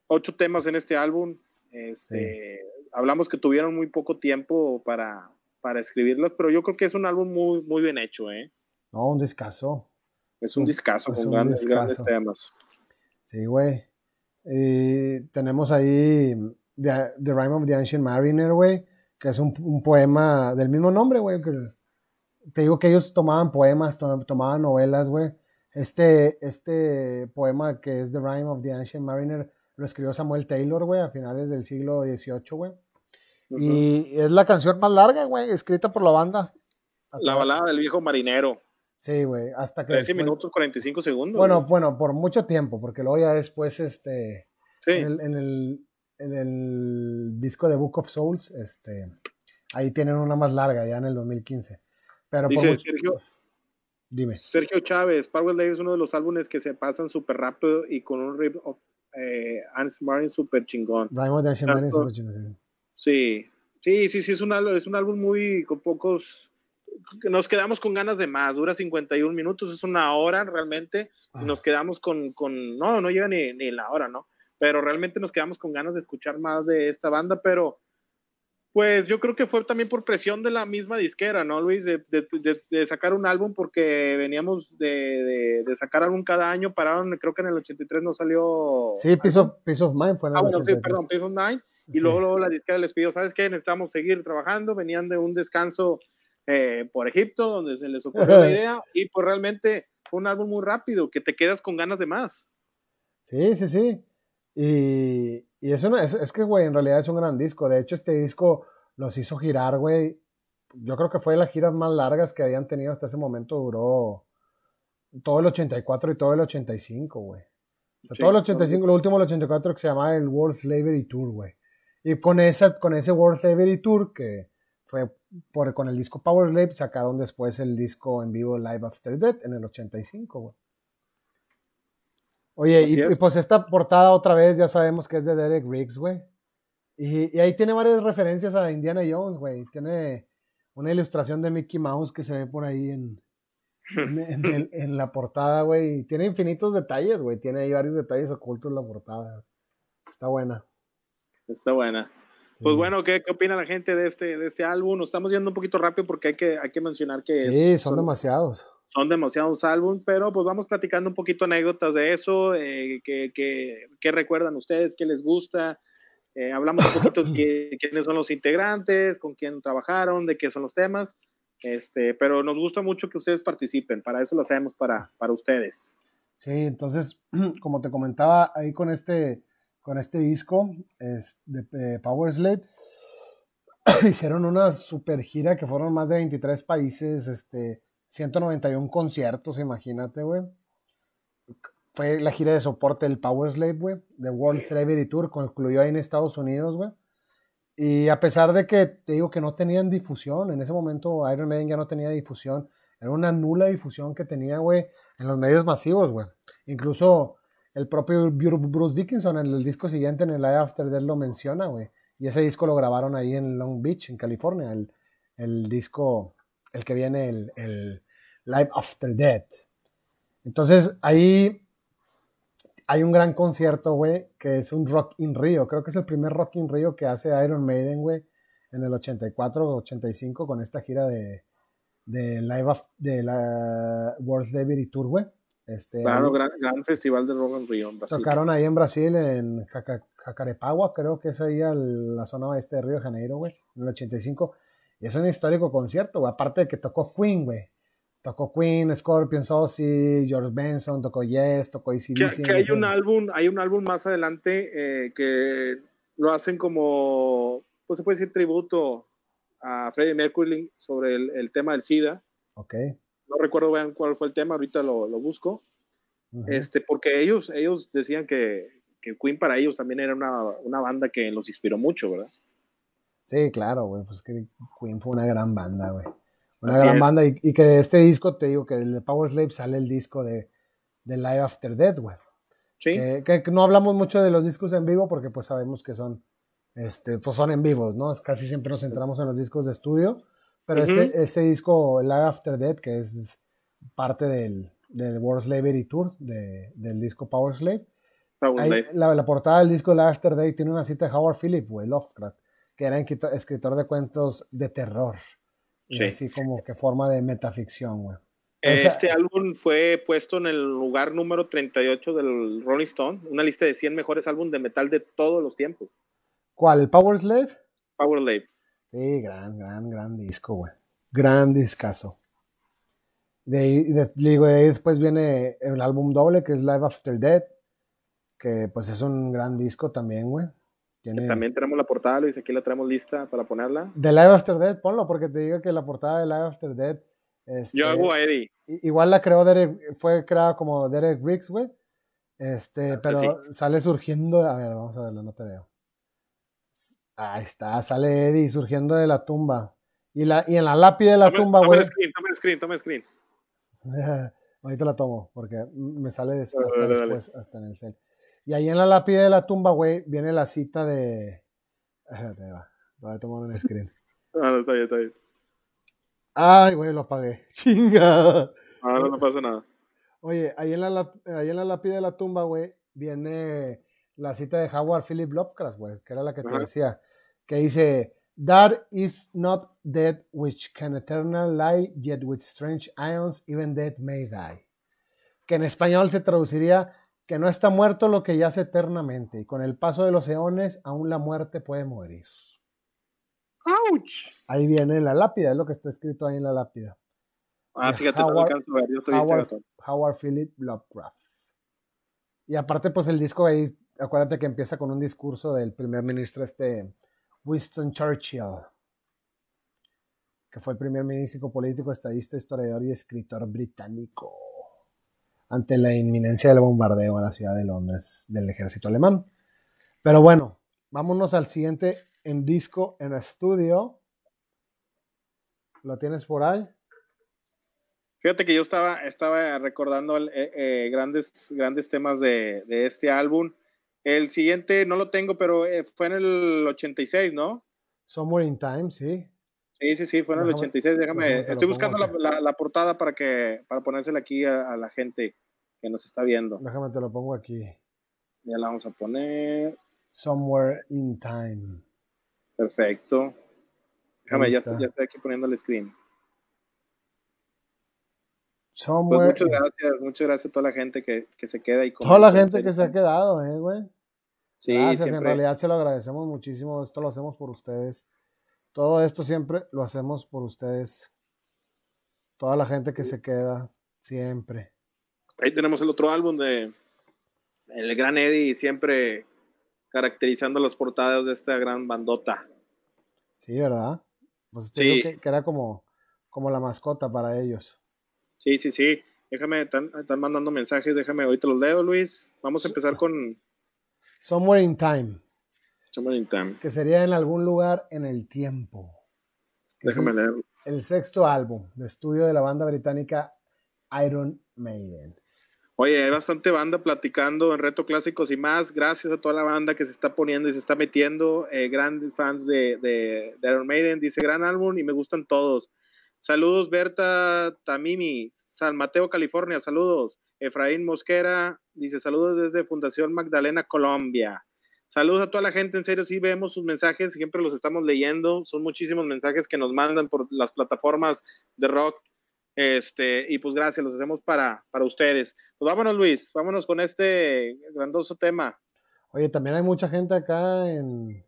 ocho temas en este álbum. Este, hablamos que tuvieron muy poco tiempo para, para escribirlos, pero yo creo que es un álbum muy, muy bien hecho, ¿eh? No, un discazo. Es un discazo con grandes, grandes temas. Sí, güey. tenemos ahí The, Rhyme of the Ancient Mariner, güey, que es un, poema del mismo nombre, güey. Te digo que ellos tomaban poemas, tomaban novelas, güey. Este, este poema que es The Rhyme of the Ancient Mariner lo escribió Samuel Taylor, güey, a finales del siglo XVIII, güey. Y es la canción más larga, güey, escrita por la banda. La balada del viejo marinero. Sí, güey, hasta que... 13 minutos 45 segundos. Bueno, bueno, por mucho tiempo, porque luego ya después, este... en, el, en el disco de Book of Souls, este, ahí tienen una más larga, ya en el 2015. Pero Dice Sergio, dime. Sergio Chávez, Power Slave es uno de los álbumes que se pasan súper rápido y con un riff of eh, Martin súper chingón. Sí, sí, sí, sí, es un, es un álbum muy con pocos nos quedamos con ganas de más, dura 51 minutos, es una hora realmente, y nos quedamos con, con, no, no llega ni, ni la hora, ¿no? Pero realmente nos quedamos con ganas de escuchar más de esta banda, pero pues yo creo que fue también por presión de la misma disquera, ¿no, Luis? De, de, sacar un álbum porque veníamos de, sacar álbum cada año, pararon, creo que en el 83 no salió... Sí, Piece of, Mind fue en el Ah, bueno, sí, perdón, Piece of Mind. Y luego, luego, la disquera les pidió, ¿sabes qué? Necesitamos seguir trabajando, venían de un descanso eh, por Egipto, donde se les ocurrió la idea, y pues realmente fue un álbum muy rápido, que te quedas con ganas de más. Sí, sí, sí. Y, y es, es, que, güey, en realidad es un gran disco. De hecho, este disco los hizo girar, güey. Yo creo que fue de las giras más largas que habían tenido hasta ese momento. Duró todo el 84 y todo el 85, güey. O sea, todo el 85, lo último el 84 que se llamaba el World Slavery Tour, güey. Y con, esa, con ese World Slavery Tour, que fue por, con el disco Power Slave, sacaron después el disco en vivo Live After Death en el 85, güey. Oye, y, pues esta portada otra vez ya sabemos que es de Derek Riggs, güey. Y, ahí tiene varias referencias a Indiana Jones, güey. Tiene una ilustración de Mickey Mouse que se ve por ahí en, en, la portada, güey. Tiene infinitos detalles, güey. Tiene ahí varios detalles ocultos en la portada. Está buena. Está buena. Pues bueno, ¿qué, ¿qué, opina la gente de este, de este álbum? Nos estamos yendo un poquito rápido porque hay que, hay que mencionar que... Sí, son, demasiados. Son demasiados álbumes, pero pues vamos platicando un poquito anécdotas de eso, eh, qué recuerdan ustedes, qué les gusta. Eh, hablamos un poquito de quiénes son los integrantes, con quién trabajaron, de qué son los temas. Este, pero nos gusta mucho que ustedes participen, para eso lo hacemos para, para ustedes. Sí, entonces, como te comentaba ahí con este, con este disco es de Power Slave, hicieron una super gira que fueron más de 23 países, este, 191 conciertos, imagínate, güey. Fue la gira de soporte del Power Slave, güey, de World Celebrity Tour, concluyó ahí en Estados Unidos, güey. Y a pesar de que te digo que no tenían difusión, en ese momento Iron Maiden ya no tenía difusión, era una nula difusión que tenía, güey, en los medios masivos, güey. Incluso el propio Bruce Dickinson en el disco siguiente, en el Live After Death, lo menciona, güey. Y ese disco lo grabaron ahí en Long Beach, en California, el, el disco, el que viene, el Live After Death. Entonces ahí hay un gran concierto, güey, que es un Rock in Rio. Creo que es el primer Rock in Rio que hace Iron Maiden, güey, en el 84 o 85 con esta gira de, de Live of, de la World Liberty Tour, güey. Este, claro, gran, gran, festival de Rock in Rio en Brasil. Tocaron ahí en Brasil, en Jacarepagua, creo que es ahí la zona oeste de Río de Janeiro, güey, en el 85. Y es un histórico concierto, güey. Aparte de que tocó Queen, güey. Tocó Queen, Scorpion, Ozzy, George Benson, tocó Yes, tocó ACDC. Que, que hay un álbum, hay un álbum más adelante eh, que lo hacen como, pues se puede decir tributo a Freddie Mercury sobre el, tema del SIDA. Ok. No recuerdo bien cuál fue el tema, ahorita lo, lo busco. Este, porque ellos, ellos decían que, que, Queen para ellos también era una, una, banda que los inspiró mucho, ¿verdad? Sí, claro, güey, pues que Queen fue una gran banda, güey. Una gran banda. Y, que de este disco, te digo que de Power Slave sale el disco de, de Live After Death, güey. Sí. que, no hablamos mucho de los discos en vivo porque pues sabemos que son, este, pues son en vivos, ¿no? Casi siempre nos centramos en los discos de estudio. Pero este, este disco, Live After Death, que es parte del, del World Slavery Tour de, del disco Power Slave. la, la, portada del disco Live After Death tiene una cita de Howard Phillips, güey, Lovecraft, que era escritor de cuentos de terror. Sí. Así como que forma de metaficción, güey. Este álbum fue puesto en el lugar número 38 del Rolling Stone, una lista de 100 mejores álbumes de metal de todos los tiempos. ¿Cuál? ¿El Power Slave? Power Slave. Sí, gran, gran, gran disco, güey. Gran discazo. De ahí, digo, de ahí después viene el álbum doble que es Live After Death, que pues es un gran disco también, güey. También tenemos la portada, Luis, aquí la traemos lista para ponerla. De Live After Dead, ponlo, porque te digo que la portada de Live After Dead. Este, Yo hago a Eddie. Igual la creó Derek, fue creada como Derek Riggs, güey. Este, ah, pero sale surgiendo. A ver, vamos a verlo, no te veo. Ahí está, sale Eddie surgiendo de la tumba. Y, la, y en la lápida de la tumba, güey. Toma el screen, toma el screen, Ahorita la tomo, porque me sale después, hasta, después, hasta en el cel. Y ahí en la lápida de la tumba, güey, viene la cita de. Te va. Voy a tomar un screen. Ah, está bien, está bien. Ay, güey, lo apagué. Chinga. Ah, no, no pasa nada. Oye, ahí en la, ahí en la lápida de la tumba, güey, viene la cita de Howard Philip Lovecraft, güey, que era la que te decía, que dice, That is not dead which can eternal lie, yet with strange ions even dead may die. Que en español se traduciría, que no está muerto lo que yace eternamente, y con el paso de los eones aún la muerte puede morir. ¡Auch! Ahí viene la lápida, es lo que está escrito ahí en la lápida. Ah, fíjate, Howard, no ver, yo estoy Howard, Howard Philip Lovecraft. Y aparte, pues el disco ahí, acuérdate que empieza con un discurso del primer ministro este Winston Churchill, que fue el primer ministro político, estadista, historiador y escritor británico ante la inminencia del bombardeo a la ciudad de Londres del ejército alemán. Pero bueno, vámonos al siguiente en disco en estudio. ¿Lo tienes por ahí? Fíjate que yo estaba, estaba recordando eh, eh, grandes, grandes temas de, este álbum. El siguiente no lo tengo, pero eh, fue en el 86, ¿no? Somewhere in Time, sí. Sí, sí, sí, fue en el 86. Déjame, estoy buscando la, la, portada para que para ponérsela aquí a, la gente que nos está viendo. Déjame, te lo pongo aquí. Ya la vamos a poner. Somewhere in Time. Perfecto. Déjame, ya, ya, estoy aquí poniendo el screen. Pues muchas gracias, muchas gracias a toda la gente que, que se queda. Y toda la gente que se ha quedado, eh, güey. Sí, gracias, en realidad se lo agradecemos muchísimo. Esto lo hacemos por ustedes. Todo esto siempre lo hacemos por ustedes. Toda la gente que se queda, siempre. Ahí tenemos el otro álbum de el gran Eddie, siempre caracterizando las portadas de esta gran bandota. Sí, ¿verdad? Pues sí. que, que, era como, como la mascota para ellos. Sí, sí, sí. Déjame, están, mandando mensajes, déjame, ahorita los leo, Luis. Vamos a empezar con... Somewhere in Time. Time. Que sería en algún lugar en el tiempo. Déjame leer. El sexto álbum de estudio de la banda británica Iron Maiden. Oye, hay bastante banda platicando en Reto Clásicos y más. Gracias a toda la banda que se está poniendo y se está metiendo. Eh, grandes fans de, de, Iron Maiden. Dice, gran álbum y me gustan todos. Saludos, Berta Tamimi, San Mateo, California. Saludos. Efraín Mosquera dice saludos desde Fundación Magdalena, Colombia. Saludos a toda la gente, en serio, sí vemos sus mensajes, siempre los estamos leyendo, son muchísimos mensajes que nos mandan por las plataformas de rock, este, y pues gracias, los hacemos para, para ustedes. Pues vámonos, Luis, vámonos con este grandoso tema. Oye, también hay mucha gente acá en,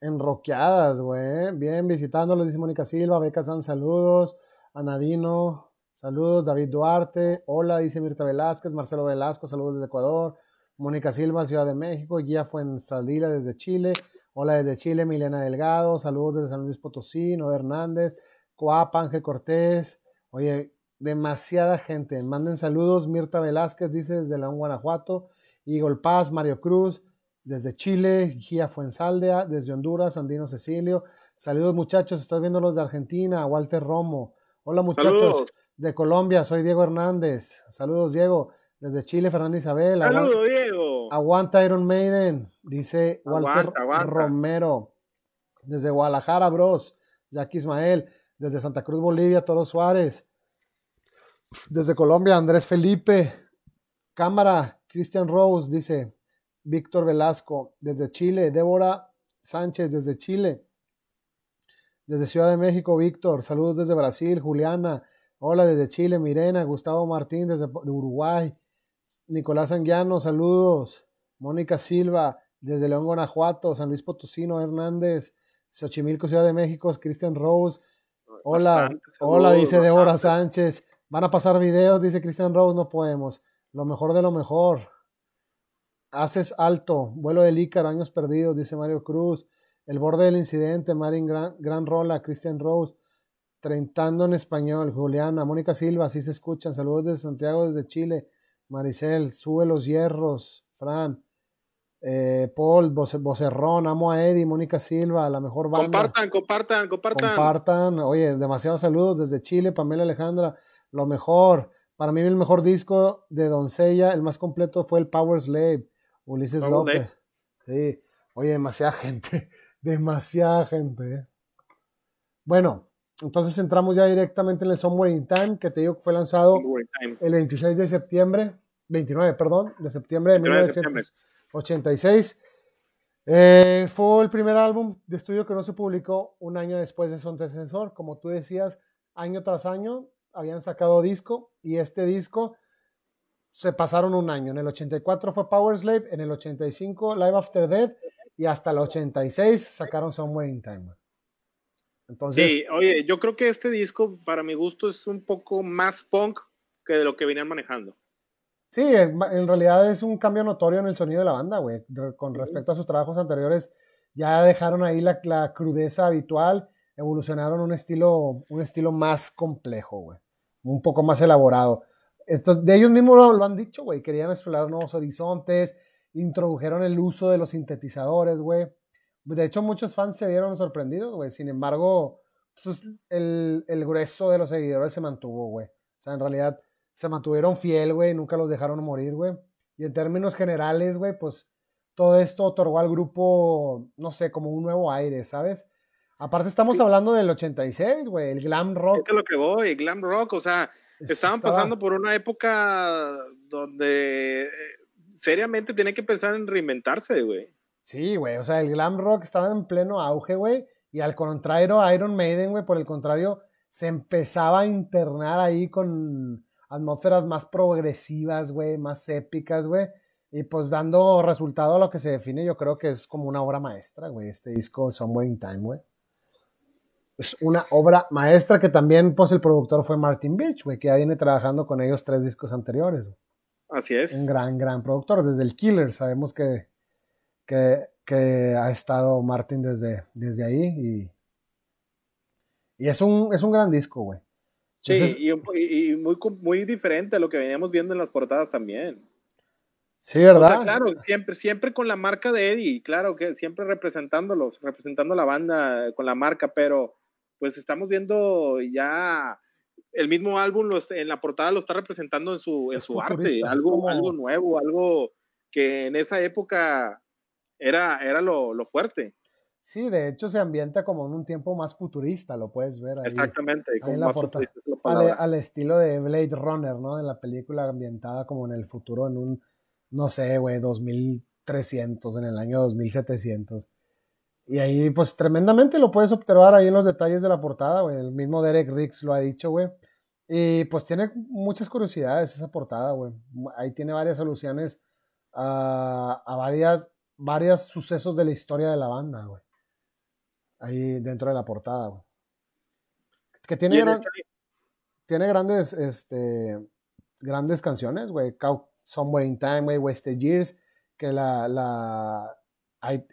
enroqueadas, güey. Bien, visitándolos, dice Mónica Silva, Beca San, saludos. Anadino, saludos. David Duarte, hola, dice Mirta Velázquez. Marcelo Velasco, saludos desde Ecuador. Mónica Silva, Ciudad de México. Guía Fuenzaldila desde Chile. Hola desde Chile, Milena Delgado. Saludos desde San Luis Potosí. Noé Hernández. Coapa, Ángel Cortés. Oye, demasiada gente. Manden saludos. Mirta Velázquez dice desde León, Guanajuato. Igor Paz, Mario Cruz desde Chile, Gia Fuensaldea, desde Honduras, Andino Cecilio. Saludos muchachos, estoy viendo los de Argentina, Walter Romo. Hola muchachos de Colombia, soy Diego Hernández. Saludos Diego. Desde Chile, Fernanda Isabel. Saludos Diego. Aguanta Iron Maiden, dice Walter Romero. Desde Guadalajara, bros. Jackie Ismael. Desde Santa Cruz, Bolivia, Toro Suárez. Desde Colombia, Andrés Felipe. Cámara, Christian Rose, dice, Víctor Velasco, desde Chile, Débora Sánchez, desde Chile, desde Ciudad de México, Víctor, saludos desde Brasil, Juliana, hola desde Chile, Mirena, Gustavo Martín desde Uruguay, Nicolás Anguiano, saludos, Mónica Silva, desde León, Guanajuato, San Luis Potosino, Hernández, Xochimilco, Ciudad de México, Cristian Rose, hola, hola, dice Débora Sánchez, van a pasar videos, dice Cristian Rose, no podemos, lo mejor de lo mejor. Haces alto, vuelo del Ícaro, años perdidos, dice Mario Cruz. El borde del incidente, Marin Gran, Gran Rola, Christian Rose. Treintando en español, Juliana, Mónica Silva, así se escuchan. Saludos desde Santiago, desde Chile. Maricel, sube los hierros. Fran, eh, Paul, Vocerrón, amo a Eddie, Mónica Silva, la mejor banda. Compartan, compartan, compartan. Compartan. Oye, demasiados saludos desde Chile, Pamela Alejandra, lo mejor. Para mí el mejor disco de Doncella, el más completo fue el Power Slave. Ulises López. Sí. Oye, demasiada gente. Demasiada gente. ¿eh? Bueno, entonces entramos ya directamente en el Somewhere in Time, que te digo que fue lanzado el 26 de septiembre, 29, perdón, de septiembre de 1986. Eh, fue el primer álbum de estudio que no se publicó un año después de su antecesor. Como tú decías, año tras año habían sacado disco y este disco se pasaron un año. En el 84 fue Power Slave, en el 85 Live After Death y hasta el 86 sacaron Somewhere in Time. Entonces, sí, oye, yo creo que este disco, para mi gusto, es un poco más punk que de lo que venían manejando. Sí, en realidad es un cambio notorio en el sonido de la banda, güey. Con respecto a sus trabajos anteriores, ya dejaron ahí la, la crudeza habitual, evolucionaron un estilo, un estilo más complejo, güey. Un poco más elaborado de ellos mismos lo, han dicho, güey. Querían explorar nuevos horizontes, introdujeron el uso de los sintetizadores, güey. De hecho, muchos fans se vieron sorprendidos, güey. Sin embargo, pues, el, el, grueso de los seguidores se mantuvo, güey. O sea, en realidad se mantuvieron fiel, güey. Nunca los dejaron morir, güey. Y en términos generales, güey, pues todo esto otorgó al grupo, no sé, como un nuevo aire, ¿sabes? Aparte estamos hablando del 86, güey, el glam rock. Es lo que voy, glam rock, o sea, estaban pasando por una época donde eh, seriamente tienen que pensar en reinventarse, güey. Sí, güey, o sea, el glam rock estaba en pleno auge, güey, y al contrario, Iron Maiden, güey, por el contrario, se empezaba a internar ahí con atmósferas más progresivas, güey, más épicas, güey, y pues dando resultado a lo que se define, yo creo que es como una obra maestra, güey, este disco Somewhere in Time, güey. Es una obra maestra que también, pues, el productor fue Martin Birch, güey, que ya viene trabajando con ellos tres discos anteriores. Así es. Un gran, gran productor. Desde el Killer sabemos que, que, que ha estado Martin desde, desde ahí y, y es, un, es un gran disco, güey. Sí, y, y, muy, muy diferente a lo que veníamos viendo en las portadas también. Sí, ¿verdad? claro, siempre, siempre con la marca de Eddie, claro que siempre representándolos, representando la banda con la marca, pero pues estamos viendo ya el mismo álbum en la portada lo está representando en su, en su arte, algo, algo nuevo, algo que en esa época era, era lo, lo, fuerte. Sí, de hecho se ambienta como en un tiempo más futurista, lo puedes ver ahí. Exactamente, ahí la portada, al, al, estilo de Blade Runner, ¿no? En la película ambientada como en el futuro, en un, no sé, güey, 2300, en el año 2700. Y ahí, pues tremendamente lo puedes observar ahí en los detalles de la portada, güey. El mismo Derek Riggs lo ha dicho, güey. Y pues tiene muchas curiosidades esa portada, güey. Ahí tiene varias soluciones a, a varias, varios sucesos de la historia de la banda, güey. Ahí dentro de la portada, güey. Que tiene, tiene grandes, este, grandes canciones, güey. Somewhere in Time, güey, Wasted Years, que la, la eh,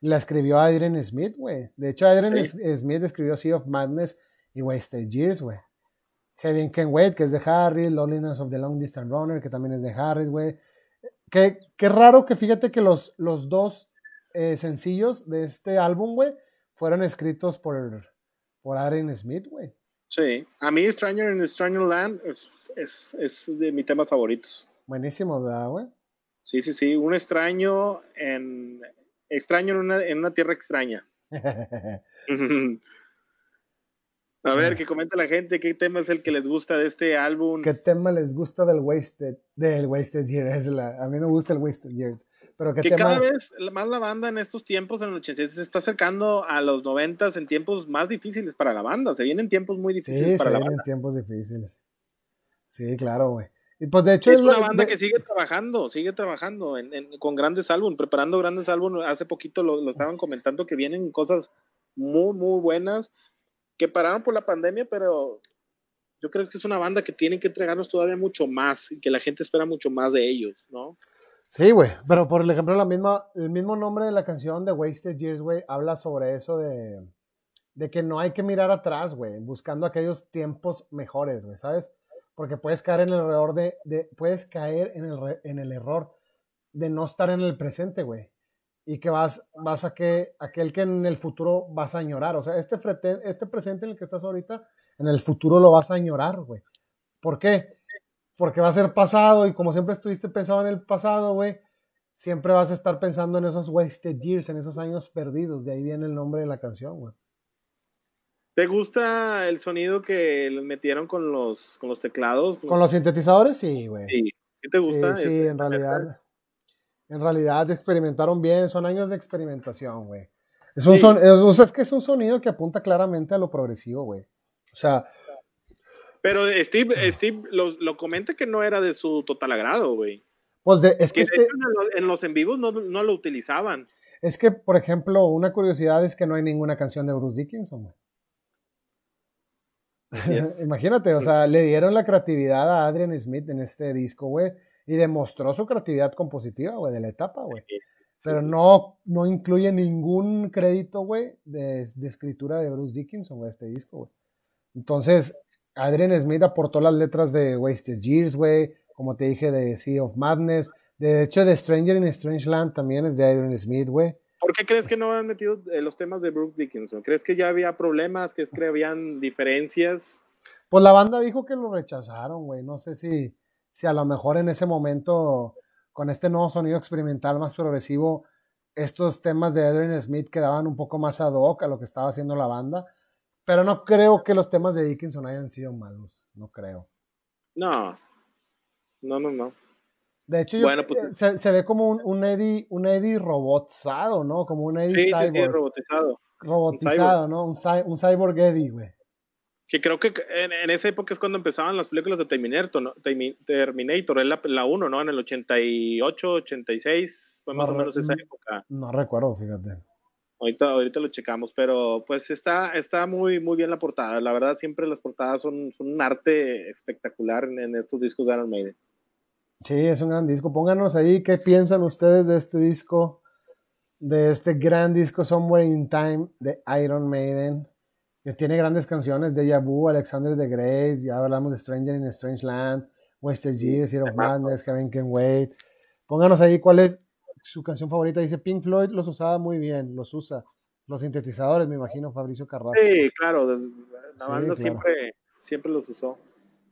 la, escribió Adrian Smith, güey. De hecho, Adrian Smith escribió Sea of Madness y Wasted Years, güey. Heaven Can Wait, que es de Harry, Loneliness of the Long Distance Runner, que también es de Harry, güey. Qué, qué, raro que fíjate que los, los dos eh, sencillos de este álbum, güey, fueron escritos por, por Adrian Smith, güey. Sí, a mí Stranger in Stranger Land es, es, es de mis temas favoritos. Buenísimo, ¿verdad, güey? Sí, sí, sí, un extraño en extraño en una, en una tierra extraña. A ver, que comenta la gente qué tema es el que les gusta de este álbum. ¿Qué tema les gusta del Wasted, del Wasted Years? a mí me gusta el Wasted Years. Pero ¿qué que cada vez más la banda en estos tiempos, en el 86, se está acercando a los 90 en tiempos más difíciles para la banda. Se vienen tiempos muy difíciles para la banda. Sí, se vienen tiempos difíciles. Sí, claro, güey. Pues de hecho es una banda que sigue trabajando, sigue trabajando con grandes álbumes, preparando grandes álbumes. Hace poquito lo, estaban comentando que vienen cosas muy, muy buenas que pararon por la pandemia, pero yo creo que es una banda que tiene que entregarnos todavía mucho más y que la gente espera mucho más de ellos, ¿no? Sí, güey, pero por ejemplo, la misma, el mismo nombre de la canción de Wasted Years, güey, habla sobre eso de, de que no hay que mirar atrás, güey, buscando aquellos tiempos mejores, güey, ¿sabes? porque puedes caer en el error de, de puedes caer en el, en el error de no estar en el presente, güey. Y que vas, vas a que aquel que en el futuro vas a añorar. O sea, este, este presente en el que estás ahorita, en el futuro lo vas a añorar, güey. ¿Por qué? Porque va a ser pasado y como siempre estuviste pensando en el pasado, güey, siempre vas a estar pensando en esos wasted years, en esos años perdidos. De ahí viene el nombre de la canción, güey. ¿Te gusta el sonido que metieron con los, con los teclados? ¿Con los sintetizadores? Sí, güey. Sí, ¿Sí te gusta? Sí, sí en realidad. En realidad experimentaron bien, son años de experimentación, güey. Es, un son, es, es, que es un sonido que apunta claramente a lo progresivo, güey. O sea. Pero Steve, Steve lo, lo, comenta que no era de su total agrado, güey. Pues de, es que, este, en los en vivos no, no lo utilizaban. Es que, por ejemplo, una curiosidad es que no hay ninguna canción de Bruce Dickinson, güey. Imagínate, o sea, le dieron la creatividad a Adrian Smith en este disco, güey, y demostró su creatividad compositiva, güey, de la etapa, güey. Pero no, no incluye ningún crédito, güey, de, de, escritura de Bruce Dickinson, güey, este disco, güey. Entonces, Adrian Smith aportó las letras de Wasted Years, güey, como te dije, de Sea of Madness. De hecho, de Stranger in Strange Land también es de Adrian Smith, güey. ¿Por qué crees que no han metido eh, los temas de Brooke Dickinson? ¿Crees que ya había problemas? ¿Crees que habían diferencias? Pues la banda dijo que lo rechazaron, güey. No sé si, si a lo mejor en ese momento, con este nuevo sonido experimental más progresivo, estos temas de Adrian Smith quedaban un poco más ad hoc a lo que estaba haciendo la banda, pero no creo que los temas de Dickinson hayan sido malos, no creo. No, no, no, no. De hecho, pues, se, ve como un, un, Eddie, un Eddie robotizado, ¿no? Como un Eddie cyborg. Sí, robotizado. Robotizado, ¿no? Un, un, cyborg Eddie, güey. Que creo que en, esa época es cuando empezaban las películas de Terminator, ¿no? Terminator, es la 1, ¿no? En el 88, 86, fue más o menos esa época. No recuerdo, fíjate. Ahorita, ahorita lo checamos, pero pues está, está muy, muy bien la portada. La verdad, siempre las portadas son, son un arte espectacular en, estos discos de Iron Maiden. Sí, es un gran disco. Pónganos ahí qué piensan ustedes de este disco, de este gran disco Somewhere in Time de Iron Maiden que tiene grandes canciones, de Vu, Alexander the Great, ya hablamos de Stranger in a Strange Land, Wasted Years, Year of Madness, Heaven Can Wait. Pónganos ahí cuál es su canción favorita. Dice Pink Floyd los usaba muy bien, los usa. Los sintetizadores, me imagino, Fabricio Carrasco. Sí, claro, la banda siempre, siempre los usó.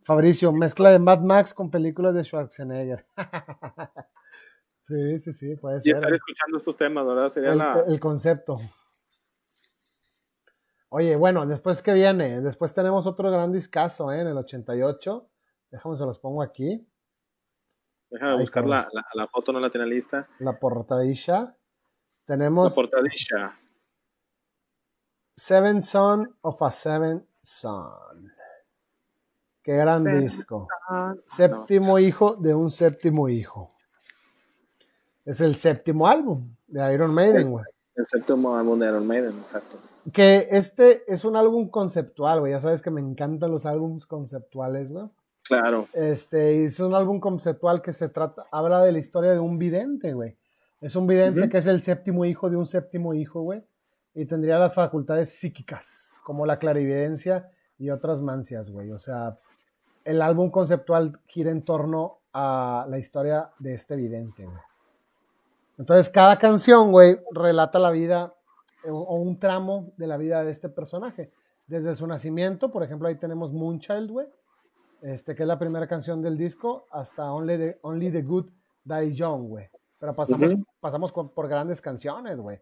Fabricio, mezcla de Mad Max con películas de Schwarzenegger. sí, sí, sí, puede ser. Y estar escuchando estos temas, ¿verdad? Sería el concepto. Oye, bueno, después que viene, después tenemos otro gran discazo, ¿eh? En el 88. Déjame se los pongo aquí. Déjame buscar la, la, foto, no la tiene lista. La portadilla. Tenemos. La portadilla. Seven Son of a Seven Son. Qué gran disco. Séptimo hijo de un séptimo hijo. Es el séptimo álbum de Iron Maiden, güey. El séptimo álbum de Iron Maiden, exacto. Que este es un álbum conceptual, güey. Ya sabes que me encantan los álbumes conceptuales, güey. Claro. Este, es un álbum conceptual que se trata, habla de la historia de un vidente, güey. Es un vidente que es el séptimo hijo de un séptimo hijo, güey. Y tendría las facultades psíquicas, como la clarividencia y otras mancias, güey. O sea, el álbum conceptual gira en torno a la historia de este vidente, güey. Entonces, cada canción, güey, relata la vida o un tramo de la vida de este personaje. Desde su nacimiento, por ejemplo, ahí tenemos Moonchild, güey, este, que es la primera canción del disco, hasta Only the, Only the Good Die Young, güey. Pero pasamos, pasamos por grandes canciones, güey.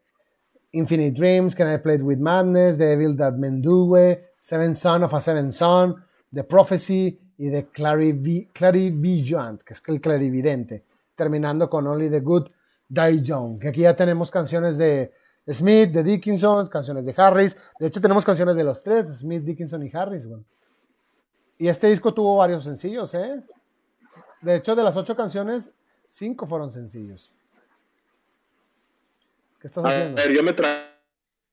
Infinite Dreams, Can I Play With Madness, The Evil That Men Do, güey. Seven Son of a Seven Son, The Prophecy y The Clarivident, que es el clarividente. Terminando con Only the Good Die Young, que aquí ya tenemos canciones de Smith, de Dickinson, canciones de Harris. De hecho, tenemos canciones de los tres, Smith, Dickinson y Harris, güey. Y este disco tuvo varios sencillos, ¿eh? De hecho, de las ocho canciones, cinco fueron sencillos. ¿Qué estás haciendo? A ver, yo me tra...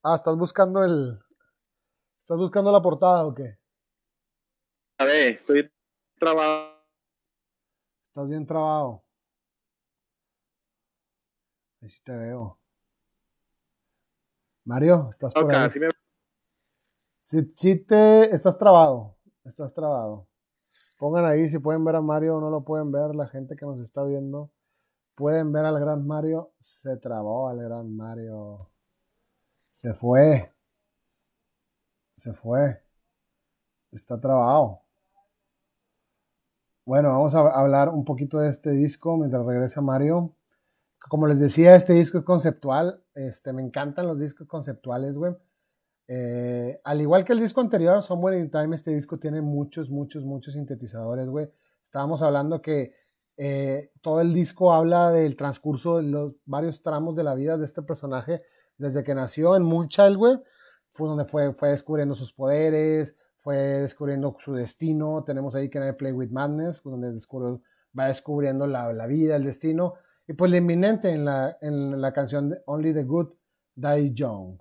Ah, estás buscando el. ¿Estás buscando la portada o qué? A ver, estoy trabado. Estás bien trabado. Ahí sí te veo. Mario, ¿estás por ahí? Sí, sí, te... Estás trabado. Estás trabado. Pongan ahí si pueden ver a Mario o no lo pueden ver. La gente que nos está viendo. Pueden ver al gran Mario. Se trabó al gran Mario. Se fue. Se fue. Está trabado. Bueno, vamos a hablar un poquito de este disco mientras regresa Mario. Como les decía, este disco es conceptual. Este, me encantan los discos conceptuales, güey. Eh, al igual que el disco anterior, Somewhere in Time, este disco tiene muchos, muchos, muchos sintetizadores, güey. Estábamos hablando que eh, todo el disco habla del transcurso de los varios tramos de la vida de este personaje, desde que nació en Moonchild, güey, fue donde fue, fue descubriendo sus poderes, fue descubriendo su destino. Tenemos ahí que Play with Madness, donde va descubriendo la, la vida, el destino y pues la inminente en la, en la canción Only the Good Die Young.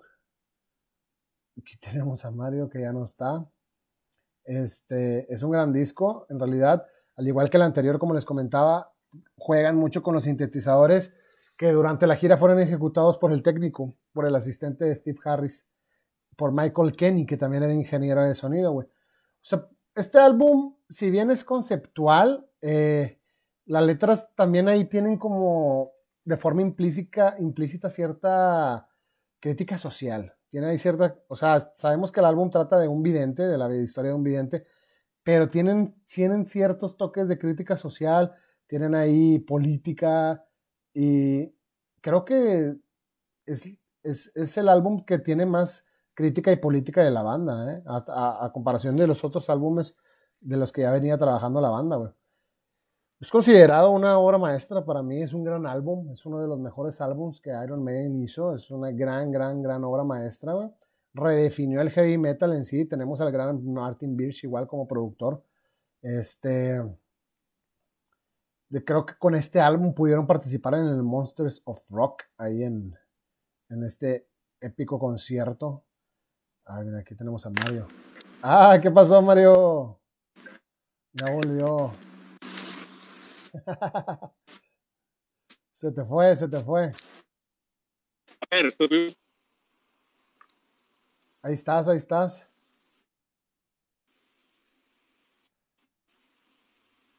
Aquí tenemos a Mario que ya no está. Este es un gran disco, en realidad, al igual que el anterior, como les comentaba, juegan mucho con los sintetizadores que durante la gira fueron ejecutados por el técnico, por el asistente de Steve Harris, por Michael Kenny, que también era ingeniero de sonido, güey. O este álbum, si bien es conceptual, eh, las letras también ahí tienen como de forma implícita, implícita cierta crítica social. Tiene ahí cierta, o sea, sabemos que el álbum trata de un vidente, de la historia de un vidente, pero tienen, tienen ciertos toques de crítica social, tienen ahí política y creo que es, es, el álbum que tiene más crítica y política de la banda, ¿eh? a, comparación de los otros álbumes de los que ya venía trabajando la banda, güey. Es considerado una obra maestra para mí, es un gran álbum, es uno de los mejores álbums que Iron Maiden hizo, es una gran, gran, gran obra maestra. Redefinió el heavy metal en sí, tenemos al gran Martin Birch igual como productor. Este, creo que con este álbum pudieron participar en el Monsters of Rock, ahí en, en este épico concierto. Aquí tenemos a Mario. Ah, ¿qué pasó, Mario? Ya volvió. se te fue, se te fue. A ver, estoy... Ahí estás, ahí estás.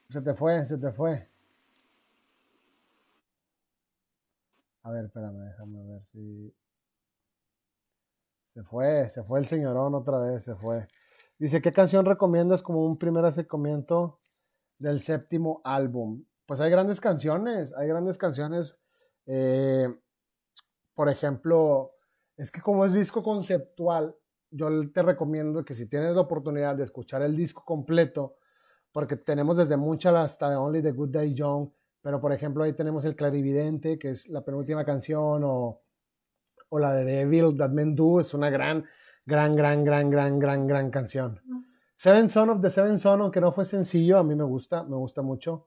Se te fue, se te fue. A ver, espérame, déjame ver si. Se fue, se fue el señorón otra vez, se fue. Dice, ¿qué canción recomiendas como un primer acercamiento del séptimo álbum? Pues hay grandes canciones, hay grandes canciones. Eh, por ejemplo, es que como es disco conceptual, yo te recomiendo que si tienes la oportunidad de escuchar el disco completo, porque tenemos desde mucha hasta Only the Good Day Young, pero por ejemplo ahí tenemos El Clarividente, que es la penúltima canción, o, o la de Devil That Men Do, es una gran, gran, gran, gran, gran, gran, gran canción. Seven Son of the Seven Son, aunque no fue sencillo, a mí me gusta, me gusta mucho.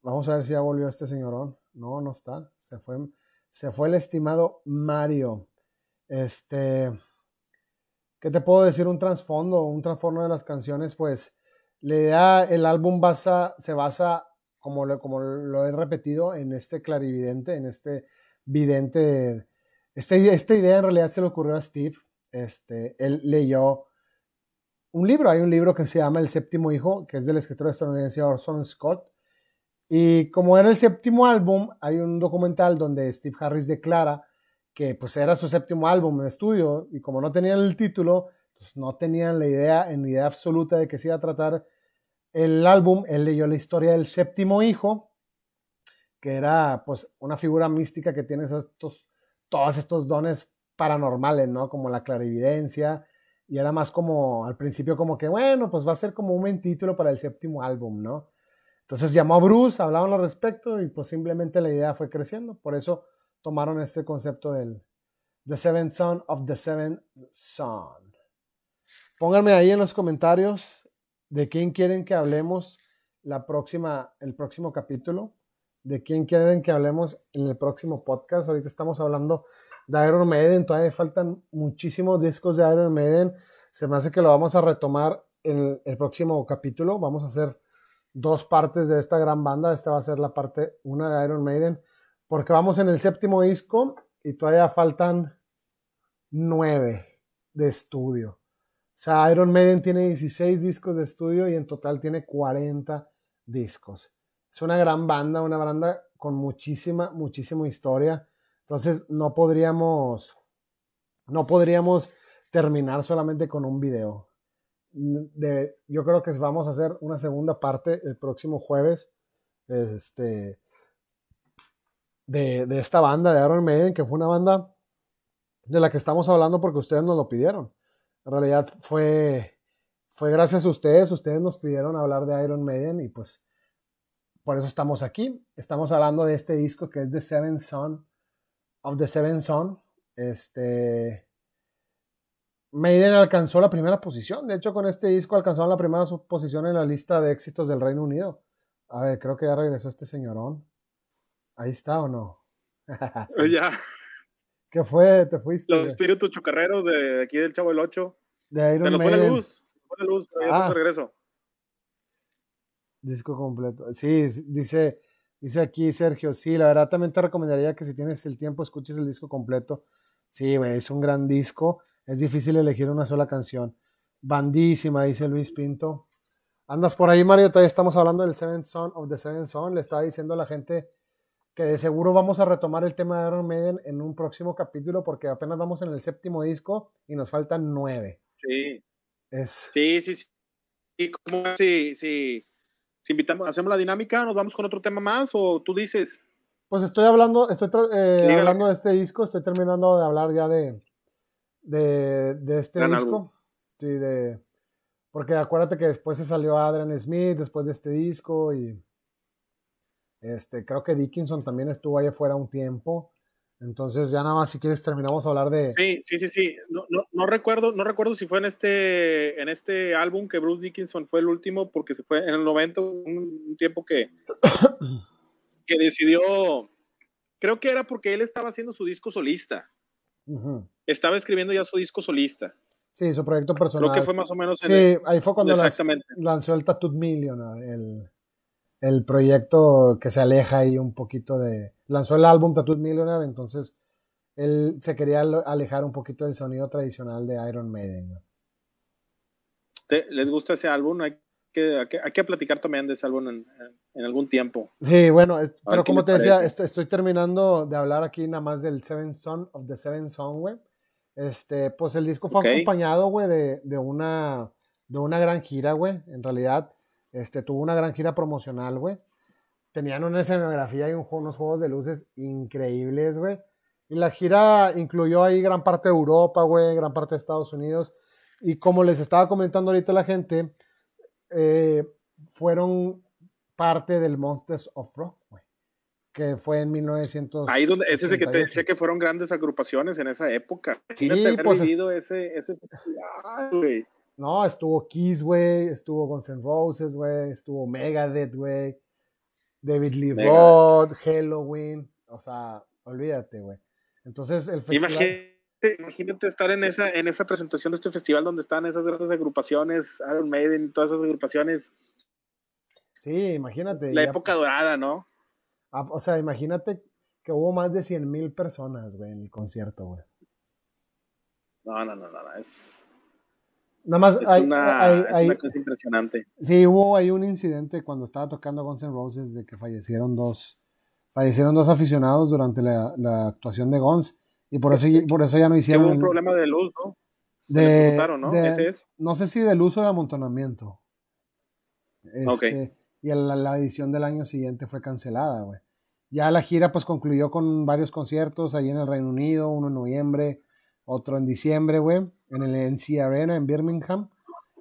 Vamos a ver si ya volvió este señorón. No, no está. Se fue, se fue el estimado Mario. Este, ¿qué te puedo decir? Un trasfondo, un trasfondo de las canciones, pues la idea, el álbum se basa como lo, como lo he repetido, en este clarividente, en este vidente. Este, esta idea en realidad se le ocurrió a Steve. Este, él leyó un libro, hay un libro que se llama El séptimo hijo, que es del escritor estadounidense Orson Scott. Y como era el séptimo álbum, hay un documental donde Steve Harris declara que pues era su séptimo álbum de estudio y como no tenían el título, pues no tenían la idea, en idea absoluta de que se iba a tratar el álbum, él leyó la historia del séptimo hijo, que era pues una figura mística que tiene estos, todos estos dones paranormales, ¿no? Como la clarividencia, y era más como, al principio como que, bueno, pues va a ser como un buen título para el séptimo álbum, ¿no? Entonces llamó a Bruce, hablaban al respecto y pues simplemente la idea fue creciendo. Por eso tomaron este concepto del The Seventh Son of the Seventh Son. Pónganme ahí en los comentarios de quién quieren que hablemos la próxima, el próximo capítulo, de quién quieren que hablemos en el próximo podcast. Ahorita estamos hablando de Iron Maiden, todavía faltan muchísimos discos de Iron Maiden. Se me hace que lo vamos a retomar en el, próximo capítulo. Vamos a hacer dos partes de esta gran banda. Esta va a ser la parte una de Iron Maiden, porque vamos en el séptimo disco y todavía faltan nueve de estudio. O sea, Iron Maiden tiene 16 discos de estudio y en total tiene 40 discos. Es una gran banda, una banda con muchísima, muchísima historia. Entonces no podríamos, no podríamos terminar solamente con un video. De, yo creo que vamos a hacer una segunda parte el próximo jueves este, de, de esta banda de Iron Maiden, que fue una banda de la que estamos hablando porque ustedes nos lo pidieron. En realidad fue, fue gracias a ustedes, ustedes nos pidieron hablar de Iron Maiden y pues por eso estamos aquí. Estamos hablando de este disco que es The Seven Son of the Seven Son. Este Maiden alcanzó la primera posición. De hecho, con este disco alcanzó la primera posición en la lista de éxitos del Reino Unido. A ver, creo que ya regresó este señorón. Ahí está o no? Ya. ¿Qué fue? ¿Te fuiste? Los espíritus chocarreros de aquí del Chavo del 8. De Iron se nos fue la luz. Se fue la luz, pero ya ah. regreso. Disco completo. Sí, dice, dice aquí Sergio. Sí, la verdad también te recomendaría que si tienes el tiempo escuches el disco completo. Sí, es un gran disco. Es difícil elegir una sola canción. Bandísima, dice Luis Pinto. Andas por ahí, Mario. Todavía estamos hablando del Seven Son of the Seven Son. Le estaba diciendo a la gente que de seguro vamos a retomar el tema de Iron Maiden en un próximo capítulo porque apenas vamos en el séptimo disco y nos faltan nueve. Sí. Es... Sí, sí, sí. ¿Y cómo si, si, si invitamos, hacemos la dinámica, nos vamos con otro tema más o tú dices? pues estoy hablando, estoy eh, hablando de este disco, estoy terminando de hablar ya de, de, de este disco. Sí, de, porque acuérdate que después se salió Adrian Smith, después de este disco, y este, creo que Dickinson también estuvo ahí afuera un tiempo. Entonces ya nada más si quieres terminamos a hablar de. Sí, sí, sí, sí. No, no, no, recuerdo, no recuerdo si fue en este, en este álbum que Bruce Dickinson fue el último, porque se fue en el 90, un, tiempo que, que decidió. Creo que era porque él estaba haciendo su disco solista. Estaba escribiendo ya su disco solista. Sí, su proyecto personal. Creo que fue más o menos. sí, ahí fue cuando lanzó el Tattoo Millionaire, el, el proyecto que se aleja ahí un poquito de... Lanzó el álbum Tattoo Millionaire, entonces él se quería alejar un poquito del sonido tradicional de Iron Maiden. ¿Les gusta ese álbum? Hay que, hay que, platicar también de ese álbum en, algún tiempo. Sí, bueno, pero como te decía, estoy terminando de hablar aquí nada más del Seven Son of the Seven Song, güey. Este, pues el disco fue acompañado, güey, de, de, una, de una gran gira, güey. En realidad, este, tuvo una gran gira promocional, güey. Tenían una escenografía y unos juegos de luces increíbles, güey. Y la gira incluyó ahí gran parte de Europa, güey, gran parte de Estados Unidos. Y como les estaba comentando ahorita la gente, eh, fueron parte del Monsters of Rock, güey. Que fue en 1900. Ahí donde, ese es el que te decía que fueron grandes agrupaciones en esa época. Sí, pues. ese, ese güey. No, estuvo Kiss, güey, estuvo Guns N' Roses, güey, estuvo Megadeth, güey, David Lee Roth, Halloween, o sea, olvídate, güey. Entonces, el festival... Imagínate, estar en esa, en esa presentación de este festival donde están esas grandes agrupaciones, Iron Maiden, todas esas agrupaciones. Sí, imagínate. La época dorada, ¿no? Ah, o sea, imagínate que hubo más de 100 mil personas, güey, en el concierto, güey. No, no, no, no, es Nada más es, hay, una, cosa impresionante. Sí, hubo ahí un incidente cuando estaba tocando Guns N' Roses de que fallecieron dos, fallecieron dos aficionados durante la, la actuación de Guns y por eso, por eso ya no hicieron. Hubo un problema de luz, ¿no? De, ¿no? ¿Ese es? no sé si del uso de amontonamiento. Este, y la, la, edición del año siguiente fue cancelada, güey. Ya la gira pues concluyó con varios conciertos ahí en el Reino Unido, uno en noviembre, otro en diciembre, güey, en el NC Arena en Birmingham.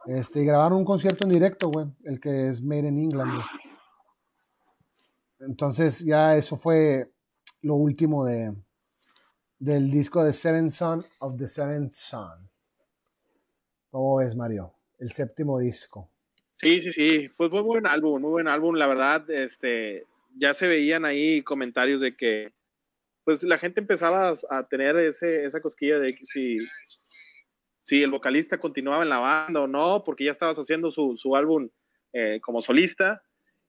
Este, y grabaron un concierto en directo, güey, el que es Made in England. Entonces ya eso fue lo último de del disco de Seven Son of the Seventh Son. ¿Cómo es, Mario? El séptimo disco. Sí, sí, sí. Pues muy buen álbum, muy buen álbum. La verdad, este, ya se veían ahí comentarios de que pues la gente empezaba a, tener ese, esa cosquilla de si, si el vocalista continuaba en la banda o no, porque ya estabas haciendo su, su álbum eh, como solista.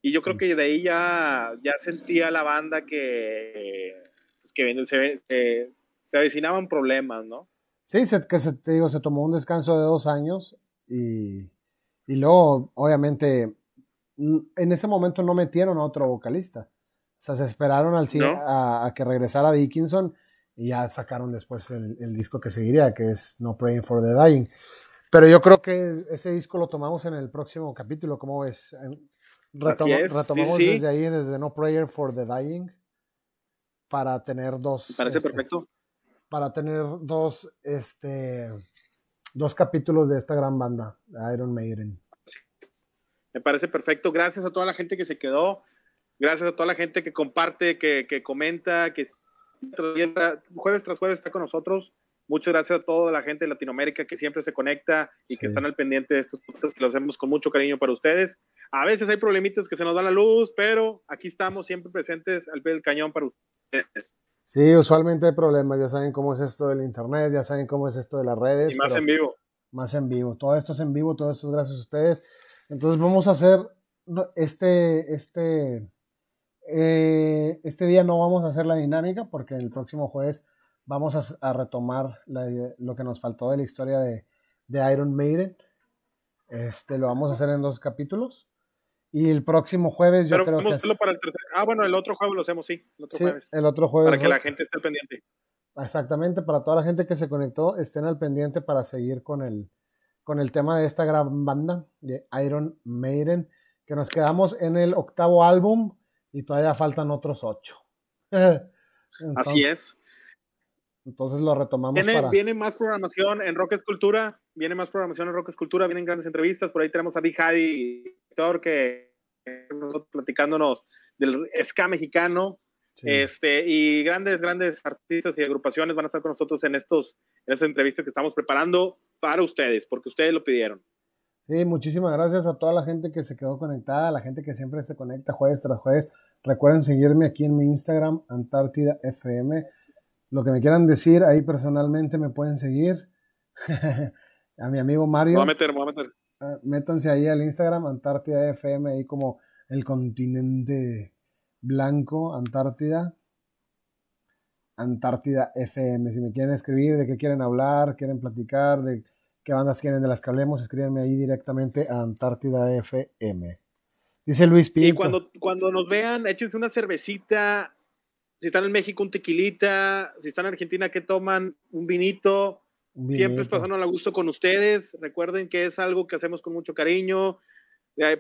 Y yo creo que de ahí ya, ya sentía la banda que, pues, que se, se, se, avecinaban problemas, ¿no? Sí, se, que se, te digo, se tomó un descanso de dos años y, y luego, obviamente, en ese momento no metieron a otro vocalista. O sea, se esperaron al a, que regresara Dickinson y ya sacaron después el, disco que seguiría, que es No Praying for the Dying. Pero yo creo que ese disco lo tomamos en el próximo capítulo, ¿cómo ves? retomamos desde ahí, desde No Prayer for the Dying, para tener dos... Parece este, perfecto. Para tener dos, este, dos capítulos de esta gran banda, Iron Maiden. Me parece perfecto. Gracias a toda la gente que se quedó. Gracias a toda la gente que comparte, que, que comenta, que jueves tras jueves está con nosotros. Muchas gracias a toda la gente de Latinoamérica que siempre se conecta y que están al pendiente de estos podcasts que los hacemos con mucho cariño para ustedes. A veces hay problemitas que se nos da la luz, pero aquí estamos siempre presentes al pie del cañón para ustedes. Sí, usualmente hay problemas, ya saben cómo es esto del internet, ya saben cómo es esto de las redes. Y más en vivo. Más en vivo. Todo esto es en vivo, todo esto es gracias a ustedes. Entonces vamos a hacer este, este eh, este día no vamos a hacer la dinámica porque el próximo jueves vamos a, retomar lo que nos faltó de la historia de, Iron Maiden. Este, lo vamos a hacer en dos capítulos. Y el próximo jueves yo creo que... para el tercer... Ah, bueno, el otro jueves lo hacemos, sí. El otro, jueves. El otro jueves. Para que la gente esté al pendiente. Exactamente, para toda la gente que se conectó, estén al pendiente para seguir con el, con el tema de esta gran banda de Iron Maiden, que nos quedamos en el octavo álbum y todavía faltan otros ocho. Así es. Entonces lo retomamos viene, para... Viene más programación en Rock Escultura, viene más programación en Rock Escultura, vienen grandes entrevistas, por ahí tenemos a Big Hadi, que nosotros platicándonos del ska mexicano, este, y grandes, grandes artistas y agrupaciones van a estar con nosotros en estos, en estas entrevistas que estamos preparando para ustedes, porque ustedes lo pidieron. Sí, muchísimas gracias a toda la gente que se quedó conectada, a la gente que siempre se conecta jueves tras jueves. Recuerden seguirme aquí en mi Instagram, Antártida FM lo que me quieran decir ahí personalmente me pueden seguir. a mi amigo Mario. Voy a meter, voy a meter. Ah, métanse ahí al Instagram, Antártida FM, ahí como el continente blanco, Antártida. Antártida FM. Si me quieren escribir de qué quieren hablar, quieren platicar, de qué bandas quieren de las que hablemos, escríbanme ahí directamente a Antártida FM. Dice Luis Pinto. Y cuando, cuando nos vean, échense una cervecita si están en México, un tequilita, si están en Argentina, ¿qué toman? Un vinito. Siempre es pasando a gusto con ustedes. Recuerden que es algo que hacemos con mucho cariño.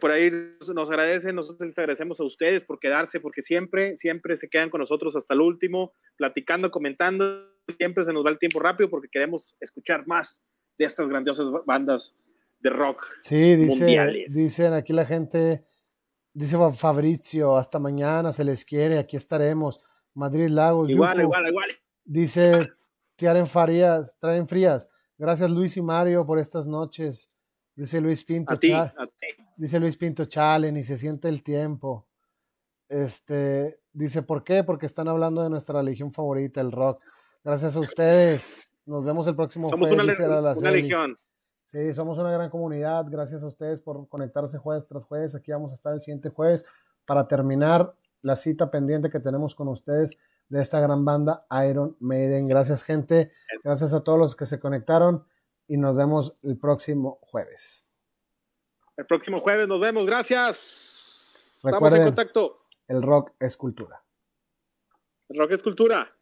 Por ahí nos agradecen, nosotros les agradecemos a ustedes por quedarse, porque siempre, siempre se quedan con nosotros hasta el último, platicando, comentando. Siempre se nos va el tiempo rápido porque queremos escuchar más de estas grandiosas bandas de rock. Sí, dice, dicen aquí la gente, dice Fabrizio, hasta mañana, se les quiere, aquí estaremos. Madrid Lagos. Igual, igual, igual. Dice Tiaren Farías, traen frías. Gracias Luis y Mario por estas noches. Dice Luis Pinto. Dice Luis Pinto, chale, ni se siente el tiempo. Este, dice, ¿por qué? Porque están hablando de nuestra religión favorita, el rock. Gracias a ustedes. Nos vemos el próximo somos jueves. Una, una legión. Sí, somos una gran comunidad. Gracias a ustedes por conectarse jueves tras jueves. Aquí vamos a estar el siguiente jueves para terminar la cita pendiente que tenemos con ustedes de esta gran banda Iron Maiden. Gracias gente, gracias a todos los que se conectaron y nos vemos el próximo jueves. El próximo jueves nos vemos, gracias. Estamos en contacto. El rock es cultura. El rock es cultura.